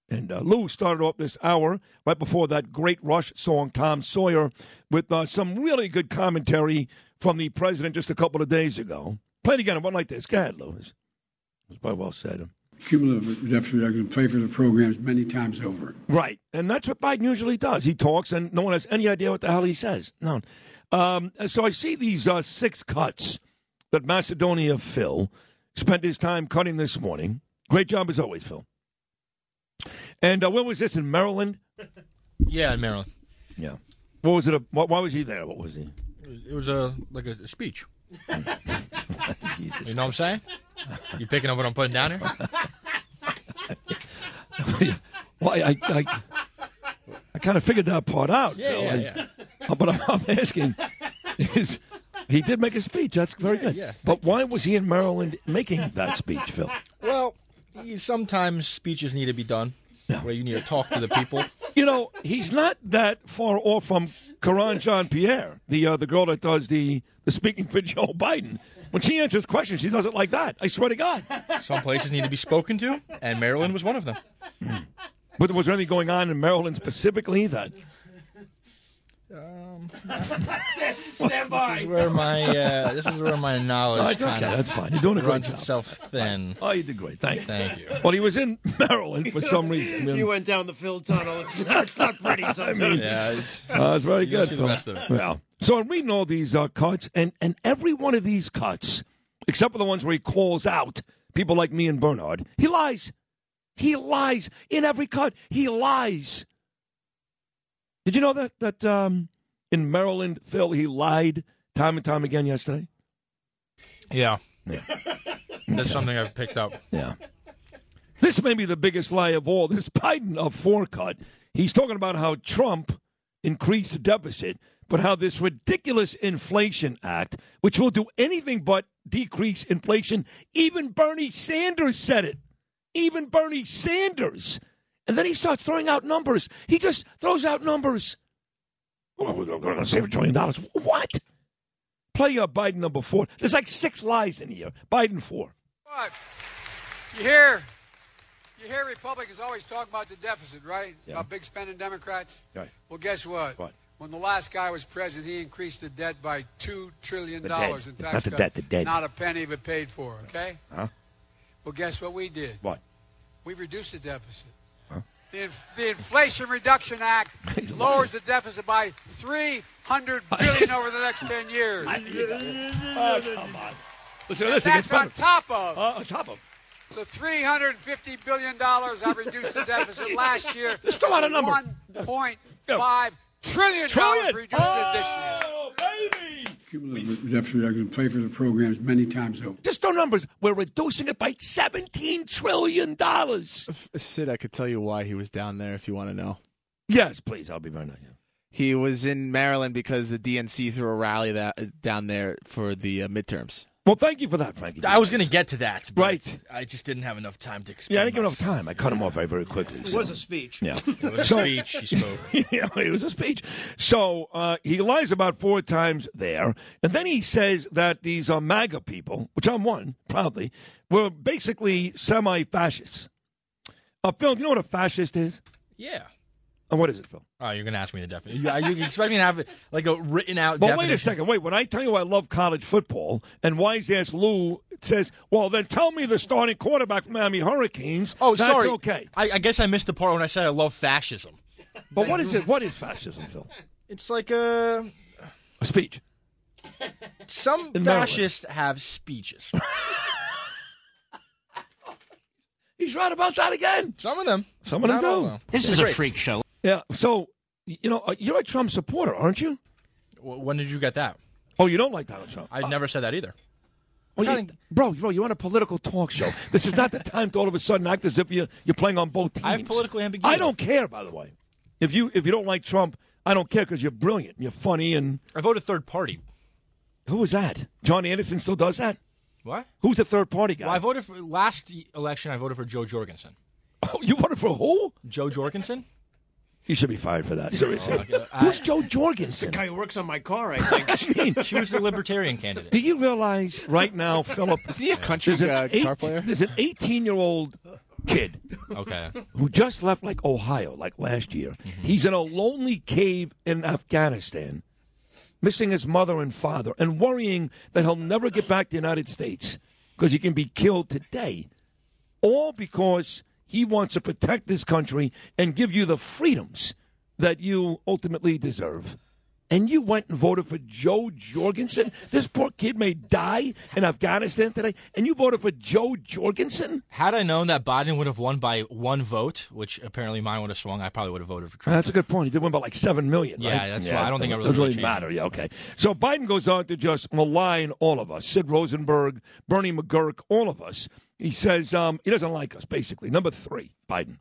And uh, Lou started off this hour right before that great Rush song, Tom Sawyer, with uh, some really good commentary from the president just a couple of days ago. Play it again. It went like this. Go ahead, Lou. It was quite well said. Cumulative deficit, can play for the programs many times over. Right. And that's what Biden usually does. He talks, and no one has any idea what the hell he says. No. Um, so I see these uh, six cuts that Macedonia Phil spent his time cutting this morning. Great job as always, Phil. And uh, where was this in Maryland? Yeah, in Maryland. Yeah. What was it? A, why why was he there? What was he? It was a like a, speech. You know what I'm saying? You picking up what I'm putting down here? well, I, I, I, I kind of figured that part out. Yeah, so yeah, I- yeah. But I'm, I'm asking, is he did make a speech? That's very good. yeah. But why was he in Maryland making that speech, Phil? Well, sometimes speeches need to be done where you need to talk to the people. You know, he's not that far off from Karine Jean-Pierre, the uh, the girl that does the, the speaking for Joe Biden. When she answers questions, she does it like that. I swear to God. Some places need to be spoken to, and Maryland was one of them. But was there anything going on in Maryland specifically that? Um, Stand by. This is where my uh, this is where my knowledge Oh, it's kind okay. of That's fine. You're doing a great job. itself thin. Oh, you did great. Thank you. Thank you. Well, he was in Maryland for some reason. You went down the Phil tunnel. It's, it's not pretty sometimes. mean, Yeah, it's, Uh, it's very you good. see the Phil. best of it. Yeah. So I'm reading all these uh, cuts, and, and every one of these cuts, except for the ones where he calls out people like me and Bernard, he lies. He lies in every cut. He lies. Did you know that that um, in Maryland, Phil, he lied time and time again yesterday? Yeah. That's something I've picked up. Yeah. This may be the biggest lie of all. This Biden of four cut. He's talking about how Trump increased the deficit, but how this ridiculous Inflation Act, which will do anything but decrease inflation, even Bernie Sanders said it. Even Bernie Sanders. And then he starts throwing out numbers. He just throws out numbers. We're going to save a trillion dollars. What? Play your Biden number four. There's like six lies in here. Biden four. What? You hear, you hear Republicans always talk about the deficit, right? Yeah. About big spending Democrats. Right. Well, guess what? What? When the last guy was president, he increased the debt by two trillion dollars in tax Not the debt, the debt. Not a penny of it paid for. Okay. Huh? Well, guess what we did? What? We reduced the deficit. The, the Inflation Reduction Act lowers the deficit by three hundred billion over the next ten years. Oh, come on. Listen, And listen. that's on top of Uh, on top of. the three hundred fifty billion dollars I reduced the deficit last year. Just throw out a number. One point five trillion dollars Trillion. reduced it this year. Oh, baby. Cumulative deficit reduction pay for the programs many times over. Just throw numbers. We're reducing it by $17 trillion. Sid, I could tell you why he was down there if you want to know. Yes, please. I'll be very nice. He was in Maryland because the DNC threw a rally that down there for the uh, midterms. Well, thank you for that, Frankie. I was going to get to that, but Right. I just didn't have enough time to explain. Yeah, I didn't give enough time. I cut him off very, very quickly. It so- was a speech. Yeah. It was a speech. He spoke. yeah, it was a speech. So uh, he lies about four times there, and then he says that these uh, MAGA people, which I'm one, proudly, were basically semi-fascists. Uh, Phil, do you know what a fascist is? Yeah. Uh, what is it, Phil? Oh, you're going to ask me the definition. You, you expect me to have like a written out But definition? wait a second. Wait, when I tell you I love college football, and wise ass Lou says, "Well, then tell me the starting quarterback for Miami Hurricanes." Oh, that's sorry. okay. I, I guess I missed the part when I said I love fascism. But what is it? What is fascism, Phil? It's like a A speech. some In Maryland. fascists have speeches. He's right about that again. Some of them. Some of them Not do. of. This is a freak show. Yeah. So, you know, uh, you're a Trump supporter, aren't you? When did you get that? Oh, you don't like Donald Trump. I never said that either. Well, you- bro, bro, you're on a political talk show. This is not the time to all of a sudden act as if you're, you're playing on both teams. I have political ambiguity. I don't care, by the way. If you if you don't like Trump, I don't care because you're brilliant, you're funny, and I voted third party. who was that? John Anderson still does that. What? Who's the third party guy? Well, I voted for last election. I voted for Jo Jorgensen. Oh, you voted for who? Jo Jorgensen. You should be fired for that. Seriously. Okay, I- Who's Jo Jorgensen? The guy who works on my car, I think. I mean, She was the libertarian candidate. do you realize right now, Philip? Is he a country there's an uh, guitar eight- player? There's an 18 year old kid Okay. who just left like Ohio, like last year. Mm-hmm. He's in a lonely cave in Afghanistan, missing his mother and father, and worrying that he'll never get back to the United States because he can be killed today. All because he wants to protect this country and give you the freedoms that you ultimately deserve. And you went and voted for Jo Jorgensen. This poor kid may die in Afghanistan today, and you voted for Jo Jorgensen. Had I known that Biden would have won by one vote, which apparently mine would have swung, I probably would have voted for Trump. That's a good point. He did win by like seven million. Yeah, right? that's why I don't think it really doesn't really matter. Yeah, okay. So Biden goes on to just malign all of us: Sid Rosenberg, Bernie McGuirk, all of us. He says um, he doesn't like us. Basically, number three, Biden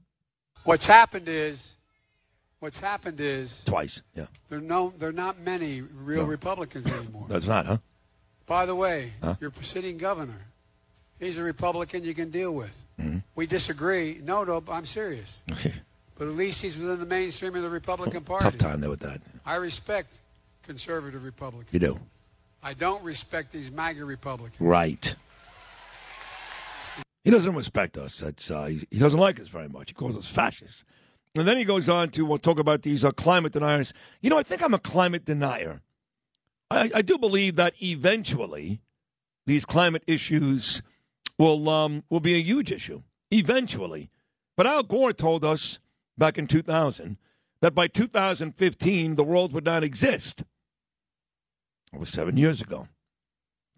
What's happened is, what's happened is, twice. Yeah, there no, there are not many real Republicans anymore. that's not, huh? By the way, Huh? your sitting governor, he's a Republican you can deal with. Mm-hmm. We disagree. No, no, I'm serious. but at least he's within the mainstream of the Republican Party. Tough time there with that. I respect conservative Republicans. You do I don't respect these MAGA Republicans. right. He doesn't respect us. That's uh, he, he doesn't like us very much. He calls us fascists. And then he goes on to we'll talk about these uh, climate deniers. You know, I think I'm a climate denier. I, I do believe that eventually these climate issues will um, will be a huge issue. Eventually, but Al Gore told us back in 2000 that by 2015 the world would not exist. It was seven years ago.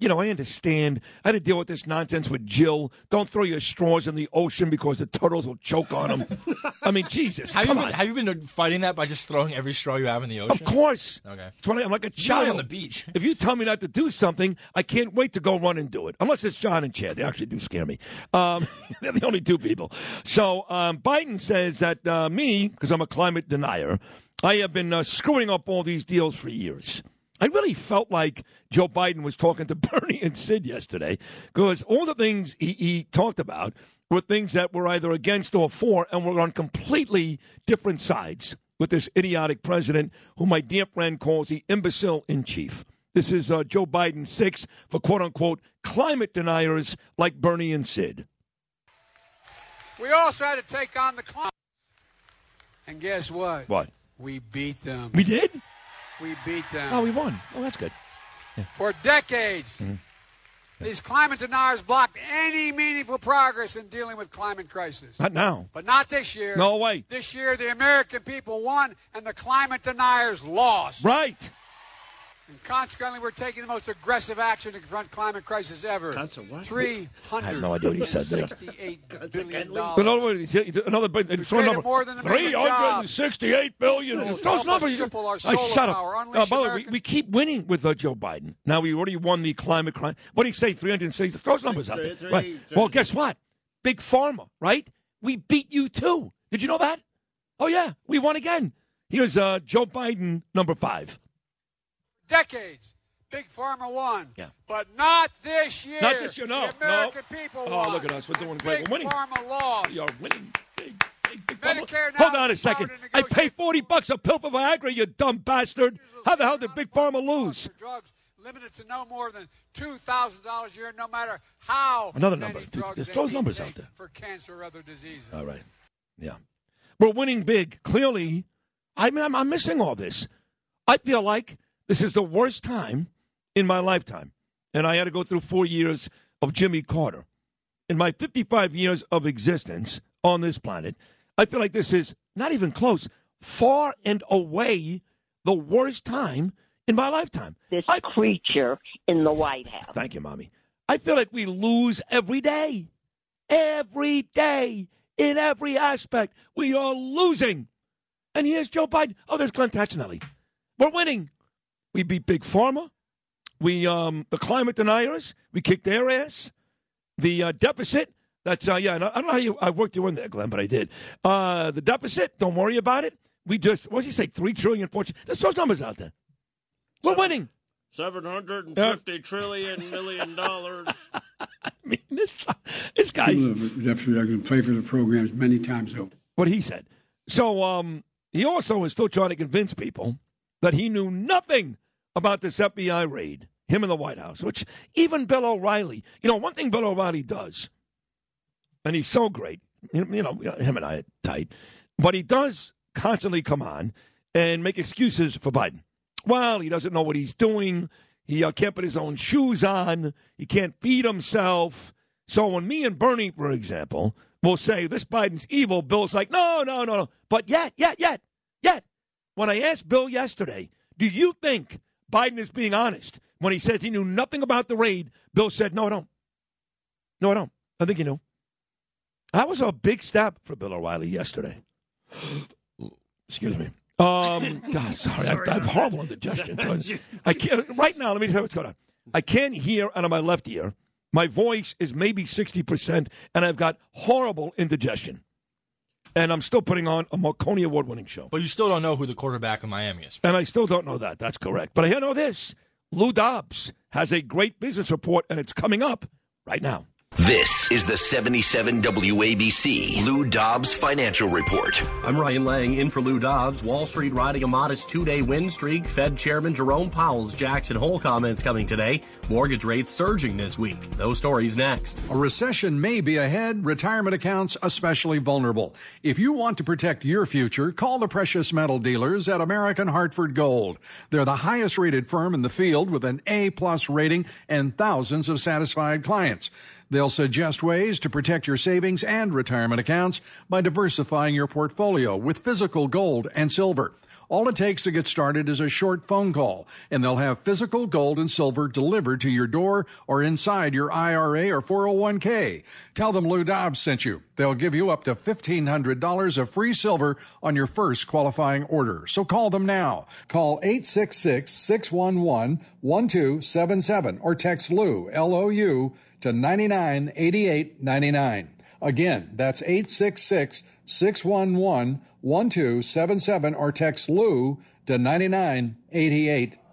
You know, I understand. I had to deal with this nonsense with Jill. Don't throw your straws in the ocean because the turtles will choke on them. I mean, Jesus, Have you, come been, on. have you been fighting that by just throwing every straw you have in the ocean? Of course. Okay. That's why I'm like a child on the beach. If you tell me not to do something, I can't wait to go run and do it. Unless it's John and Chad, they actually do scare me. Um, they're the only two people. So um, Biden says that uh, me, because I'm a climate denier, I have been uh, screwing up all these deals for years. I really felt like Joe Biden was talking to Bernie and Sid yesterday because all the things he, he talked about were things that were either against or for, and were on completely different sides with this idiotic president who my dear friend calls the imbecile in chief. This is uh, Joe Biden six for quote unquote climate deniers like Bernie and Sid. We also had to take on the climate. And guess what? What? We beat them. We did? We beat them. Oh, we won. Oh, that's good. For decades, Mm-hmm. these climate deniers blocked any meaningful progress in dealing with climate crisis. Not now. But not this year. No way. This year, the American people won, and the climate deniers lost. Right. And consequently, we're taking the most aggressive action to confront climate crisis ever. Three I have no idea what he said there. sixty-eight billion But another way, another big- it's throw number. more than a million jobs. 368 billion. We'll It's those numbers. triple our I solar shut up. power, Uh, by the way, we, we keep winning with uh, Joe Biden. Now we already won the climate crime. What did he say? 360. Those numbers out there. Right. Well, guess what? Big Pharma, right? We beat you too. Did you know that? Oh yeah, we won again. Here's uh, Joe Biden, number five. Decades. Big Pharma won. Yeah. But not this year. Not this year, no, The American no. people Oh, won. look at us. We're doing great. Big We're winning. Big Pharma lost. We are winning. Big, big, big Medicare now Hold on a has the power second. I pay 40 bucks a pill for Viagra, you dumb bastard. How the hell did Big Pharma lose? Drugs limited to no more than two thousand dollars a year, no matter how Another number. Just throw those numbers out there. for cancer or other diseases. All right. Yeah. We're winning big. Clearly, I mean, I'm, I'm missing all this. I feel like this is the worst time in my lifetime. And I had to go through four years of Jimmy Carter. In my 55 years of existence on this planet, I feel like this is not even close, far and away the worst time in my lifetime. This creature in the White House. Thank you, Mommy. I feel like we lose every day. Every day, in every aspect, we are losing. And here's Joe Biden. Oh, there's Glenn Tachinelli. We're winning. We beat Big Pharma. We, um, the climate deniers, we kicked their ass. The uh, deficit, that's, uh, yeah, I I don't know how you, I worked you in there, Glenn, but I did. Uh, the deficit, don't worry about it. We just, what did you say, three trillion, four trillion? There's those numbers out there. We're winning. Seven hundred and fifty trillion million dollars. this, this guy's. People have definitely are going to pay for the programs many times over. what he said. So um, he also is still trying to convince people that he knew nothing about this FBI raid, him in the White House, which even Bill O'Reilly, you know, one thing Bill O'Reilly does, and he's so great, you know, him and I are tight, but he does constantly come on and make excuses for Biden. Well, he doesn't know what he's doing. He uh, can't put his own shoes on. He can't feed himself. So when me and Bernie, for example, will say this Biden's evil, Bill's like, no, no, no, no. But yet, yet, yet, yet, when I asked Bill yesterday, Do you think Biden is being honest when he says he knew nothing about the raid? Bill said, no, I don't. No, I don't. I think he knew. That was a big step for Bill O'Reilly yesterday. Excuse me. Um, God, sorry, I, I have horrible indigestion. I can't. Right now, let me tell you what's going on. I can't hear out of my left ear. My voice is maybe sixty percent, and I've got horrible indigestion. And I'm still putting on a Marconi Award-winning show. But you still don't know who the quarterback of Miami is. And I still don't know that. That's correct. But I know this: Lou Dobbs has a great business report, and it's coming up right now. This is the 77 WABC Lou Dobbs Financial Report. I'm Ryan Lang in for Lou Dobbs. Wall Street riding a modest two-day win streak. Fed Chairman Jerome Powell's Jackson Hole comments coming today. Mortgage rates surging this week. Those stories next. A recession may be ahead, retirement accounts especially vulnerable. If you want to protect your future, call the precious metal dealers at American Hartford Gold. They're the highest rated firm in the field with an A plus rating and thousands of satisfied clients. They'll suggest ways to protect your savings and retirement accounts by diversifying your portfolio with physical gold and silver. All it takes to get started is a short phone call, and they'll have physical gold and silver delivered to your door or inside your IRA or 401k. Tell them Lou Dobbs sent you. They'll give you up to $1,500 of free silver on your first qualifying order. So call them now. Call 866 611 1277 or text Lou, L O U, to 998899. Again, that's 866 611 1277 or text Lou to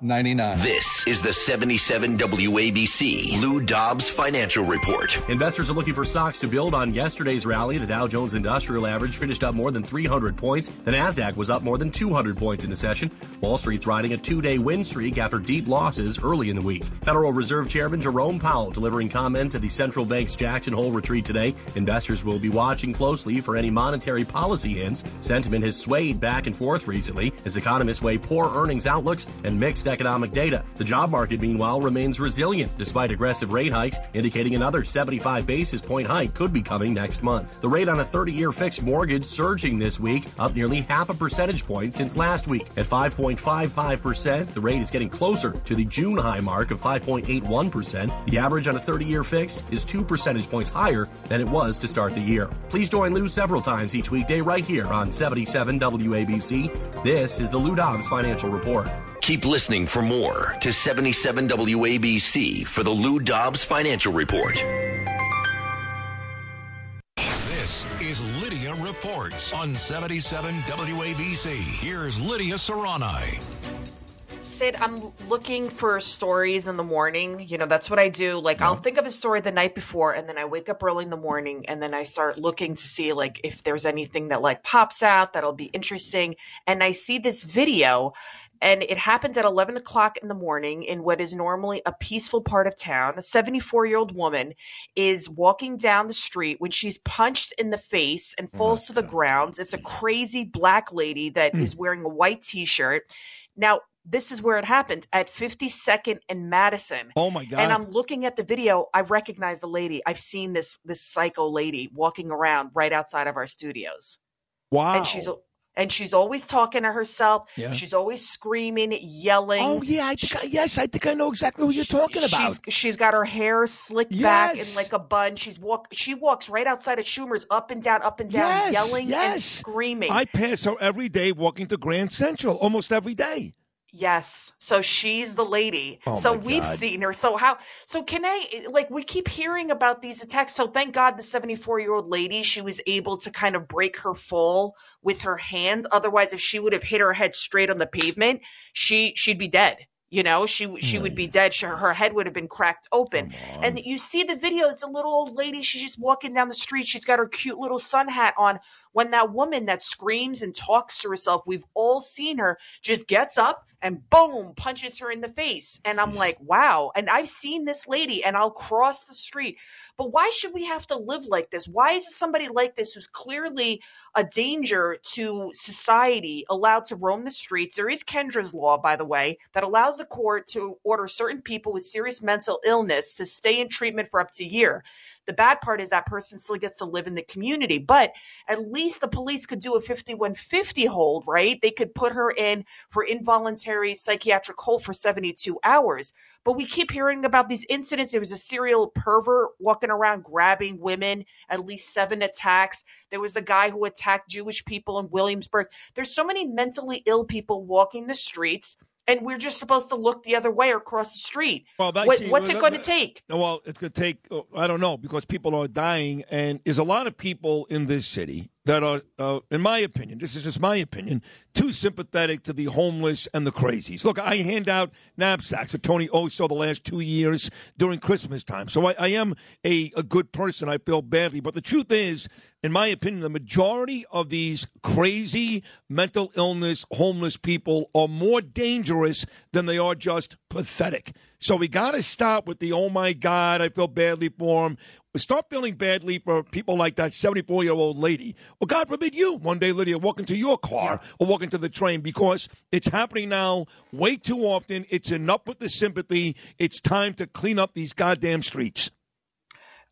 998899. This is the 77 WABC Lou Dobbs Financial Report. Investors are looking for stocks to build on yesterday's rally. The Dow Jones Industrial Average finished up more than 300 points. The Nasdaq was up more than 200 points in the session. Wall Street's riding a two-day win streak after deep losses early in the week. Federal Reserve Chairman Jerome Powell delivering comments at the central bank's Jackson Hole retreat today. Investors will be watching closely for any monetary policy hints. Sentiment has swayed back and forth recently as economists weigh poor earnings outlooks and mixed economic data. The job market, meanwhile, remains resilient despite aggressive rate hikes, indicating another 75 basis point hike could be coming next month. The rate on a 30 year fixed mortgage surging this week, up nearly half a percentage point since last week. At 5.55%, the rate is getting closer to the June high mark of 5.81%. The average on a 30 year fixed is two percentage points higher than it was to start the year. Please join Lou several times each weekday right here on 77 WABC. This is the Lou Dobbs Financial Report. Keep listening for more to 77 WABC for the Lou Dobbs Financial Report. This is Lydia Reports on 77 WABC. Here's Lydia Serrani. Sid, I'm looking for stories in the morning. You know, that's what I do. Like, I'll think of a story the night before, and then I wake up early in the morning, and then I start looking to see, like, if there's anything that, like, pops out that'll be interesting. And I see this video, and it happens at 11 o'clock in the morning in what is normally a peaceful part of town. A 74 year old woman is walking down the street when she's punched in the face and oh, falls to the ground. It's a crazy black lady that hmm. is wearing a white t shirt. Now, this is where it happened at 52nd and Madison. Oh my God. And I'm looking at the video. I recognize the lady. I've seen this this psycho lady walking around right outside of our studios. Wow. And she's and she's always talking to herself. Yeah. She's always screaming, yelling. Oh yeah, I think I, yes, I think I know exactly what you're talking about. She's she's got her hair slicked back in like a bun. She's walk she walks right outside of Schumer's up and down, up and down, Yes, yelling and screaming. I pass her every day walking to Grand Central, almost every day. Yes. So she's the lady. Oh, so we've God. seen her. So how so can I like we keep hearing about these attacks. So thank God the 74-year-old lady, she was able to kind of break her fall with her hands. Otherwise if she would have hit her head straight on the pavement, she she'd be dead. You know, she she would be dead. She, her head would have been cracked open. And you see the video. It's a little old lady. She's just walking down the street. She's got her cute little sun hat on. When that woman that screams and talks to herself, we've all seen her, just gets up and boom, punches her in the face. And I'm like, wow. And I've seen this lady, and I'll cross the street. But why should we have to live like this? Why is somebody like this who's clearly a danger to society allowed to roam the streets? There is Kendra's law, by the way, that allows the court to order certain people with serious mental illness to stay in treatment for up to a year. The bad part is that person still gets to live in the community. But at least the police could do a 5150 hold, right? They could put her in for involuntary psychiatric hold for 72 hours. But we keep hearing about these incidents. There was a serial pervert walking around grabbing women, at least seven attacks. There was the guy who attacked Jewish people in Williamsburg. There's so many mentally ill people walking the streets, and we're just supposed to look the other way or across the street. Well, What- see, what's well, it going to take? Well, it's going to take, uh, I don't know, because people are dying, and there's a lot of people in this city that are, uh, in my opinion, this is just my opinion, too sympathetic to the homeless and the crazies. Look, I hand out knapsacks for Tony Oso the last two years during Christmas time, so I, I am a, a good person. I feel badly, but the truth is, in my opinion, the majority of these crazy mental illness, homeless people are more dangerous than they are just pathetic. So we got to stop with the, oh my God, I feel badly for him. Start feeling badly for people like that 74 year old lady. Or God forbid you, one day, Lydia, walk into your car or walk into the train because it's happening now way too often. It's enough with the sympathy. It's time to clean up these goddamn streets.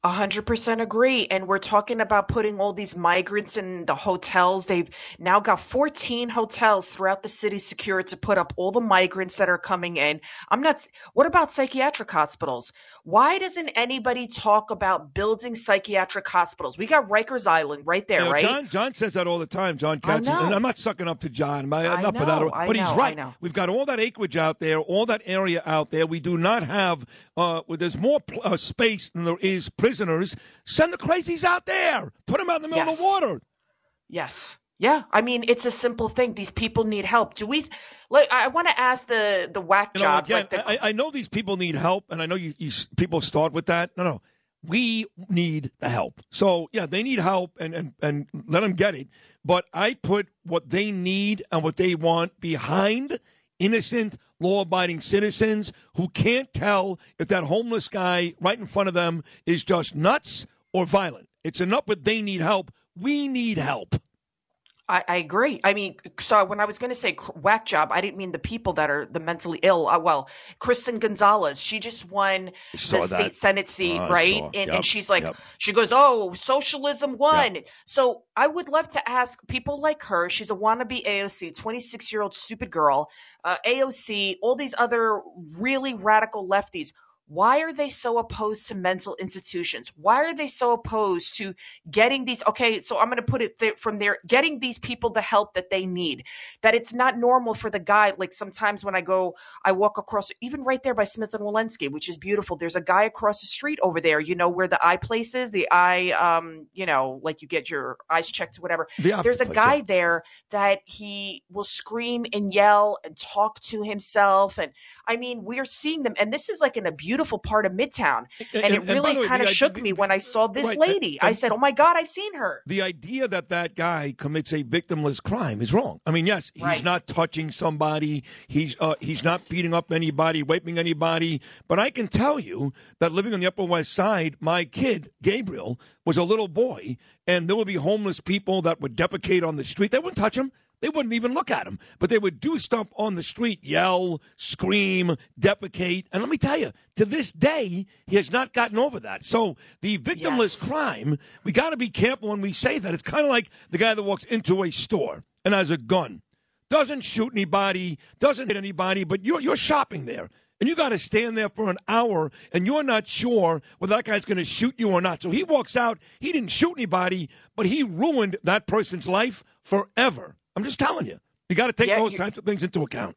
A hundred percent agree. And we're talking about putting all these migrants in the hotels. They've now got 14 hotels throughout the city secured to put up all the migrants that are coming in. I'm not, what about psychiatric hospitals? Why doesn't anybody talk about building psychiatric hospitals? We got Rikers Island right there, You know, right? John, John says that all the time, John I Katz. And I'm not sucking up to John, but I enough of that. know, I But he's know, I right. We've got all that acreage out there, all that area out there. We do not have, uh, well, there's more pl- uh, space than there is prisoners. Send the crazies out there. Put them out in the middle of the water. Yes. Yeah. I mean, it's a simple thing. These people need help. Do we, like, I want to ask the, the whack You know, jobs. again, like the, I, I know these people need help, and I know you, you people start with that. No, no, we need the help. So yeah, they need help, and and and let them get it. But I put what they need and what they want behind innocent, law-abiding citizens who can't tell if that homeless guy right in front of them is just nuts or violent. It's enough that they need help. We need help. I, I agree. I mean, so when I was going to say whack job, I didn't mean the people that are the mentally ill. Uh, well, Kristen Gonzalez, she just won the that. state senate seat, I right? And, Yep, and she's like, yep. she goes, "Oh, socialism won." So I would love to ask people like her. She's a wannabe AOC, twenty six year old stupid girl. Uh, AOC, all these other really radical lefties. Why are they so opposed to mental institutions? Why are they so opposed to getting these? Okay, so I'm going to put it th- from there getting these people the help that they need. That it's not normal for the guy. Like sometimes when I go, I walk across, even right there by Smith and Wollensky, which is beautiful. There's a guy across the street over there, you know, where the eye place is, the eye, um, you know, like you get your eyes checked or whatever. The There's a place, guy yeah. there that he will scream and yell and talk to himself. And I mean, we're seeing them. And this is like an a beautiful part of Midtown. And, and- it and really kind of shook me when I saw this Right, lady. I said, oh my God, I've seen her. The idea that that guy commits a victimless crime is wrong. I mean, yes, he's Right. not touching somebody, he's uh, he's not beating up anybody, raping anybody. But I can tell you that living on the Upper West Side, my kid Gabriel was a little boy, and there would be homeless people that would defecate on the street. They wouldn't touch him. They wouldn't even look at him, but they would do stuff on the street, yell, scream, deprecate. And let me tell you, to this day, he has not gotten over that. So the victimless crime, we got to be careful when we say that. It's kind of like the guy that walks into a store and has a gun, doesn't shoot anybody, doesn't hit anybody, but you're, you're shopping there. And you got to stand there for an hour, and you're not sure whether that guy's going to shoot you or not. So he walks out. He didn't shoot anybody, but he ruined that person's life forever. I'm just telling you. You got to take Yeah, those you- types of things into account.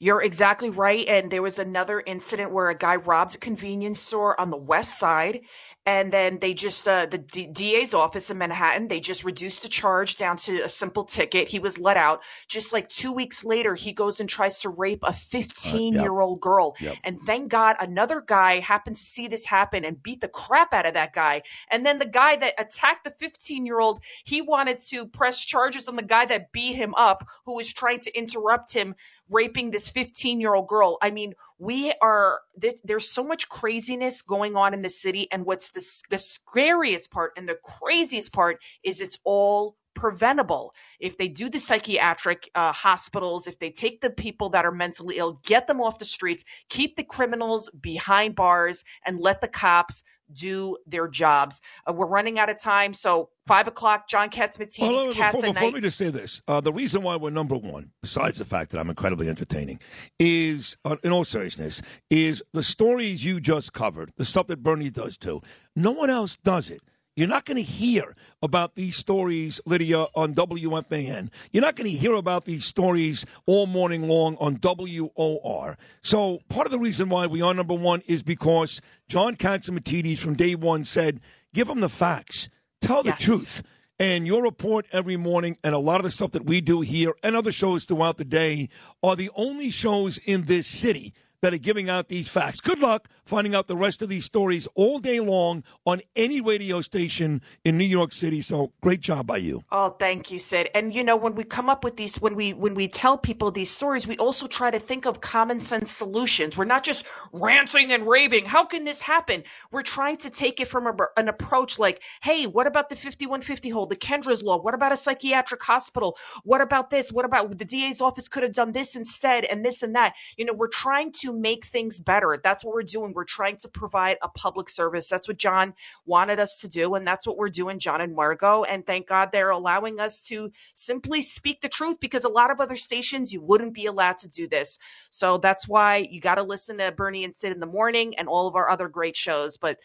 You're exactly right. And there was another incident where a guy robs a convenience store on the west side. And then they just, uh, the D- DA's office in Manhattan, they just reduced the charge down to a simple ticket. He was let out. Just like two weeks later, he goes and tries to rape a 15 year old girl. Yep. And thank God another guy happened to see this happen and beat the crap out of that guy. And then the guy that attacked the 15 year old, he wanted to press charges on the guy that beat him up, who was trying to interrupt him raping this 15 year old girl. I mean, we are, th- there's so much craziness going on in the city. And what's the, the scariest part and the craziest part is it's all preventable. If they do the psychiatric uh, hospitals, if they take the people that are mentally ill, get them off the streets, keep the criminals behind bars, and let the cops do their jobs. Uh, we're running out of time, so five o'clock. John Catsimatidis, Hold on, Cats before, at before Night. me just say this, uh, the reason why we're number one, besides the fact that I'm incredibly entertaining, is uh, in all seriousness, is the stories you just covered, the stuff that Bernie does too. No one else does it. You're not going to hear about these stories, Lydia, on WFAN. You're not going to hear about these stories all morning long on WOR. So part of the reason why we are number one is because John Catsimatidis from day one said, give them the facts. Tell the truth. And your report every morning and a lot of the stuff that we do here and other shows throughout the day are the only shows in this city that are giving out these facts. Good luck finding out the rest of these stories all day long on any radio station in New York City. So great job by you. Oh, thank you, Sid. And you know, when we come up with these, when we when we tell people these stories, we also try to think of common sense solutions. We're not just ranting and raving. How can this happen? We're trying to take it from a, an approach like, hey, what about the 5150 hold, the Kendra's law? What about a psychiatric hospital? What about this? What about the DA's office could have done this instead and this and that? You know, we're trying to make things better. That's what we're doing. We're trying to provide a public service. That's what John wanted us to do. And that's what we're doing, John and Margo. And thank God they're allowing us to simply speak the truth because a lot of other stations, you wouldn't be allowed to do this. So that's why you got to listen to Bernie and Sid in the morning and all of our other great shows. But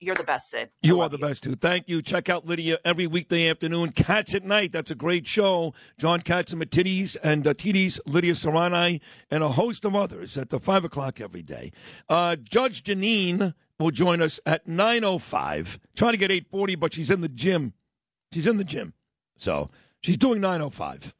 you're the best, Sid. You are the best, too. Thank you. Check out Lydia every weekday afternoon. Cats at Night. That's a great show. John Katz and Matidis and uh, Tidis, Lydia Serrani, and a host of others at the 5 o'clock every day. Uh, Judge Jeanine will join us at 9.05. Trying to get 8.40, but she's in the gym. She's in the gym. So she's doing 9.05,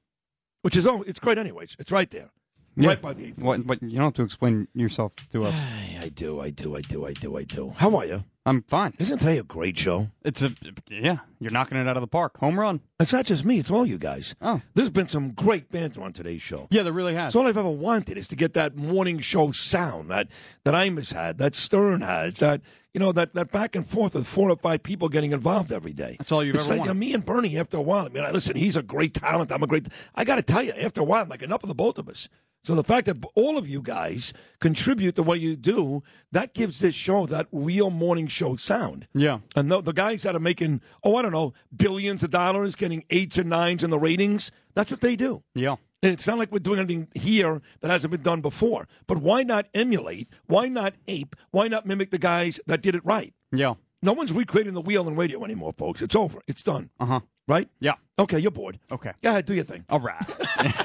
which is, oh, it's great anyways. It's right there. Yeah. Right by the What, but you don't have to explain yourself to us. I do, I do, I do, I do, I do. How are you? I'm fine. Isn't today a great show? It's a yeah. You're knocking it out of the park. Home run. It's not just me; it's all you guys. Oh, there's been some great banter on today's show. Yeah, there really has. It's all I've ever wanted is to get that morning show sound that that Imus had, that Stern has, that you know that that back and forth with four or five people getting involved every day. That's all you've it's ever like, wanted. Me and Bernie, after a while, I mean, listen, he's a great talent. I'm a great. I got to tell you, after a while, I'm like enough of the both of us. So the fact that all of you guys contribute the way you do, that gives this show that real morning show sound. Yeah. And the, the guys that are making, oh, I don't know, billions of dollars, getting eights and nines in the ratings, that's what they do. Yeah. And it's not like we're doing anything here that hasn't been done before. But why not emulate? Why not ape? Why not mimic the guys that did it right? Yeah. No one's recreating the wheel in radio anymore, folks. It's over. It's done. Uh huh. Right? Yeah. Okay, you're bored. Okay. Go ahead, do your thing. All right.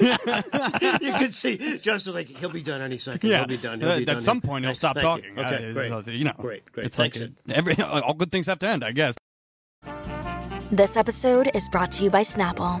you can see Justin like he'll be done any second. Yeah. He'll be done. He'll Uh, be at done. some point, he'll stop Thank talking. You. Okay, Uh, great. you know, great, great. It's Thanks, like Sid. every all good things have to end, I guess. This episode is brought to you by Snapple.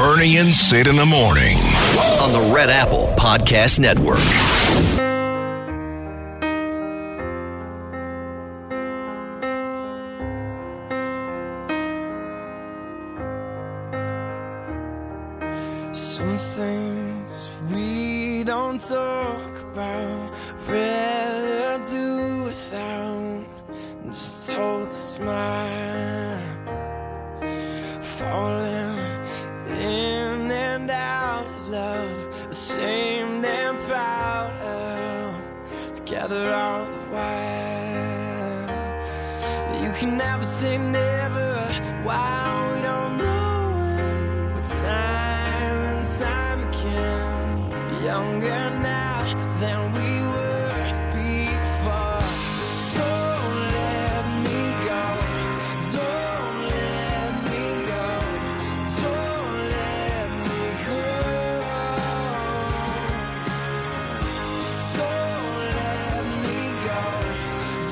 Bernie and Sid in the morning. on the Red Apple Podcast Network. Some things we don't talk about, rather do without. Just hold the smile, falling love, ashamed and proud of, together all the while. You can never say never. Wow, we don't know when, but time and time again, younger now than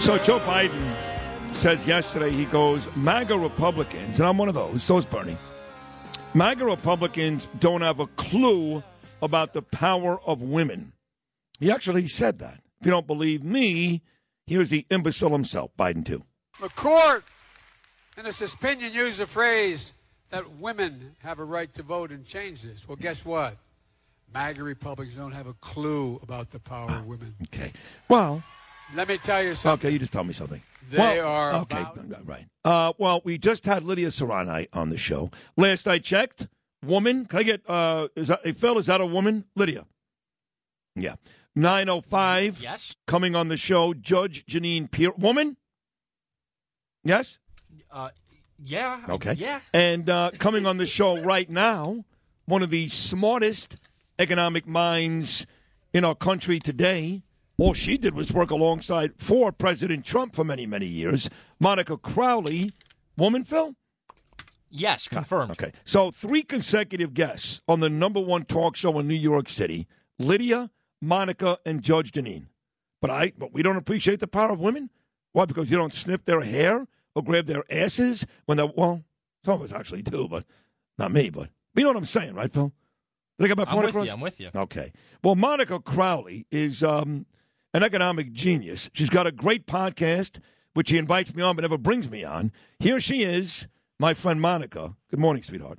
So Joe Biden says yesterday, he goes, MAGA Republicans, and I'm one of those, so is Bernie. MAGA Republicans don't have a clue about the power of women. He actually said that. If you don't believe me, here's the imbecile himself, Biden too. The court, in its opinion, used the phrase that women have a right to vote and change this. Well, guess what? MAGA Republicans don't have a clue about the power of women. Okay. Well, Let me tell you something. okay, you just tell me something. They Well, are okay, about- right. Uh, well, we just had Lydia Serrani on the show. Last I checked, woman. Can I get? Uh, is that? Hey, Phil, is that a woman? Lydia. Yeah. Nine oh five. Yes. Coming on the show, Judge Jeanine Pirro. Woman. Yes. Uh, yeah. Okay. Yeah. And uh, coming on the show right now, one of the smartest economic minds in our country today. All she did was work alongside for President Trump for many, many years. Monica Crowley, woman, Phil? Yes, confirmed. Okay. So three consecutive guests on the number one talk show in New York City Lydia, Monica, and Judge Deneen. But I but we don't appreciate the power of women? Why? Because you don't snip their hair or grab their asses when they're well, some of us actually do, but not me, but you know what I'm saying, right, Phil? Did I get my I'm with across? you, I'm with you. Okay. Well, Monica Crowley is um, an economic genius. She's got a great podcast, which she invites me on but never brings me on. Here she is, my friend Monica. Good morning, sweetheart.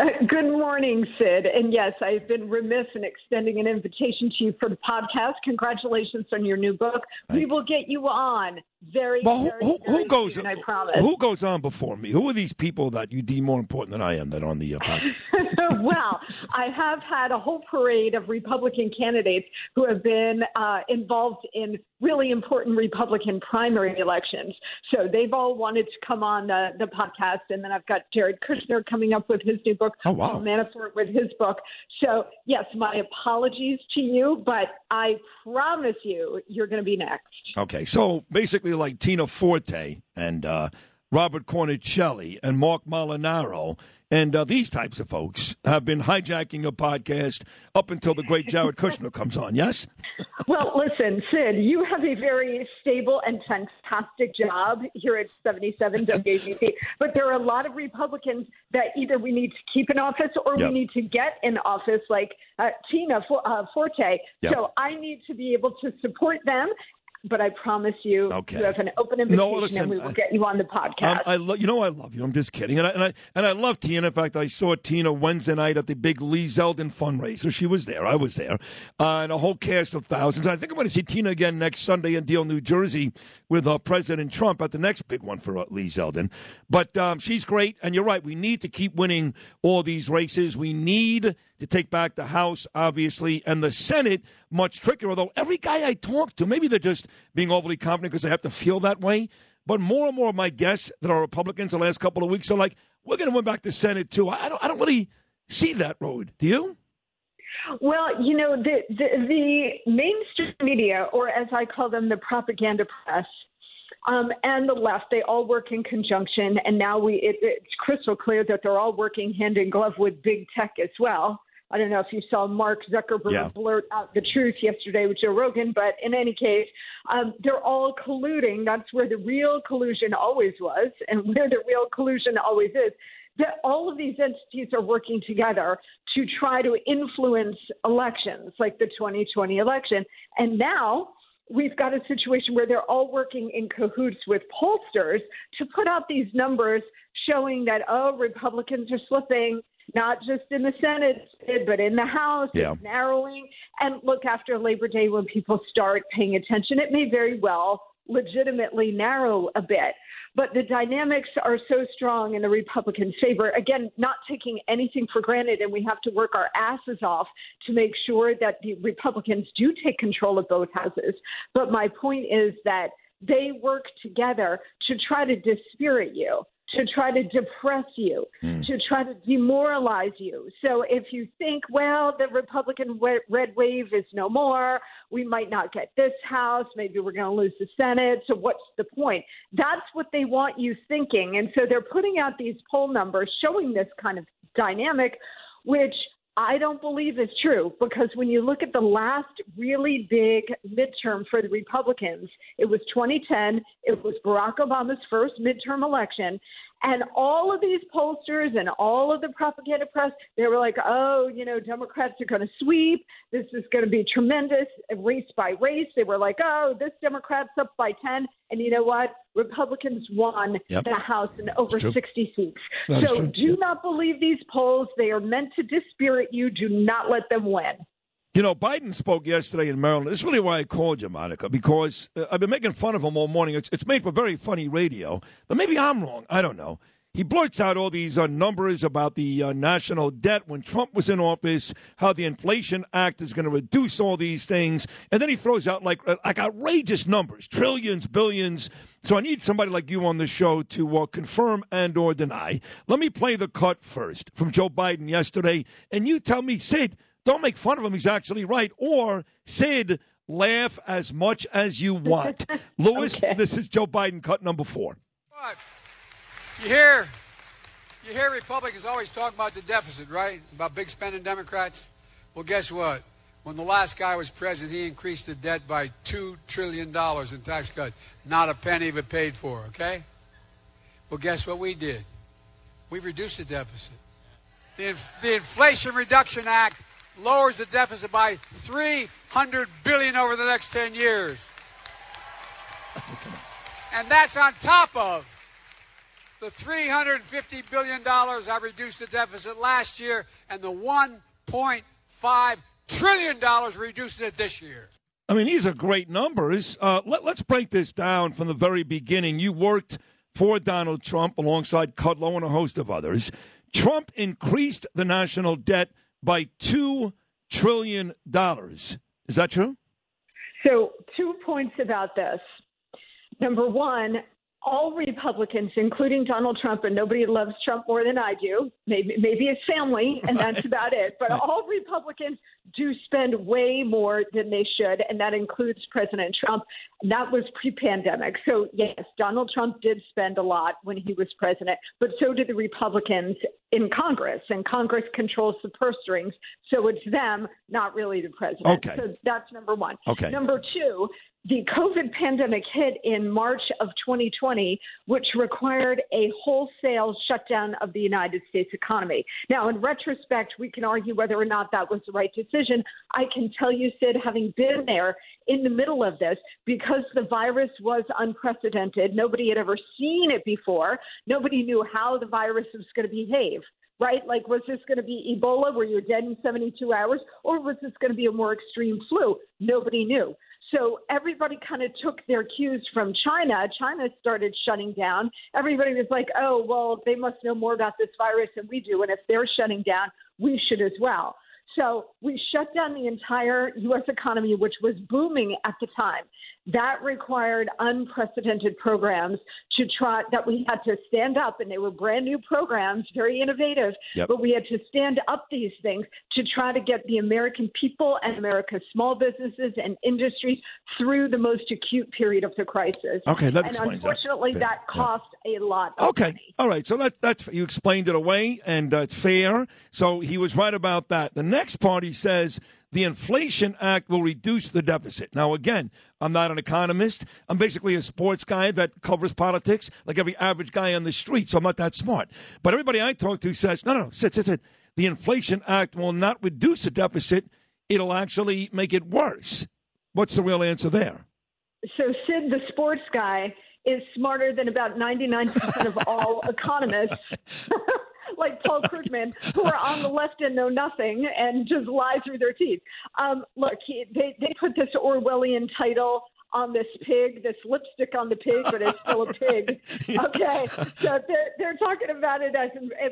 Uh, Good morning, Sid. And yes, I've been remiss in extending an invitation to you for the podcast. Congratulations on your new book. we will get you on very, Well, who, very, who, very who goes? soon, I promise. Who goes on before me? Who are these people that you deem more important than I am that are on the uh, podcast? well, I have had a whole parade of Republican candidates who have been uh, involved in really important Republican primary elections. So they've all wanted to come on the, the podcast. And then I've got Jared Kushner coming up with his new book, oh, wow. Paul Manafort with his book. So, yes, my apologies to you, but I promise you, you're going to be next. Okay, so basically, like Tina Forte and uh, Robert Cornicelli and Marc Molinaro and uh, these types of folks have been hijacking a podcast up until the great Jared Kushner comes on. Yes. Well, listen, Sid, you have a very stable and fantastic job here at 77 WABC, but there are a lot of Republicans that either we need to keep in office or Yep. we need to get in office, like uh, Tina uh, Forte. Yep. So I need to be able to support them. But I promise you, Okay. you have an open invitation, No, listen, and we will I- get you on the podcast. Um, I lo- you know I love you. I'm just kidding, and I, and I and I love Tina. In fact, I saw Tina Wednesday night at the big Lee Zeldin fundraiser. She was there. I was there, uh, and a whole cast of thousands. I think I'm going to see Tina again next Sunday in Deal, New Jersey, with uh, President Trump at the next big one for uh, Lee Zeldin. But um, she's great, and you're right. We need to keep winning all these races. We need to take back the House, obviously, and the Senate. Much trickier. Although every guy I talk to, maybe they're just being overly confident because they have to feel that way. But more and more of my guests that are Republicans the last couple of weeks are like, we're going to win back the Senate too. I don't, I don't really see that road. Do you? Well, you know, the, the, the mainstream media, or as I call them, the propaganda press, um, and the left, they all work in conjunction. And now we, it, it's crystal clear that they're all working hand in glove with big tech as well. I don't know if you saw Mark Zuckerberg Yeah. blurt out the truth yesterday with Joe Rogan, but in any case, um, they're all colluding. That's where the real collusion always was, and where the real collusion always is. That all of these entities are working together to try to influence elections, like the 2020 election. And now we've got a situation where they're all working in cahoots with pollsters to put out these numbers showing that, oh, Republicans are slipping, not just in the Senate, but in the House, Yeah. it's narrowing. And look, after Labor Day, when people start paying attention, it may very well legitimately narrow a bit. But the dynamics are so strong in the Republican favor. Again, not taking anything for granted, and we have to work our asses off to make sure that the Republicans do take control of both houses. But my point is that they work together to try to dispirit you, to try to depress you, hmm. to try to demoralize you. So if you think, well, the Republican red wave is no more, we might not get this House, maybe we're going to lose the Senate, so what's the point? That's what they want you thinking. And so they're putting out these poll numbers showing this kind of dynamic, which I don't believe is true because when you look at the last really big midterm for the Republicans, it was 2010. It was Barack Obama's first midterm election. And all of these pollsters and all of the propaganda press, they were like, oh, you know, Democrats are going to sweep. This is going to be tremendous, race by race. They were like, oh, this Democrat's up by 10. And you know what? Republicans won Yep. the House in over 60 seats. So true. do not believe these polls. They are meant to dispirit you. Do not let them win. You know, Biden spoke yesterday in Maryland. This is really why I called you, Monica, because uh, I've been making fun of him all morning. It's, it's made for very funny radio, but maybe I'm wrong. I don't know. He blurts out all these uh, numbers about the uh, national debt when Trump was in office, how the Inflation Act is going to reduce all these things, and then he throws out like uh, like outrageous numbers, trillions, billions. So I need somebody like you on the show to uh, confirm and or deny. Let me play the cut first from Joe Biden yesterday, and you tell me, Sid. Don't make fun of him. He's actually right. Or, Sid, laugh as much as you want. Lewis, this is Joe Biden cut number four. You hear, you hear Republicans always talk about the deficit, right? About big spending Democrats. Well, guess what? When the last guy was president, he increased the debt by two trillion dollars in tax cuts. Not a penny of it paid for. Okay. Well, guess what we did? We reduced the deficit. The, the Inflation Reduction Act lowers the deficit by 300 billion over the next 10 years. And that's on top of the 350 billion dollars I reduced the deficit last year and the 1.5 trillion dollars reduced it this year. I mean, these are great numbers. Uh, let, let's break this down from the very beginning. You worked for Donald Trump alongside Kudlow and a host of others. Trump increased the national debt by $2 trillion. Is that true? So, two points about this. Number one, all Republicans, including Donald Trump, and nobody loves Trump more than I do, maybe, maybe his family, and that's about it. But all Republicans do spend way more than they should, and that includes President Trump. That was pre pandemic. So, yes, Donald Trump did spend a lot when he was president, but so did the Republicans in Congress, and Congress controls the purse strings. So it's them, not really the president. Okay. So that's number one. Okay. Number two, the COVID pandemic hit in March of 2020, which required a wholesale shutdown of the United States economy. Now, in retrospect, we can argue whether or not that was the right decision. I can tell you, Sid, having been there in the middle of this, because the virus was unprecedented, nobody had ever seen it before, nobody knew how the virus was going to behave right? Like, was this going to be Ebola where you're dead in 72 hours, or was this going to be a more extreme flu? Nobody knew. So everybody kind of took their cues from China. China started shutting down. Everybody was like, oh, well, they must know more about this virus than we do. And if they're shutting down, we should as well. So we shut down the entire U.S. economy, which was booming at the time. That required unprecedented programs to try that we had to stand up, and they were brand new programs, very innovative. Yep. But we had to stand up these things to try to get the American people and America's small businesses and industries through the most acute period of the crisis. Okay, that and explains that. unfortunately, that Yeah. cost a lot. Of Okay. All right. So that, that's you explained it away, and uh, it's fair. So he was right about that. The next part he says the Inflation Act will reduce the deficit. Now, again, I'm not an economist. I'm basically a sports guy that covers politics, like every average guy on the street. So I'm not that smart. But everybody I talk to says, no, no, no, sit, sit, sit. The Inflation Act will not reduce the deficit. It'll actually make it worse. What's the real answer there? So Sid, the sports guy, is smarter than about 99% of all economists, like Paul Krugman, who are on the left and know nothing and just lie through their teeth. Um, look, he, they, they put this Orwellian title on this pig, this lipstick on the pig, but it's still a pig. Okay, so they're, they're talking about it as,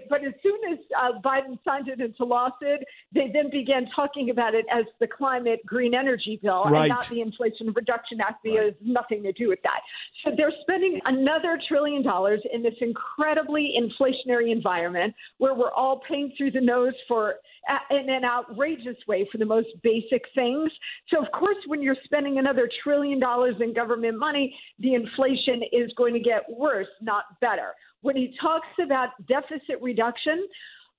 but as soon as uh, Biden signed it into law, Sid, they then began talking about it as the climate green energy bill Right. and not the Inflation Reduction Act has nothing to do with that. So they're spending another trillion dollars in this incredibly inflationary environment where we're all paying through the nose for in an outrageous way for the most basic things. So of course, when you're spending another trillion dollars in government money, the inflation is going to get worse, not better. When he talks about deficit reduction,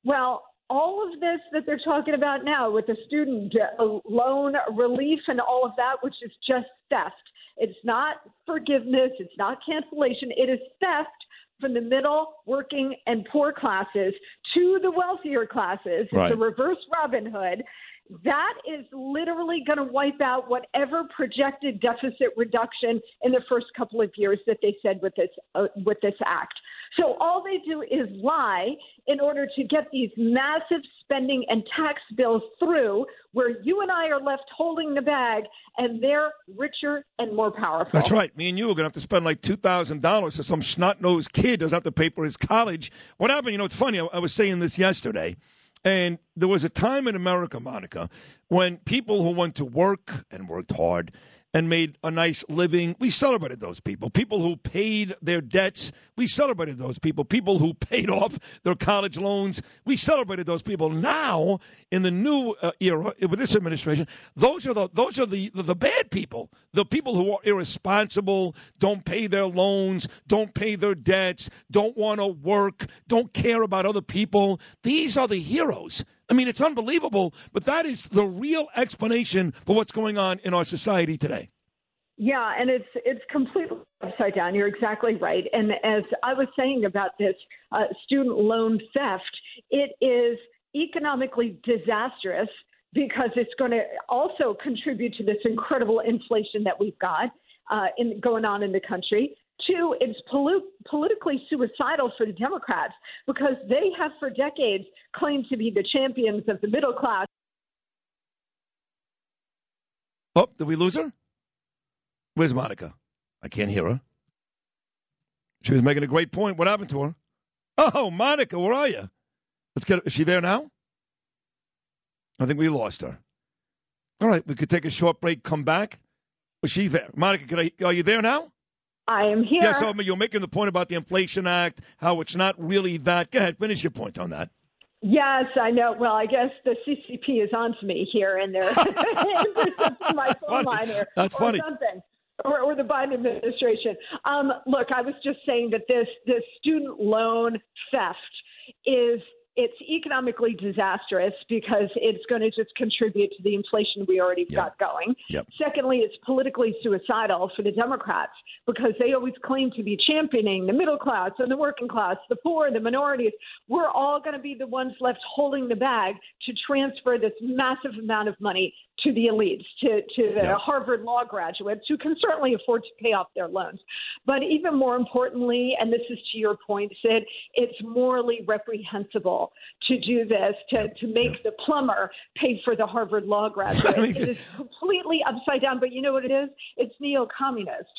well, all of this that they're talking about now with the student uh, loan relief and all of that, which is just theft. It's not forgiveness. It's not cancellation. It is theft from the middle, working, and poor classes to the wealthier classes. Right. It's a reverse Robin Hood. That is literally going to wipe out whatever projected deficit reduction in the first couple of years that they said with this uh, with this act. So all they do is lie in order to get these massive spending and tax bills through, where you and I are left holding the bag, and they're richer and more powerful. That's right. Me and you are going to have to spend like $2,000 so some snot nosed kid doesn't have to pay for his college. What happened? You know, it's funny. I was saying this yesterday. And there was a time in America, Monica, when people who went to work and worked hard and made a nice living, we celebrated those people. People who paid their debts, we celebrated those people. People who paid off their college loans, we celebrated those people. Now, in the new uh, era with this administration, those are the those are the, the the bad people. The people who are irresponsible, don't pay their loans, don't pay their debts, don't want to work, don't care about other people. These are the heroes. I mean, it's unbelievable, but that is the real explanation for what's going on in our society today. Yeah, and it's it's completely upside down. You're exactly right. And as I was saying about this uh, student loan theft, it is economically disastrous because it's going to also contribute to this incredible inflation that we've got uh, in, going on in the country. Two, it's politically suicidal for the Democrats because they have for decades claimed to be the champions of the middle class. Oh, did we lose her? Where's Monica? I can't hear her. She was making a great point. What happened to her? Oh, Monica, where are you? Let's get. Is she there now? I think we lost her. All right, we could take a short break. Come back. Was she there? Monica, I, are you there now? I am here. Yeah, so you're making the point about the Inflation Act, how it's not really that. Go ahead, finish your point on that. Yes, I know. Well, I guess the CCP is on to me here, and they're my phone line here, That's or funny. something, or, or the Biden administration. Um, look, I was just saying that this this student loan theft is it's economically disastrous because it's going to just contribute to the inflation we already got going. Yep. Secondly, it's politically suicidal for the Democrats because they always claim to be championing the middle class and the working class, the poor, the minorities. We're all going to be the ones left holding the bag to transfer this massive amount of money to the elites, to, to the Harvard law graduates who can certainly afford to pay off their loans. But even more importantly, and this is to your point, Sid, it's morally reprehensible to do this, to, to make the plumber pay for the Harvard law graduate. it is completely upside down. But you know what it is? It's neo communist.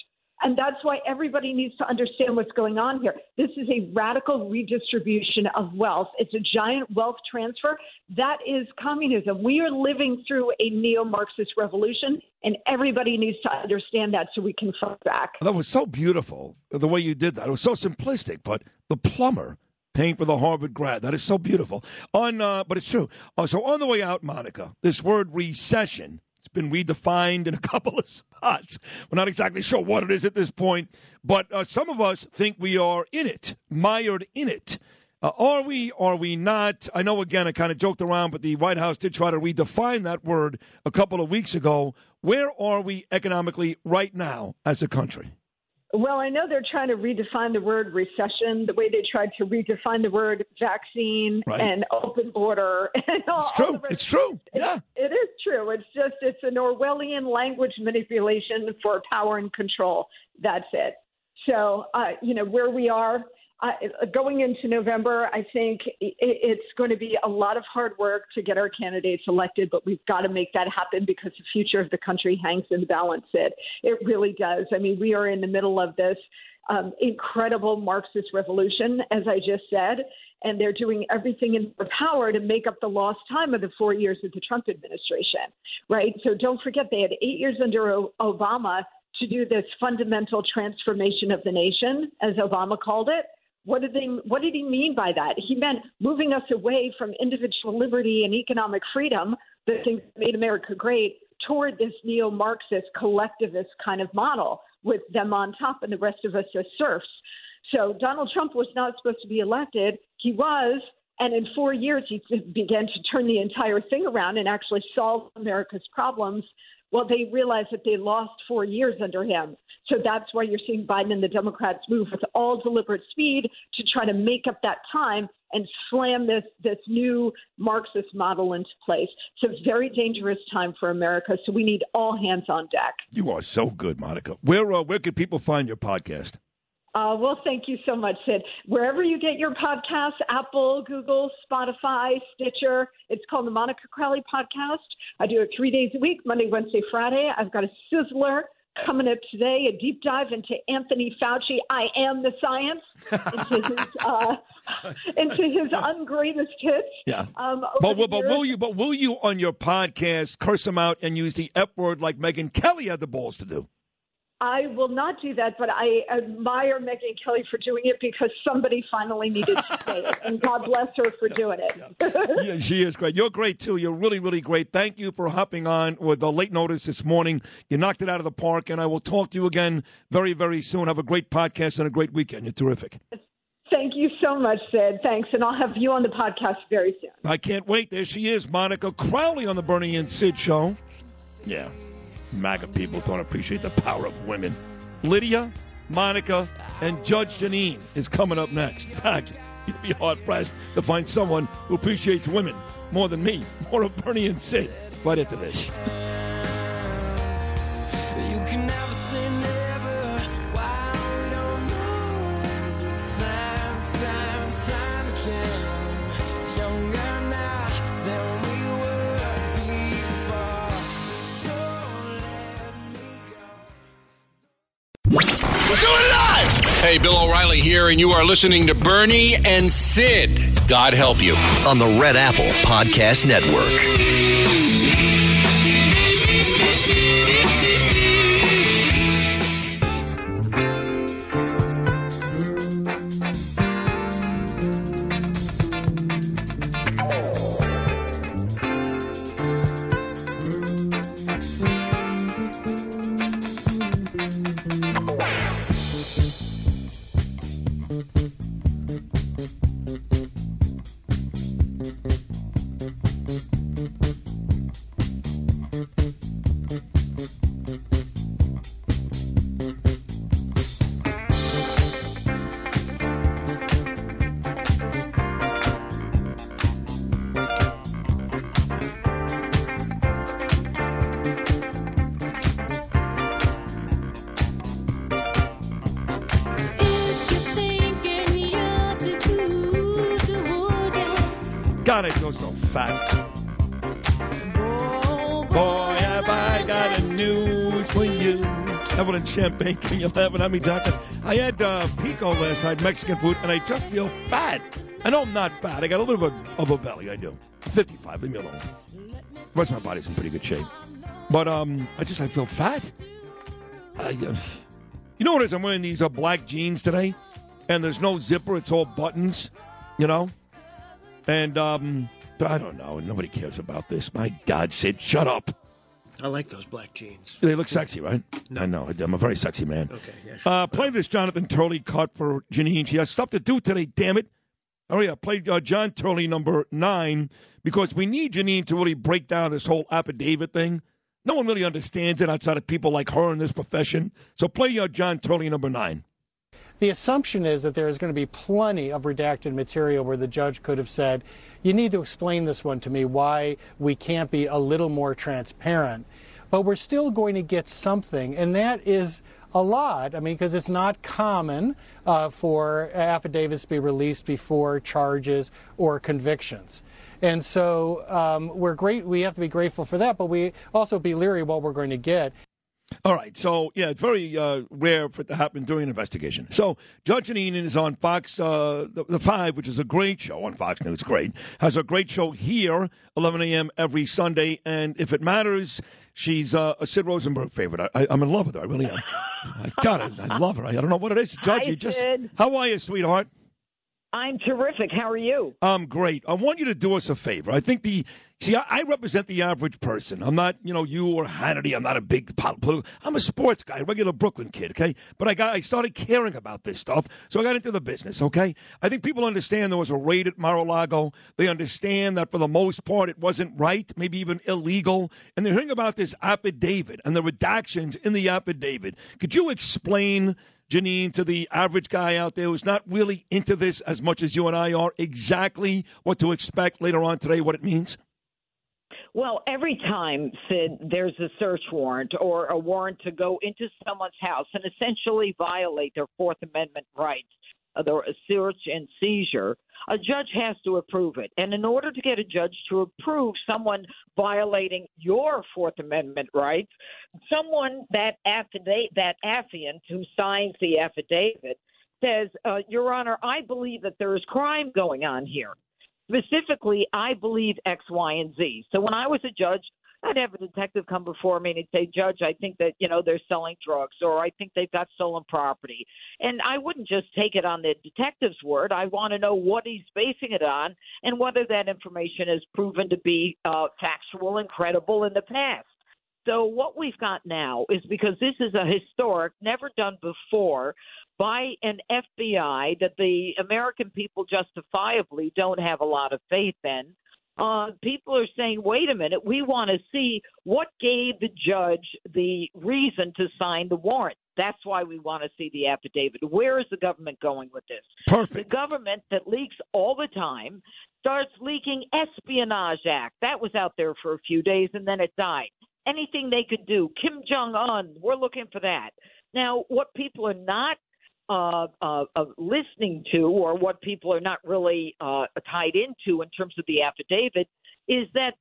And that's why everybody needs to understand what's going on here. This is a radical redistribution of wealth. It's a giant wealth transfer. That is communism. We are living through a neo Marxist revolution, and everybody needs to understand that so we can fight back. That was so beautiful the way you did that. It was so simplistic, but the plumber paying for the Harvard grad. That is so beautiful. On, uh, but it's true. Uh, so on the way out, Monica, this word recession. It's been redefined in a couple of spots. We're not exactly sure what it is at this point, but uh, some of us think we are in it, mired in it. Uh, are we? Are we not? I know. Again, I kind of joked around, but the White House did try to redefine that word a couple of weeks ago. Where are we economically right now as a country? Well, I know they're trying to redefine the word recession the way they tried to redefine the word vaccine Right. and open border. And all, It's true. It's true. Yeah. It is true. It's just it's an Orwellian language manipulation for power and control. That's it. So, uh, you know, where we are uh, going into November, I think it's going to be a lot of hard work to get our candidates elected, but we've got to make that happen because the future of the country hangs in the balance. It it really does. I mean, we are in the middle of this um, incredible Marxist revolution, as I just said, and they're doing everything in their power to make up the lost time of the four years of the Trump administration, right? So don't forget they had eight years under O- Obama to do this fundamental transformation of the nation, as Obama called it. What did they? What did he mean by that? He meant moving us away from individual liberty and economic freedom, the things that made America great, toward this neo-Marxist collectivist kind of model with them on top and the rest of us as serfs. So Donald Trump was not supposed to be elected. He was, and in four years he began to turn the entire thing around and actually solve America's problems. Well, they realized that they lost four years under him. So that's why you're seeing Biden and the Democrats move with all deliberate speed to try to make up that time and slam this this new Marxist model into place. It's a very dangerous time for America. So we need all hands on deck. You are so good, Monica. Where uh, where can people find your podcast? Uh, well, thank you so much, Sid. Wherever you get your podcasts, Apple, Google, Spotify, Stitcher, it's called the Monica Crowley Podcast. I do it three days a week, Monday, Wednesday, Friday. I've got a sizzler coming up today, a deep dive into Anthony Fauci. I am the science into his uh, into his ungreatest hits. Yeah. Um, But, will- but will you? But will you on your podcast curse him out and use the F word like Megyn Kelly had the balls to do? I will not do that, but I admire Megyn Kelly for doing it because somebody finally needed to say it, and God bless her for doing it. yeah, she is great. You're great too. You're really, really great. Thank you for hopping on with the late notice this morning. You knocked it out of the park, and I will talk to you again very, very soon. Have a great podcast and a great weekend. You're terrific. Thank you so much, Sid. Thanks, and I'll have you on the podcast very soon. I can't wait. There she is, Monica Crowley on the Bernie and Sid show. Yeah, MAGA people don't appreciate the power of women. Lydia, Monica, and Judge Jeanine is coming up next. You'd be hard pressed to find someone who appreciates women more than me. More of Bernie and Sid right into this. We'll do it live! Hey, Bill O'Reilly here, and you are listening to Bernie and Sid. God help you. On the Red Apple Podcast Network. Champagne, can you laugh at me talking? I had uh, pico last night, Mexican food, and I just feel fat. I know I'm not fat. I got a little bit of a, of a belly. I do. 55. Leave me alone. The rest of my body's in pretty good shape. But um, I just I feel fat. I, uh, you know what it is? I'm wearing these uh, black jeans today, and there's no zipper. It's all buttons. You know. And um, I don't know. Nobody cares about this. My God, Sid, shut up. I like those black jeans. They look sexy, right? I know. I'm a very sexy man. Okay, yeah, sure. Uh, play this Jonathan Turley cut for Jeanine. She has stuff to do today, damn it. Oh, yeah. Play uh, John Turley number nine because we need Jeanine to really break down this whole affidavit thing. No one really understands it outside of people like her in this profession. So play uh, John Turley number nine. The assumption is that there is going to be plenty of redacted material where the judge could have said, you need to explain this one to me, why we can't be a little more transparent. But we're still going to get something, and that is a lot. I mean, because it's not common uh, for affidavits to be released before charges or convictions. And so um, we're great. We have to be grateful for that, but we also be leery what we're going to get. All right. So, yeah, it's very uh, rare for it to happen during an investigation. So, Judge Jeanine is on Fox, uh, the, the 5, which is a great show on Fox News. Great. Has a great show here, 11 a.m. every Sunday. And if it matters, she's uh, a Sid Rosenberg favorite. I, I, I'm in love with her. I really am. I got it. I love her. I don't know what it is. Judge, Hi, you just. Sid. How are you, sweetheart? I'm terrific. How are you? I'm great. I want you to do us a favor. I think the See, I, I represent the average person. I'm not, you know, you or Hannity. I'm not a big political. I'm a sports guy, a regular Brooklyn kid. Okay, but I got, I started caring about this stuff, so I got into the business. Okay, I think people understand there was a raid at Mar-a-Lago. They understand that for the most part it wasn't right, maybe even illegal, and they're hearing about this affidavit and the redactions in the affidavit. Could you explain? Jeanine, to the average guy out there who's not really into this as much as you and I are, exactly what to expect later on today, what it means? Well, every time, Sid, there's a search warrant or a warrant to go into someone's house and essentially violate their Fourth Amendment rights, uh, the search and seizure, a judge has to approve it. And in order to get a judge to approve someone violating your Fourth Amendment rights, someone that affidavit, that affiant who signs the affidavit says, uh, Your Honor, I believe that there is crime going on here. Specifically, I believe X, Y, and Z. So when I was a judge, I'd have a detective come before me and he'd say, Judge, I think that, you know, they're selling drugs or I think they've got stolen property. And I wouldn't just take it on the detective's word. I want to know what he's basing it on and whether that information has proven to be uh, factual and credible in the past. So what we've got now is because this is a historic, never done before by an FBI that the American people justifiably don't have a lot of faith in. Uh, people are saying, wait a minute, we want to see what gave the judge the reason to sign the warrant. That's why we want to see the affidavit. Where is the government going with this? Perfect. The government that leaks all the time starts leaking Espionage Act. That was out there for a few days and then it died. Anything they could do. Kim Jong Un, we're looking for that. Now, what people are not uh, uh, of listening to, or what people are not really uh, tied into in terms of the affidavit, is that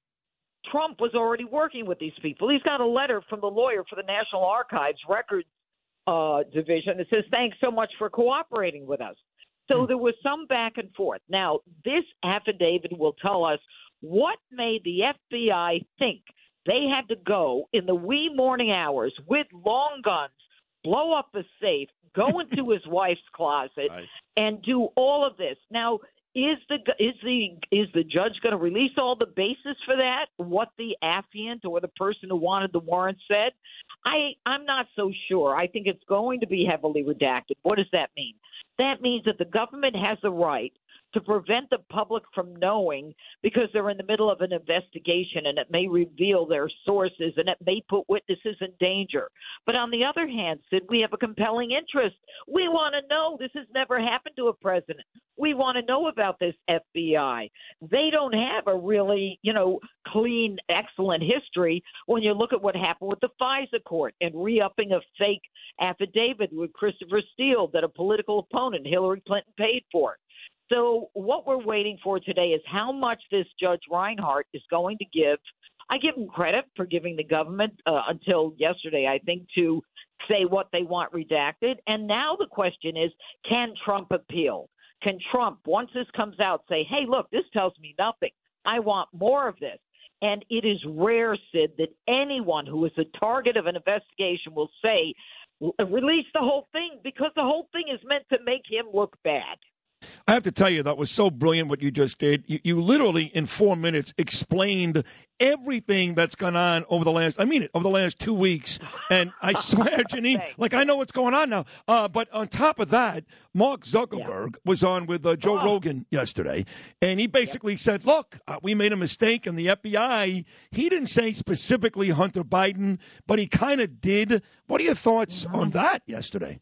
Trump was already working with these people. He's got a letter from the lawyer for the National Archives Records uh, Division that says, "Thanks so much for cooperating with us." So there was some back and forth. Now, this affidavit will tell us what made the FBI think they had to go in the wee morning hours with long guns, blow up a safe, go into his wife's closet, and do all of this. Now, is the is the is the judge going to release all the basis for that? What the affiant or the person who wanted the warrant said? I I'm not so sure. I think it's going to be heavily redacted. What does that mean? That means that the government has the right to prevent the public from knowing because they're in the middle of an investigation and it may reveal their sources and it may put witnesses in danger. But on the other hand, Sid, we have a compelling interest. We want to know this has never happened to a president. We want to know about this FBI. They don't have a really, you know, clean, excellent history when you look at what happened with the FISA court and re upping a fake affidavit with Christopher Steele that a political opponent, Hillary Clinton, paid for. So what we're waiting for today is how much this Judge Reinhart is going to give. I give him credit for giving the government uh, until yesterday, I think, to say what they want redacted. And now the question is, can Trump appeal? Can Trump, once this comes out, say, "Hey, look, this tells me nothing. I want more of this." And it is rare, Sid, that anyone who is the target of an investigation will say, "Release the whole thing," because the whole thing is meant to make him look bad. I have to tell you, that was so brilliant what you just did. You, you, literally, in four minutes, explained everything that's gone on over the last, I mean it, over the last two weeks. And I swear, Jeanine, like I know what's going on now. Uh, but on top of that, Mark Zuckerberg yeah. was on with uh, Joe oh. Rogan yesterday. And he basically yeah. said, look, uh, we made a mistake. And the FBI, he didn't say specifically Hunter Biden, but he kind of did. What are your thoughts mm-hmm. on that yesterday?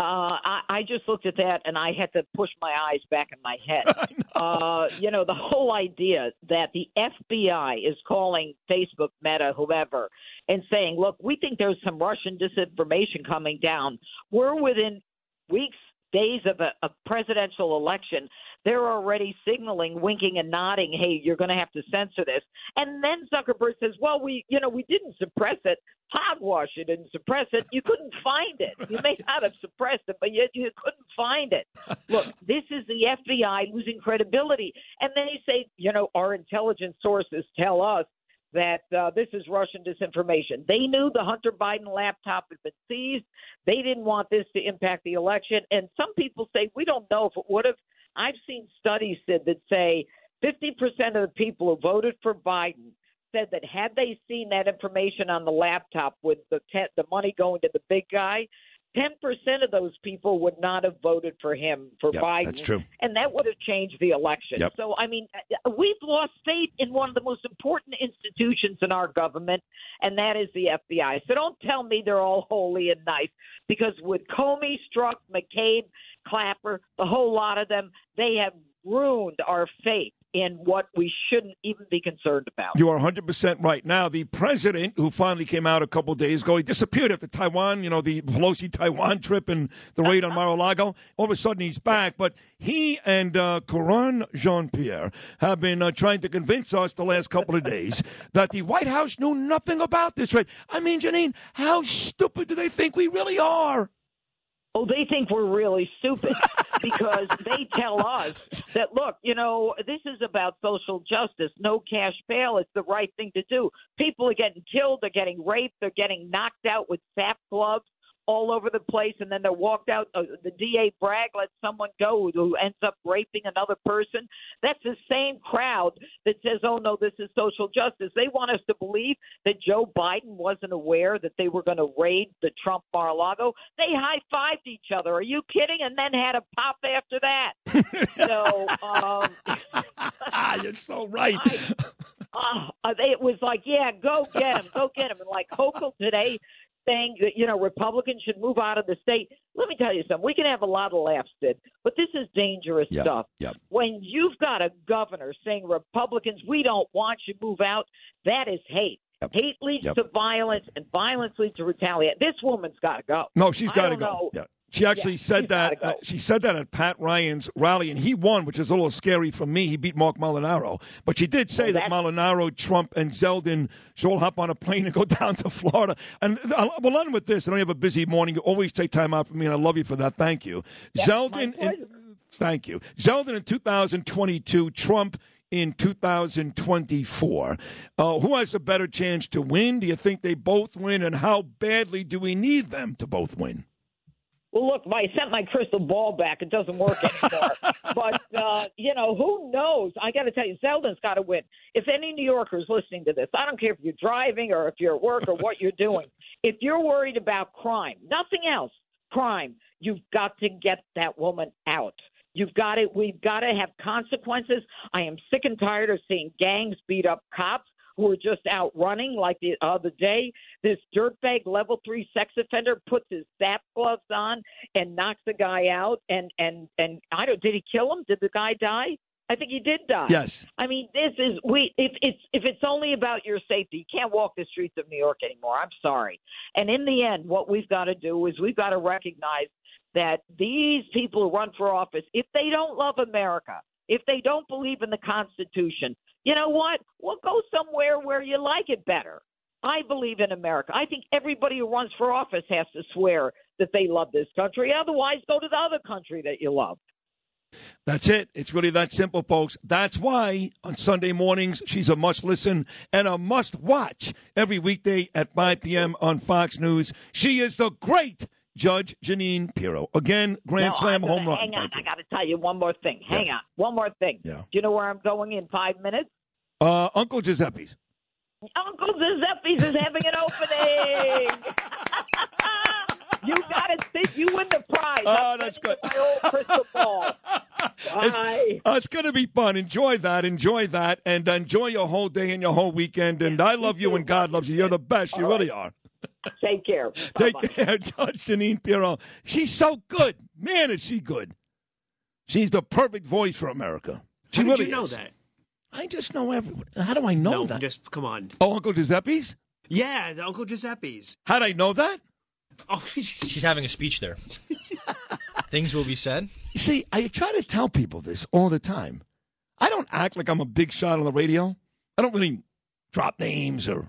Uh, I, I just looked at that and I had to push my eyes back in my head. uh, you know, the whole idea that the FBI is calling Facebook, Meta, whoever, and saying, look, we think there's some Russian disinformation coming down. We're within weeks, days of a, a presidential election they're already signaling, winking and nodding, hey, you're going to have to censor this. And then Zuckerberg says, well, we, you know, we didn't suppress it. Hogwash, you didn't suppress it. You couldn't find it. You may not have suppressed it, but yet you couldn't find it. Look, this is the FBI losing credibility. And they say, you know, our intelligence sources tell us that uh, this is Russian disinformation. They knew the Hunter Biden laptop had been seized. They didn't want this to impact the election. And some people say we don't know if it would have. I've seen studies that say 50% of the people who voted for Biden said that had they seen that information on the laptop with the te- the money going to the big guy, 10% of those people would not have voted for him for Yep, Biden. that's true. And that would have changed the election. Yep. So, I mean, we've lost faith in one of the most important institutions in our government, and that is the FBI. So don't tell me they're all holy and nice, because with Comey, Strzok, McCabe, Clapper, the whole lot of them, they have ruined our faith in what we shouldn't even be concerned about. You are 100% right. Now, the president who finally came out a couple of days ago, he disappeared after Taiwan, you know, the Pelosi Taiwan trip and the raid on Mar-a-Lago. All of a sudden, he's back. But he and uh, Karine Jean-Pierre have been uh, trying to convince us the last couple of days that the White House knew nothing about this raid. I mean, Jeanine, how stupid do they think we really are? Oh, they think we're really stupid because they tell us that, look, you know, this is about social justice. No cash bail. It's the right thing to do. People are getting killed. They're getting raped. They're getting knocked out with sap gloves all over the place. And then they're walked out. Uh, the DA Bragg lets someone go who ends up raping another person. That's the same crowd that says, oh, no, this is social justice. They want us to believe that Joe Biden wasn't aware that they were going to raid the Trump Mar a Lago. They high fived each other. Are you kidding? And then had a pop after that. so, um, Ah, You're so right. uh, it was like, yeah, go get him, go get him. And like Hochul today saying that, you know, Republicans should move out of the state. Let me tell you something. We can have a lot of laughs, Sid, but this is dangerous Yep, stuff. yep. When you've got a governor saying Republicans, we don't want you to move out, that is hate. Hate leads Yep. to violence, and violence leads to retaliation. This woman's got to go. No, she's got to go. Yeah. She actually Yeah, said that. Uh, she said that at Pat Ryan's rally, and he won, which is a little scary for me. He beat Marc Molinaro, but she did say that Molinaro, Trump, and Zeldin should all hop on a plane and go down to Florida. And uh, we'll end with this. I know you have a busy morning. You always take time out for me, and I love you for that. Thank you, Zeldin. In, thank you, Zeldin in 2022. Trump in 2024. Uh, who has a better chance to win? Do you think they both win? And how badly do we need them to both win? Well, look, I sent my crystal ball back. It doesn't work anymore. but uh, you know, who knows? I got to tell you, Zeldin's got to win. If any New Yorkers listening to this, I don't care if you're driving or if you're at work or what you're doing. If you're worried about crime, nothing else, crime, you've got to get that woman out. You've got to. We've got to have consequences. I am sick and tired of seeing gangs beat up cops who are just out running like the other day. This dirtbag level three sex offender puts his sap gloves on and knocks the guy out. And and and I don't. Did he kill him? Did the guy die? I think he did die. Yes. I mean, this is we. If it's if it's only about your safety, you can't walk the streets of New York anymore. I'm sorry. And in the end, what we've got to do is we've got to recognize that these people who run for office, if they don't love America, if they don't believe in the Constitution, you know what? We'll go somewhere where you like it better. I believe in America. I think everybody who runs for office has to swear that they love this country. Otherwise, go to the other country that you love. That's it. It's really that simple, folks. That's why on Sunday mornings, she's a must listen and a must watch every weekday at 5 p.m. on Fox News. She is the great Judge Jeanine Pirro. Again, Grand Now, Slam home run. Hang on, I got to tell you one more thing. Hang on, one more thing. Yeah. Do you know where I'm going in five minutes? Uh, Uncle Giuseppe's. Uncle Giuseppe's is having an opening. you got to Sid. You win the prize. Oh, that's good. My old crystal ball. Bye. Uh, it's going to be fun. Enjoy that. Enjoy that. And enjoy your whole day and your whole weekend. And I love you and God loves you. You're the best. You All really are. Take care. Take Bye-bye. care, Judge Jeanine Pirro. She's so good. Man, is she good. She's the perfect voice for America. She How did really you know is. that? I just know everyone. How do I know no, that? just come on. Oh, Uncle Giuseppe's? Yeah, the Uncle Giuseppe's. How'd I know that? Oh, She's having a speech there. Things will be said. You see, I try to tell people this all the time. I don't act like I'm a big shot on the radio. I don't really drop names or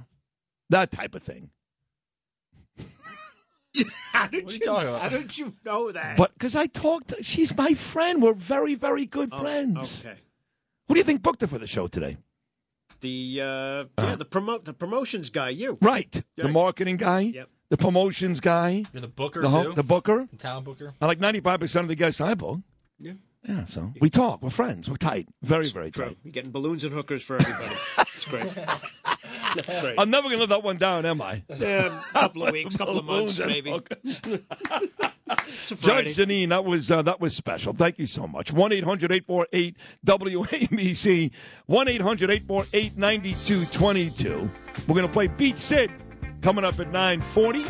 that type of thing. how did you you? How did you know that? But because I talked, she's my friend. We're very, very good oh, friends. Okay. Who do you think booked her for the show today? The uh, yeah, the promote the promotions guy. You Right. The marketing guy, Yep. the promotions guy, You're the booker the, ho- too. the booker. The talent booker. I like 95% of the guests I book. Yeah. Yeah, so we talk. We're friends. We're tight. Very, very True. tight. You're getting balloons and hookers for everybody. it's great. It's great. I'm never going to live that one down, am I? Yeah, a couple of weeks, couple of months, maybe. hookers. It's a Friday. Judge Jeanine, that was uh, that was special. Thank you so much. One 848 WABC. One 848 9222 We're gonna play Beat Sid coming up at nine forty.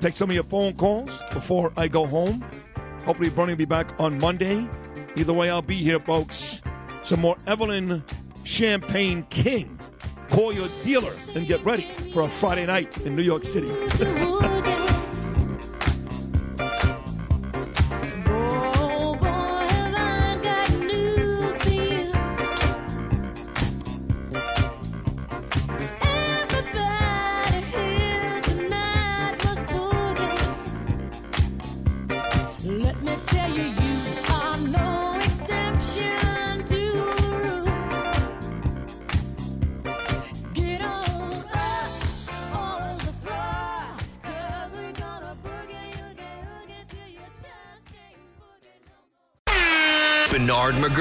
Take some of your phone calls before I go home. Hopefully, Bernie will be back on Monday. Either way, I'll be here, folks. Some more Evelyn Champagne King. Call your dealer and get ready for a Friday night in New York City.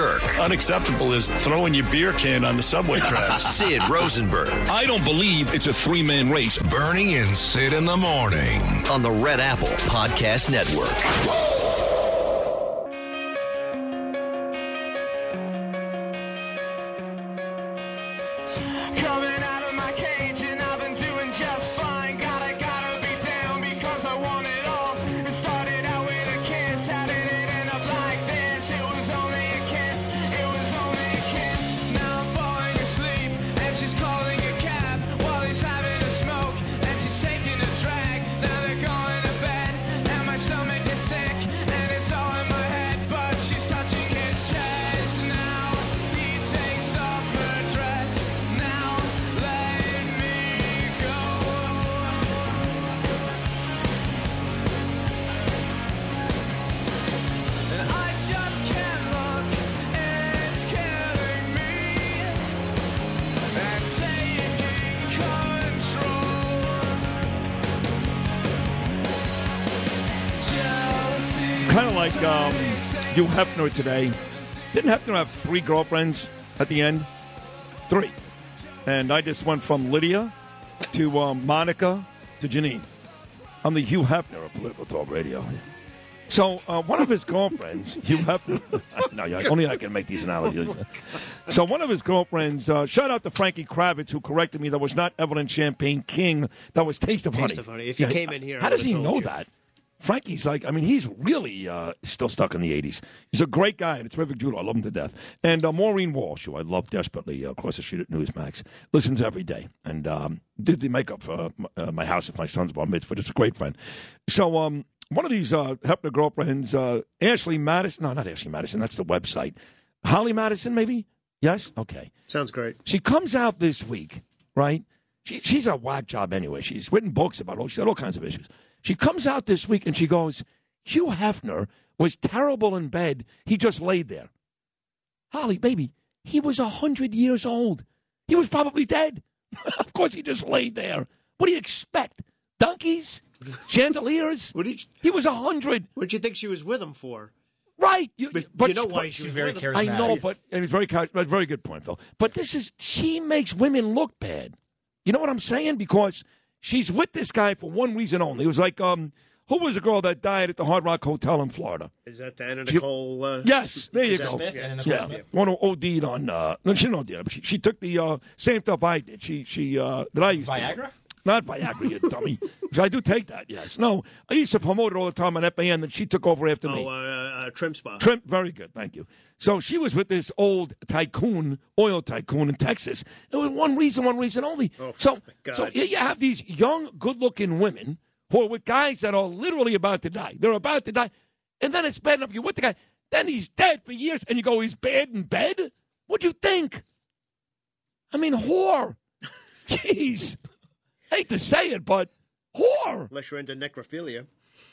Bernard McGuirk. Unacceptable is throwing your beer can on the subway tracks. Sid Rosenberg. I don't believe it's a three man race. Bernie and Sid in the morning on the Red Apple Podcast Network. You Hefner today. Didn't Hefner have three girlfriends at the end? Three. And I just went from Lydia to um, Monica to Jeanine. I'm the Hugh Hefner of Political Talk Radio. So uh, one of his girlfriends, Hugh Hefner, no, yeah, only I can make these analogies. So one of his girlfriends, uh, shout out to Frankie Kravitz, who corrected me. That was not Evelyn Champagne King. That was Taste of Taste Honey. of Honey. If you came in here, I how does he know you. that? Frankie's like, I mean, he's really uh, still stuck in the 80s. He's a great guy and a terrific judo. I love him to death. And uh, Maureen Walsh, who I love desperately, uh, across the street at Newsmax, listens every day and um, did the makeup for uh, my house at my son's bar mitzvah. Just a great friend. So um, one of these uh, Hefner girlfriends, uh, Ashley Madison, no, not Ashley Madison, that's the website. Holly Madison, maybe? Yes? Okay. Sounds great. She comes out this week, right? She, she's a whack job anyway. She's written books about all, she's had all kinds of issues. She comes out this week and she goes, Hugh Hefner was terrible in bed. He just laid there. Holly, baby, he was a 100 years old. He was probably dead. of course, he just laid there. What do you expect? Donkeys? Chandeliers? What did you, he was a 100. What did you think she was with him for? Right. You, But you know why she was with him. I know, but and it's very very good point, Phil. But this is she makes women look bad. You know what I'm saying? Because she's with this guy for one reason only. It was like um, who was the girl that died at the Hard Rock Hotel in Florida? Is that Anna She- Nicole? Uh, Yes, there you is that go. Smith? Yeah, one who OD'd on. Uh, no, she didn't OD. She, she took the uh, same stuff I did. She she uh, that I used to- Viagra? Not Viagra, you dummy. I do take that. Yes. No, I used to promote it all the time on FAN. and she took over after me. Oh, uh, uh, TrimSpa. Trim, very good, thank you. So she was with this old tycoon, oil tycoon in Texas. It was one reason, one reason only. Oh, so, God. so you have these young, good-looking women who are with guys that are literally about to die. They're about to die, and then it's bad enough you're with the guy. Then he's dead for years, and you go, he's bad in bed. What'd you think? I mean, whore. Jeez, hate to say it, but whore. Unless you're into necrophilia.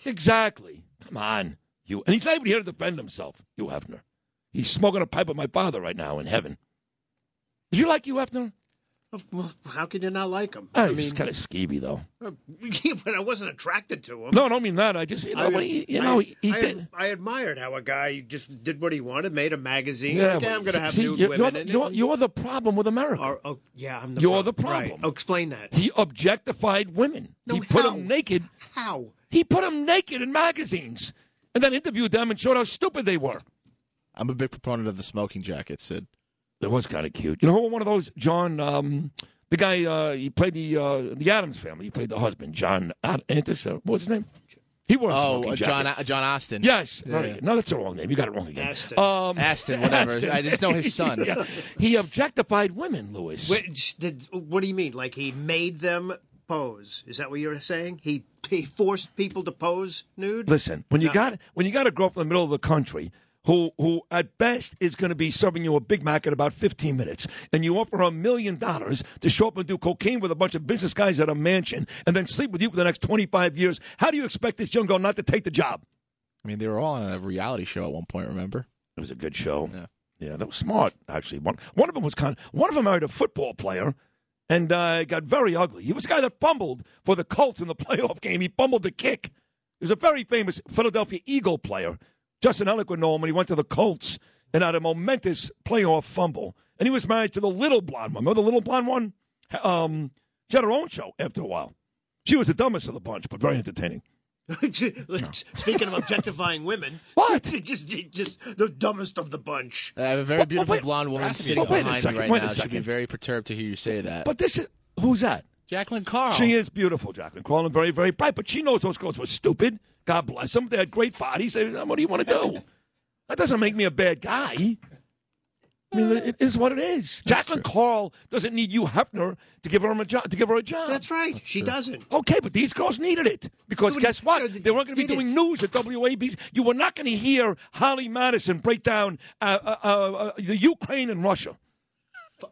Exactly. Come on, you. And he's not even here to defend himself. Hugh Hefner. He's smoking a pipe with my father right now in heaven. Did you like Hugh Hefner? Well, how can you not like him? Ah, he's kind of skeevy though. But I wasn't attracted to him. No, I don't mean that. I just you know, I, he, you know, I, he, he I, did. I admired how a guy just did what he wanted, made a magazine. Yeah, okay, I'm going to have see, nude you're, women. You're, the- you're, you're the problem with America. Or- oh, yeah, I'm the you're problem. the problem. Right. Oh, explain that. He objectified women. No, he put how? them naked. How? He put them naked in magazines, and then interviewed them and showed how stupid they were. I'm a big proponent of the smoking jacket, Sid. That was kind of cute. You know, one of those John, um, the guy uh, he played the uh, the Addams family. He played the husband, John Ad- Antis. Uh, what's his name? He wore a Oh, uh, John jacket. John Austin. Yes, Yeah, very yeah. good. No, that's the wrong name. You got it wrong again. Aston. Um, Aston, whatever. Aston. I just know his son. Yeah. He objectified women, Lewis. Wait, sh- did, what do you mean? Like he made them pose? Is that what you're saying? He he forced people to pose nude? Listen, when you No. got when you got a girl from the middle of the country who who at best is going to be serving you a Big Mac in about 15 minutes, and you offer her a million dollars to show up and do cocaine with a bunch of business guys at a mansion, and then sleep with you for the next 25 years, how do you expect this young girl not to take the job? I mean, they were all on a reality show at one point. Remember? It was a good show. Yeah. Yeah, that was smart, actually. One, one of them was kind of, one of them married a football player and uh, got very ugly. He was the guy that fumbled for the Colts in the playoff game. He fumbled the kick. He was a very famous Philadelphia Eagle player. Justin Ellick would know him when he went to the Colts and had a momentous playoff fumble. And he was married to the little blonde one. Remember the little blonde one? Um, she had her own show after a while. She was the dumbest of the bunch, but very entertaining. Speaking of objectifying women, what? just, just the dumbest of the bunch. I have a very beautiful blonde woman sitting wait behind second, me right now. She'd be very perturbed to hear you say that. But this is, who's that? Jacqueline Carl. She is beautiful, Jacqueline Carl, and very, very bright. But she knows those girls were stupid. God bless them. They had great bodies. They- What do you want to do? That doesn't make me a bad guy. I mean, it is what it is. Jacqueline Carl doesn't need you, Hefner, to give her a job. To give her a job. That's right. she doesn't. Okay, but these girls needed it because Dude, guess what? They weren't going to be doing it. news at WABC. You were not going to hear Holly Madison break down uh, uh, uh, uh, the Ukraine and Russia.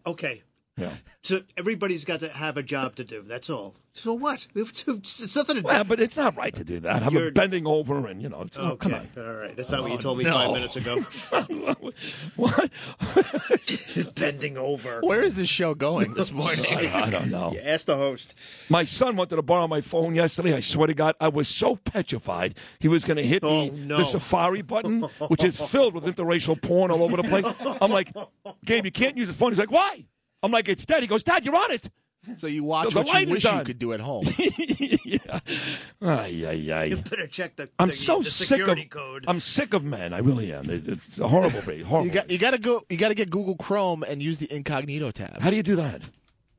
Okay. Yeah. So everybody's got to have a job to do. That's all. So what? It's nothing to do. Well, but it's not right to do that. I'm You're- bending over and you know. It's, oh, come on. All right. That's not what you Oh, told me no. five minutes ago. what? Bending over. Where is this show going this morning? I don't know. You ask the host. My son wanted to borrow my phone yesterday. I swear to God, I was so petrified he was going to hit Oh, the, no. the Safari button, which is filled with interracial porn all over the place. I'm like, Gabe, you can't use the phone. He's like, why? I'm like, it's dead. He goes, Dad, you're on it. So you watch The what light you is wish you could do at home. yeah. Ay, ay, ay. You better check the, I'm the, so the sick of. code. I'm sick of men. I really am. It- It's horrible, breed, horrible. You got you got to go. You got to get Google Chrome and use the incognito tab. How do you do that?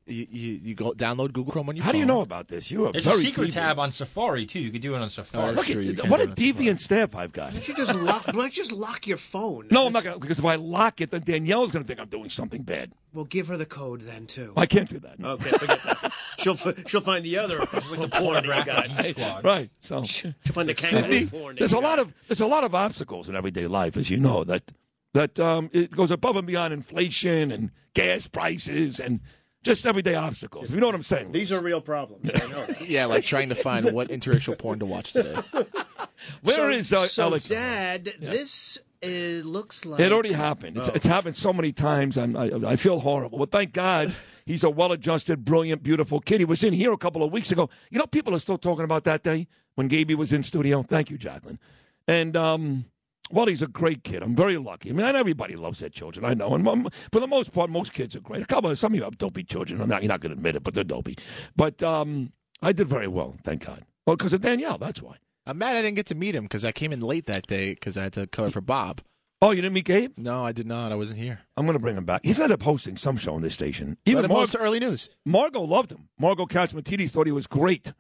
You, you, you go download Google Chrome on your phone? How do you know about this? You are There's very a secret deviant. tab on Safari too. You could do it on Safari. Look at, what a deviant staff I've got. Why don't you just lock? Why don't you just lock your phone? No, I'm not going to, because if I lock it, then Danielle's going to think I'm doing something bad. Well, give her the code then too. I can't do that. no. Okay, forget that. She'll f- she'll find the other with the porn that you got. Right. So She'll find the Cindy, porn. there's you a lot of there's a lot of obstacles in everyday life, as you know that that um, it goes above and beyond inflation and gas prices and just everyday obstacles. You know what I'm saying? These are real problems. I know. Yeah, like trying to find what interracial porn to watch today. Where so, is uh, so Alex? Dad? This uh, looks like It already happened. It's, Oh. it's happened so many times. I'm, I, I feel horrible. But thank God he's a well adjusted, brilliant, beautiful kid. He was in here a couple of weeks ago. You know, people are still talking about that day when Gaby was in studio. Thank you, Jacqueline. And, um, well, he's a great kid. I'm very lucky. I mean, everybody loves their children. I know. And um, for the most part, most kids are great. A couple of, some of you have dopey children. I'm not, you're not going to admit it, but they're dopey. But um, I did very well, thank God. Well, because of Danielle, that's why. I'm mad I didn't get to meet him because I came in late that day because I had to cover for Bob. Oh, you didn't meet Gabe? No, I did not. I wasn't here. I'm going to bring him back. He's ended up hosting some show on this station. Even Mar- most early news. Margo loved him. Margo Catsimatidis thought he was great.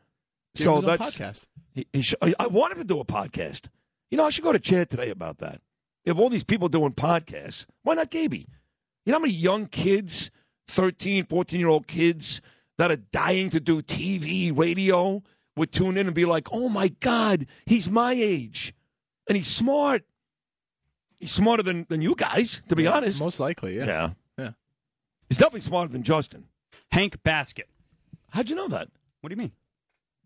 Give so him his own that's podcast. He, he sh- I I want him to do a podcast. You know, I should go to Chad today about that. You have all these people doing podcasts. Why not Gaby? You know how many young kids, 13, 14 year old kids that are dying to do TV, radio, would tune in and be like, oh my God, he's my age. And he's smart. He's smarter than, than you guys, to be honest. Most likely, yeah. Yeah. Yeah. He's definitely smarter than Justin. Hank Baskett. How'd you know that? What do you mean?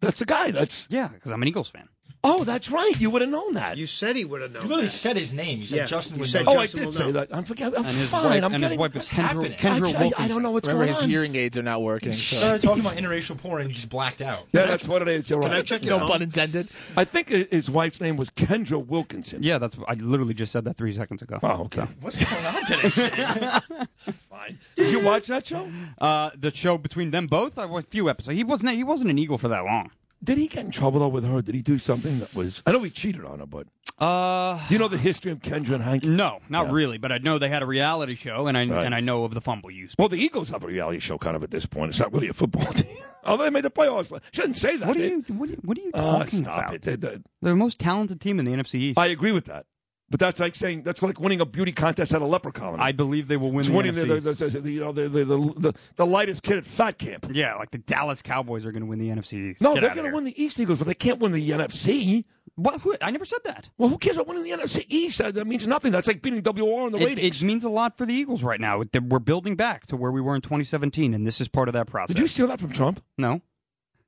That's the guy. That's yeah, because I'm an Eagles fan. Oh, that's right. You would have known that. You said he would have known. You literally that. said his name. You said Yeah, Justin you would said know. Oh, I Justin did say know. that. I'm forgetting. I'm And his fine. wife- I'm and his wife is Kendra- happening? Kendra I, I, I don't know what's Remember, going his on. hearing aids are not working. So. started talking about interracial porn and you just blacked out. Yeah, that's what it is. You're Can right. I check no your pun intended. I think hi- his wife's name was Kendra Wilkinson. Yeah, that's. I literally just said that three seconds ago. Oh, okay. What's going on today? Did you watch that show? Uh, the show between them both, a few episodes. He wasn't. He wasn't an Eagle for that long. Did he get in trouble though with her? Did he do something that was? I know he cheated on her, but Uh, do you know the history of Kendra and Hank? no, not Yeah. really. But I know they had a reality show, and I Right. and I know of the fumble use. Well, the Eagles have a reality show kind of at this point. It's not really a football team. oh, they made the playoffs. Shouldn't say that. What are you? What are you, what are you Uh, talking stop about? it. They- they- They're the most talented team in the NFC East. I agree with that. But that's like saying that's like winning a beauty contest at a leper colony. I believe they will win It's the winning NFC the, the, the, lightest kid at fat camp. Yeah, like the Dallas Cowboys are going to win the NFC East. No, they're going to win the East Eagles, but they can't win the NFC. What? Who, I never said that. Well, who cares about winning the NFC East? That that means nothing. That's like beating WR in the It, ratings. it means a lot for the Eagles right now. We're building back to where we were in 2017, and this is part of that process. Did you steal that from Trump? No.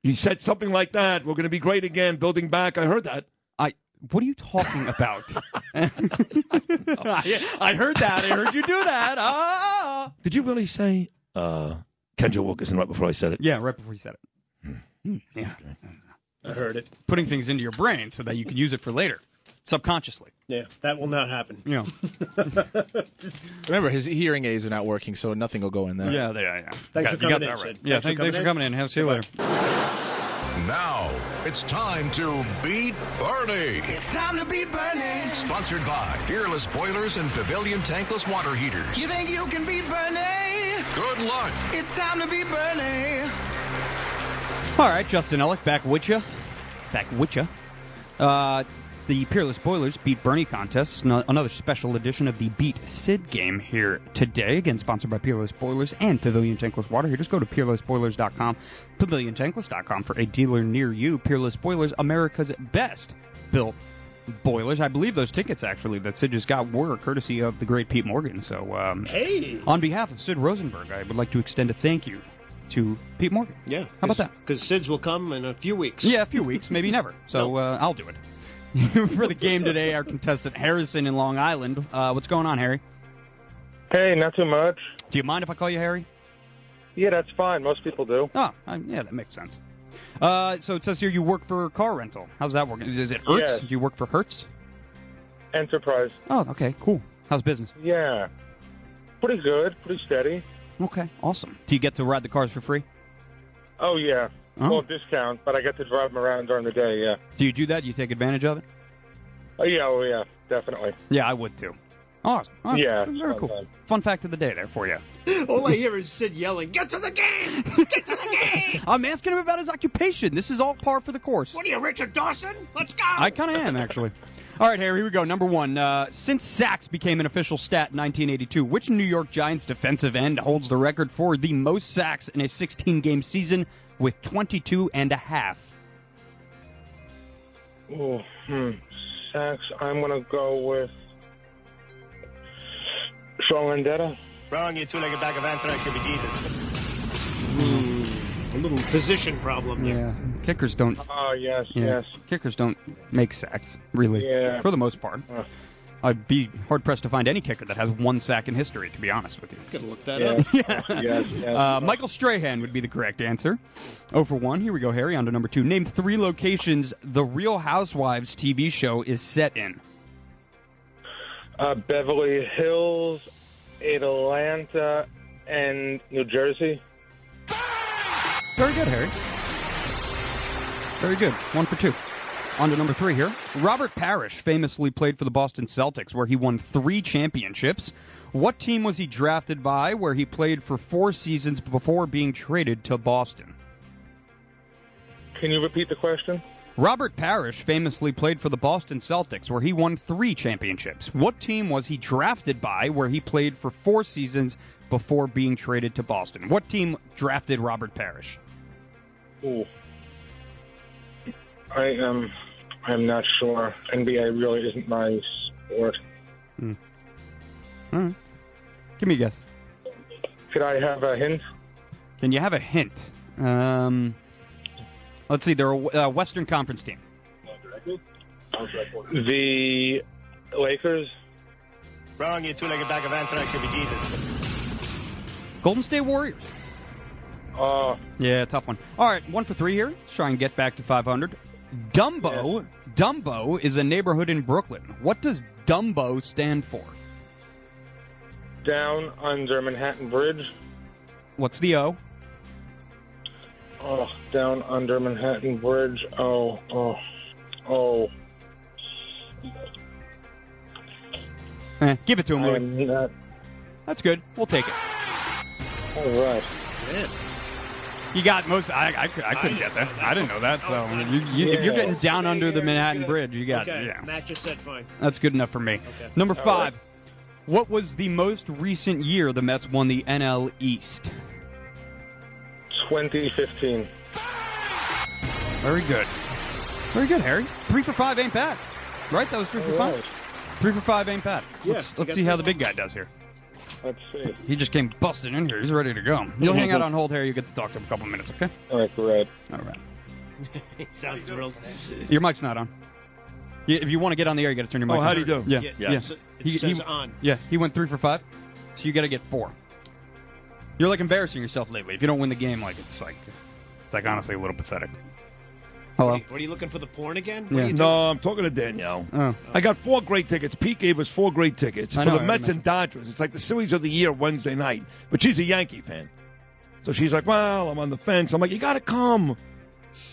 You said something like that. We're going to be great again, building back. I heard that. I. What are you talking about? I, I heard that. I heard you do that. Ah. Did you really say uh, Kendra Wilkinson right before I said it? Yeah, right before you said it. Hmm, Yeah. I heard it. Putting things into your brain so that you can use it for later, subconsciously. Yeah, that will not happen. You know. Remember, his hearing aids are not working, so nothing will go in there. Yeah, they are. Yeah. Thanks Got- for you got coming in, Sid. right. Yeah, Thanks for thank- thanks for coming coming in. in. Have see you later. Now it's time to beat Bernie. It's time to beat Bernie. Sponsored by Peerless Boilers and Pavilion Tankless Water Heaters. You think you can beat Bernie? Good luck. It's time to beat Bernie. All right, Justin Ellick back with you. Back with you. Uh, the Peerless Boilers beat Bernie contest. Another special edition of the Beat Sid game here today. Again, sponsored by Peerless Boilers and Pavilion Tankless Water Here, Just Go to peerlessboilers.com, paviliontankless.com for a dealer near you. Peerless Boilers, America's best built boilers. I believe those tickets actually that Sid just got were courtesy of the great Pete Morgan. So, um, Hey. on behalf of Sid Rosenberg, I would like to extend a thank you to Pete Morgan. Yeah. How about that? Because SIDS will come in a few weeks. Yeah, a few weeks, maybe never. So uh, I'll do it. For the game today, our contestant Harrison in Long Island. Uh, what's going on, Harry? Hey, not too much. Do you mind if I call you Harry? Yeah, that's fine. Most people do. Oh, uh, yeah, that makes sense. Uh, so it says here you work for car rental. How's that working? Is it Hertz? Yes. Do you work for Hertz? Enterprise. Oh, okay, cool. How's business? Yeah. Pretty good. Pretty steady. Okay, awesome. Do you get to ride the cars for free? Oh, yeah. Oh. Well, discount, but I get to drive them around during the day, yeah. Do you do that? Do you take advantage of it? Oh, yeah, oh, yeah, definitely. Yeah, I would too. Awesome. All right, Yeah, very fun cool. time. Fun fact of the day there for you. All I hear is Sid yelling, "Get to the game! Get to the game!" I'm asking him about his occupation. This is all par for the course. What are you, Richard Dawson? Let's go! I kind of am, actually. All right, Harry, here we go. Number one. Uh, since sacks became an official stat in 1982, which New York Giants defensive end holds the record for the most sacks in a 16 game season with 22 and a half? Oh, hmm. Sacks, I'm going to go with Sean Landeta. Wrong, you two-legged bag of anthrax, you'll be Jesus. A little position problem there. Yeah, kickers don't. Oh, yes, Yeah, yes. kickers don't make sacks, really, Yeah. for the most part. Uh. I'd be hard pressed to find any kicker that has one sack in history, to be honest with you. Gotta look that Yeah. up. yes, yes. Uh, Michael Strahan would be the correct answer. Oh for one. Here we go, Harry. On to number two. Name three locations the Real Housewives TV show is set in. Uh, Beverly Hills, Atlanta, and New Jersey. Very good, Harry. Very good. One for two. On to number three here. Robert Parish famously played for the Boston Celtics, where he won three championships. What team was he drafted by, where he played for four seasons before being traded to Boston? Can you repeat the question? Robert Parish famously played for the Boston Celtics, where he won three championships. What team was he drafted by, where he played for four seasons before being traded to Boston? What team drafted Robert Parish? Ooh. I am. I'm not sure. NBA really isn't my sport. Hmm. All right. Give me a guess. Could I have a hint? Can you have a hint? Um, Let's see. They're a uh, Western Conference team. The Lakers. Wrong, you two-legged bag of anthrax, you'll be Jesus. Golden State Warriors. Uh, Yeah, tough one. All right, one for three here. Let's try and get back to 500. Dumbo. Dumbo is a neighborhood in Brooklyn. What does Dumbo stand for? down under Manhattan Bridge. What's the O? Oh, down under Manhattan Bridge. Oh, oh, oh. Eh, give it to him, Louis. Not- That's good. We'll take it. All right. You got most. I, I, I couldn't get that. I didn't know that. So you, you, if you're getting down under the Manhattan Bridge, you got okay, yeah. Matt just said fine. That's good enough for me. Number All five. What was the most recent year the Mets won the NL East? 2015. Very good. Very good, Harry. Three for five ain't bad. Right? That was three for All five. Three for five ain't bad. Yeah, let's you let's see how the big guy does here. Let's see. He just came busting in here. He's ready to go. You'll hang out on hold, Harry. You get to talk to him a couple minutes, okay? All right, great. All right. Sounds thrilled. Your mic's not on. Yeah, if you want to get on the air, you got to turn your Oh, mic. on. how'd he do? Yeah, Yeah, yeah. it's- it says on. Yeah, he went three for five, so you got to get four. You're like embarrassing yourself lately. If you don't win the game, like it's like it's like honestly a little pathetic. Hello. What are you looking for the porn again? What Yeah. are you No, I'm talking to Danielle. Oh. I got four great tickets. Pete gave us four great tickets I for know, the I Mets remember. and Dodgers. It's like the series of the year Wednesday night. But she's a Yankee fan. So she's like, well, I'm on the fence. I'm like, you got to come.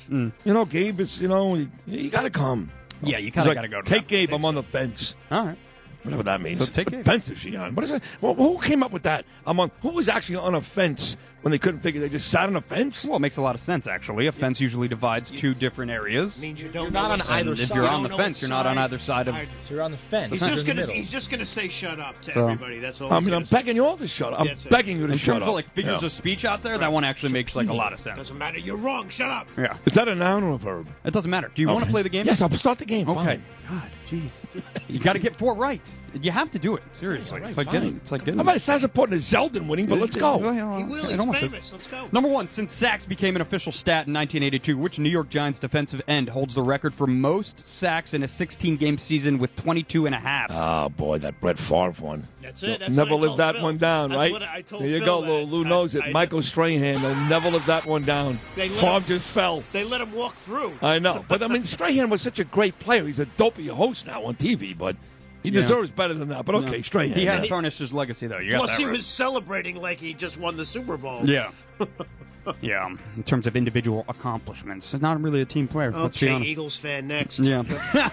Mm. You know, Gabe is, you know, you, you got to come. Yeah, you kind of like, got to go. To Take Gabe. I'm on the fence. All right. Whatever that means. So take what Gabe. fence is she on? What is it? Well, who came up with that? I'm on. Who was actually on a fence when they couldn't figure? They just sat on a fence. Well, it makes a lot of sense actually. A fence usually divides two different areas. means you don't You're know not on what either And if you're You on don't the know fence, what you're not on side- either side of. side- So you're on the fence. He's You're just in the gonna middle. he's just gonna say shut up to So- everybody. That's all. I he's mean, I'm gonna say. begging you all to shut up. I'm That's it. begging you to In shut terms up. of like figures Yeah. of speech out there, that one actually makes like a lot of sense. Doesn't matter. You're wrong. Shut up. Yeah. Is that a noun or a verb? It doesn't matter. Do you want to play the game? Yes, I'll start the game. Okay. Fine. God, jeez. you got to get four right. You have to do it. Seriously. it's like getting. It's like getting. How about it's not as important as Zeldin winning, but let's go. Well, yeah, He will. He's famous. is. Let's go. Number one, since sacks became an official stat in 1982, which New York Giants defensive end holds the record for most sacks in a 16 game season with 22 and a half? Oh boy, that Brett Favre one. That's it. That's never what I lived told that Phil. one down, That's right? what I told there you Phil go, that. Lou. Lou I- knows it. I- Michael Strahan will never live that one down. They Favre him- just fell. They let him walk through. I know, but I mean, Strahan was such a great player. He's a dopey host now on TV, but he Yeah. deserves better than that. But okay, Yeah. Strahan. He has yeah. tarnished his legacy, though. You got Plus, that he right. was celebrating like he just won the Super Bowl. Yeah. yeah. In terms of individual accomplishments, not really a team player. let's be Okay, honest. Eagles fan next. Yeah.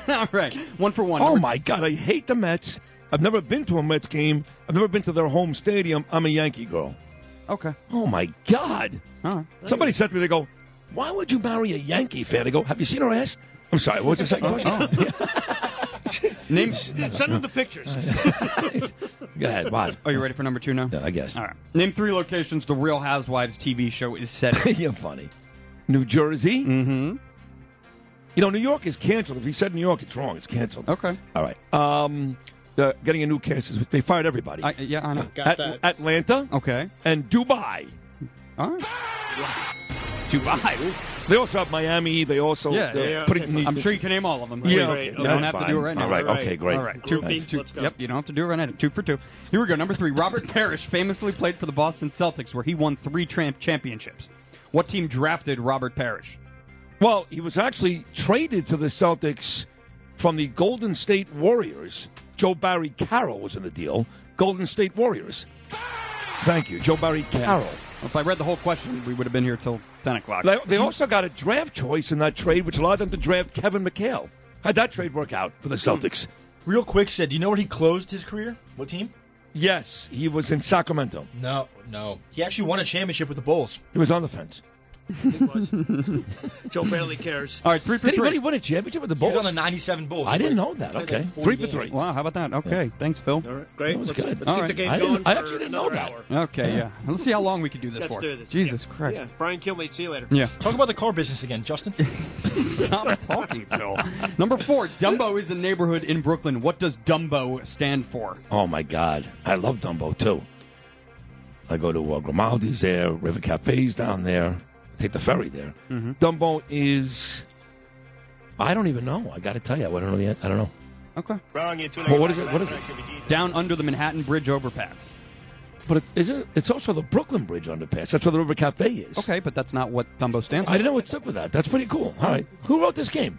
All right. One for one. Oh Number- my God, I hate the Mets. I've never been to a Mets game. I've never been to their home stadium. I'm a Yankee girl. Okay. Oh my God. All right. Somebody said to me, they go, "Why would you marry a Yankee fan?" I go, "Have you seen her ass?" I'm sorry. What was the second oh, question? Oh. Name. Send him the pictures. Go ahead. What? Are you ready for number two now? Yeah, I guess. All right. Name three locations the Real Housewives TV show is set in. You're funny. New Jersey. mm-hmm. You know, New York is canceled. If he said New York, it's wrong. It's canceled. Okay. All right. Um, they're getting a new cast. is- They fired everybody. I, yeah, I know. Got At- that. Atlanta Okay. and Dubai. All right. Dubai. They also have Miami. They also Yeah, they're yeah, putting okay. the- I'm sure you can name all of them. Yeah, Please. okay. You No, don't that's have to do it right now. All right, All right. okay, great. All right. Two, Groupie, two- let's go. Yep, you don't have to do it right now. Two for two. Here we go. Number three. Robert Parish famously played for the Boston Celtics, where he won three tramp championships. What team drafted Robert Parish? Well, he was actually traded to the Celtics from the Golden State Warriors. Joe Barry Carroll was in the deal. Golden State Warriors. Thank you, Joe Barry Carroll. If I read the whole question, we would have been here till 10 o'clock. They, they also got a draft choice in that trade, which allowed them to draft Kevin McHale. How'd that trade work out for the hmm. Celtics? Real quick, said, do you know where he closed his career? What team? Yes, he was in Sacramento. No, no. He actually won a championship with the Bulls. He was on the fence. Joe barely cares. All right, three for Did he three. really win a championship with the He Bulls? was on the '97 Bulls. I didn't know that. Okay, like 40 three for three. Wow, how about that? Okay, thanks, Phil. All right, great. That was let's good. let's All keep right. the game I going. didn't- I for actually didn't know another that. Hour. Okay, yeah. Let's see how long we can do this Let's for. do this. Jesus Yeah. Christ. Yeah, Brian Kilmeade. See you later. Yeah. Talk about the car business again, Justin. Stop talking, Phil. Number four, Dumbo is a neighborhood in Brooklyn. What does Dumbo stand for? Oh my God, I love Dumbo too. I go to uh, Grimaldi's there, River Cafe's down there. Take the ferry there. Mm-hmm. Dumbo is. I don't even know. I got to tell you, I don't know yet. I don't know. Okay. Wrong, you two Well, what is it? What is it? Down under the Manhattan Bridge overpass. But it's, isn't it, it's also the Brooklyn Bridge underpass. That's where the River Cafe is. Okay, but that's not what Dumbo stands for. I didn't know what's up with that. That's pretty cool. All right. Who wrote this game?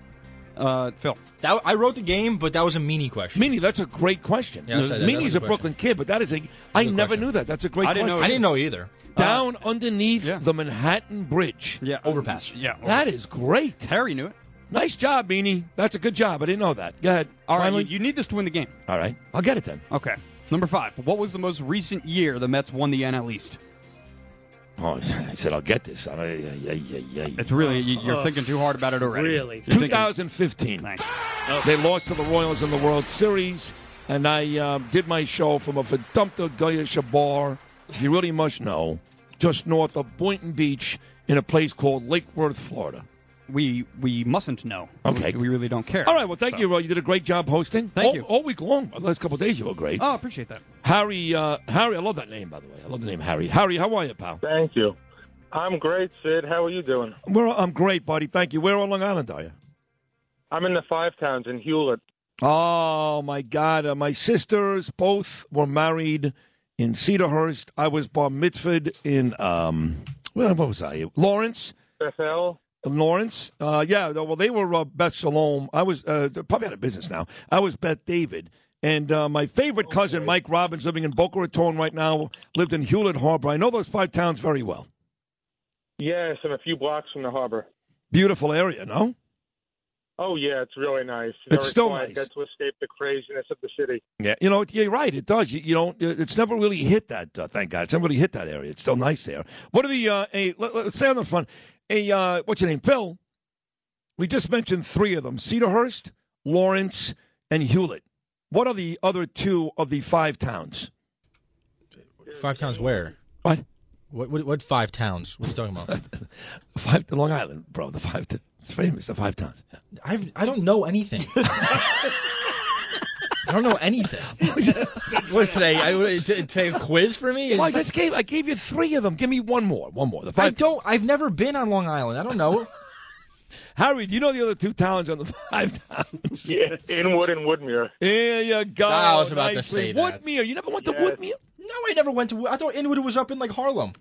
Uh, Phil. That, I wrote the game, but that was a meanie question. Meanie, that's a great question. Yeah, I'll say that. That Meanie's a a Brooklyn kid, but that is a. I never question. knew that. That's a great I didn't know question. I didn't know either. Down underneath the Manhattan Bridge. Yeah. Overpass. Yeah. That is great. Harry knew it. Nice job, Beanie. That's a good job. I didn't know that. Go ahead. All right, Finally? you, you need this to win the game. All right. I'll get it then. Okay. Number five. What was the most recent year the Mets won the NL East? Oh, I said I'll get this. I- yeah, yeah, yeah, yeah. It's really you- you're Oh. thinking too hard about it already. Really? You're thinking- 2015. They lost to the Royals in the World Series, and I um, did my show from a Verdumpta Goya bar, if you really must know, just north of Boynton Beach in a place called Lake Worth, Florida. We we mustn't know. Okay. We, we really don't care. All right, well, thank So- you. Uh, you did a great job hosting. Thank all, you. All week long. The last couple of days, you were great. Oh, I appreciate that. Harry, uh, Harry, I love that name, by the way. I love the name Harry. Harry, how are you, pal? Thank you. I'm great, Sid. How are you doing? Where, I'm great, buddy. Thank you. Where on Long Island are you? I'm in the Five Towns in Hewlett. Oh my God! Uh, my sisters both were married in Cedarhurst. I was bar mitzvahed in um, where what was I? Lawrence. Bethel. Lawrence. Uh, yeah. Well, they were uh, Beth Shalom. I was uh, probably out of business now. I was Beth David. And uh, my favorite cousin, Mike Robbins, living in Boca Raton right now, lived in Hewlett Harbor. I know those five towns very well. Yes, I'm a few blocks from the harbor. Beautiful area, no? Oh yeah, it's really nice. It's Very still quiet. nice. Get to escape the craziness of the city. Yeah, you know, you're right. It does. You, you don't. It's never really hit that. Uh, thank God, it's never really hit that area. It's still nice there. What are the? Uh, a, let, us say on the front. A uh, what's your name, Phil? We just mentioned three of them: Cedarhurst, Lawrence, and Hewlett. What are the other two of the five towns? Five towns where? What? What, what, what five towns? What are you talking about? Five, Long Island, bro. The five. t- It's famous. The five towns. I I don't know anything. I don't know anything. what today? I, t- today a quiz for me? Well, I just gave. I gave you three of them. Give me one more. One more. The I five. don't. I've never been on Long Island. I don't know. Harry, do you know the other two towns on the five towns? Yeah, Inwood and Woodmere. There you go. I was about to Nicely. say that. Woodmere. You never went to Yes. Woodmere? No, I never went to. I thought Inwood was up in like Harlem.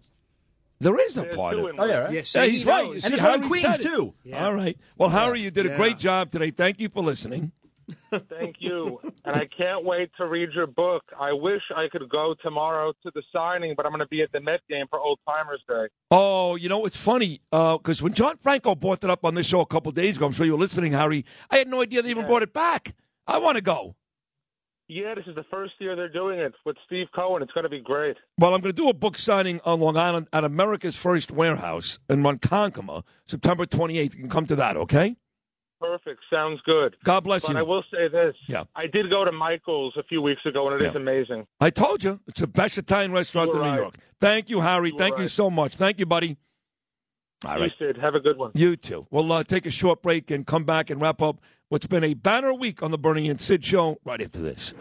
There is a There's part two of in Oh yeah, right? Yes, Yeah, he he's right. knows. You And see, there's one in Queens too. Yeah. All right. Well, Harry, you did a Yeah. great job today. Thank you for listening. Thank you. and I can't wait to read your book. I wish I could go tomorrow to the signing, but I'm going to be at the Met game for Old Timers Day. Oh, you know, it's funny uh, because when John Franco brought it up on this show a couple days ago, I'm sure you were listening, Harry. I had no idea they even brought it back. I want to go. Yeah, this is the first year they're doing it with Steve Cohen. It's going to be great. Well, I'm going to do a book signing on Long Island at America's First Warehouse in Ronkonkoma, September 28th. You can come to that, okay? Perfect. Sounds good. God bless But you. I will say this. Yeah. I did go to Michael's a few weeks ago, and it is Yeah. amazing. I told you. It's the best Italian restaurant in New. York. Thank you, Harry. You Thank you right. so much. Thank you, buddy. All You right. Sid, have a good one. You too. We'll uh, take a short break and come back and wrap up what's been a banner week on the Bernie and Sid show right after this.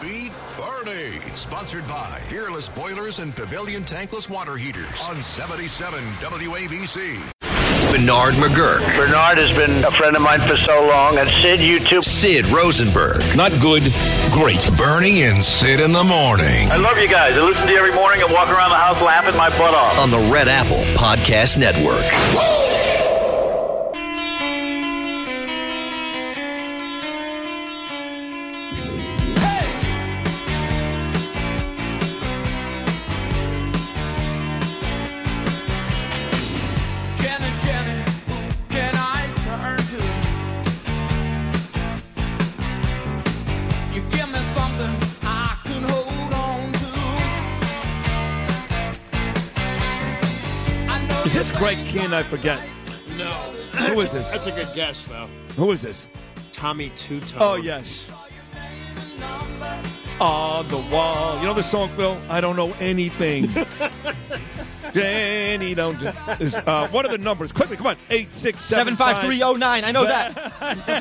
Beat Bernie. Sponsored by Peerless Boilers and Pavilion Tankless Water Heaters on 77 WABC. Bernard McGuirk. Bernard has been a friend of mine for so long, and Sid, you too. Sid Rosenberg. Not good, great. Bernie and Sid in the morning. I love you guys. I listen to you every morning and walk around the house laughing my butt off. On the Red Apple Podcast Network. Greg I forget. No. Who is this? That's a good guess, though. Who is this? Tommy Tutone. Oh, yes. On the wall. You know the song, Bill? I don't know anything. Danny, don't. do- Is, uh, what are the numbers? Quickly, come on. Eight six seven Seven five three oh nine. I know that.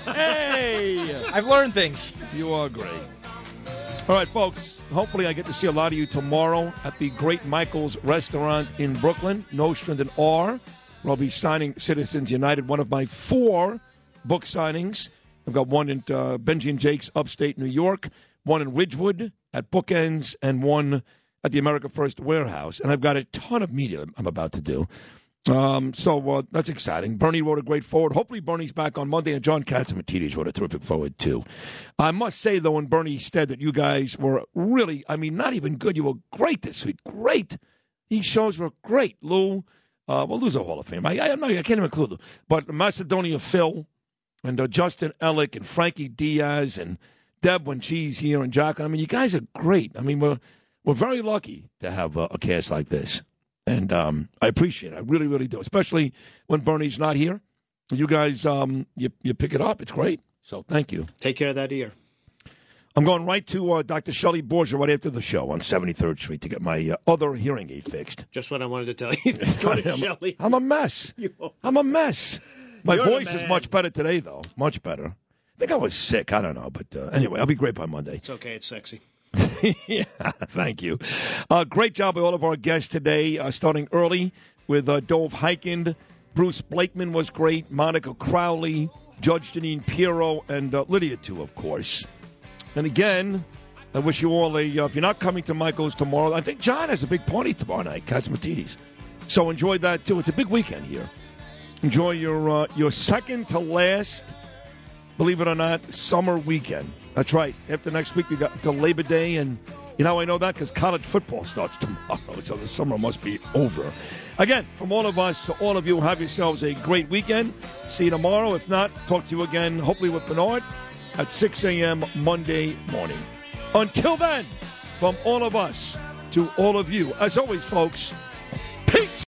hey, I've learned things. you are great. All right, folks. Hopefully, I get to see a lot of you tomorrow at the Great Michael's Restaurant in Brooklyn, Nostrand and R, where I'll be signing Citizens United, one of my four book signings. I've got one in uh, Benji and Jake's upstate New York, one in Ridgewood at Bookends, and one at the America First Warehouse. And I've got a ton of media I'm about to do. Um, so uh, that's exciting. Bernie wrote a great forward. Hopefully, Bernie's back on Monday, and John Catsimatidis wrote a terrific forward too. I must say though, in Bernie's stead, that you guys were really—I mean, not even good. You were great this week. Great. These shows were great. Lou, uh, well, lose a Hall of Fame. I, I, not, I can't even include Lou, but Macedonia Phil and uh, Justin Ellick and Frankie Diaz and Deb when she's here and Jack. I mean, you guys are great. I mean, we're we're very lucky to have uh, a cast like this. And um, I appreciate it. I really, really do. Especially when Bernie's not here. You guys, um, you, you pick it up. It's great. So thank you. Take care of that ear. I'm going right to uh, Dr. Shelley Borgia right after the show on 73rd Street to get my uh, other hearing aid fixed. Just what I wanted to tell you. Go to I'm, Shelley. I'm a mess. I'm a mess. My You're voice is much better today, though. Much better. I think I was sick. I don't know. But uh, anyway, I'll be great by Monday. It's okay. It's sexy. yeah, thank you. Uh, great job by all of our guests today, uh, starting early with uh, Dov Hikind. Bruce Blakeman was great. Monica Crowley, Judge Jeanine Pirro, and uh, Lydia, too, of course. And again, I wish you all a, uh, if you're not coming to Michael's tomorrow, I think John has a big party tomorrow night, Catsimatidis. So enjoy that, too. It's a big weekend here. Enjoy your, uh, your second to last, believe it or not, summer weekend. That's right. After next week, we got until Labor Day, and you know I know that because college football starts tomorrow, so the summer must be over. Again, from all of us to all of you, have yourselves a great weekend. See you tomorrow. If not, talk to you again, hopefully with Bernard at 6 a.m. Monday morning. Until then, from all of us to all of you, as always, folks, peace.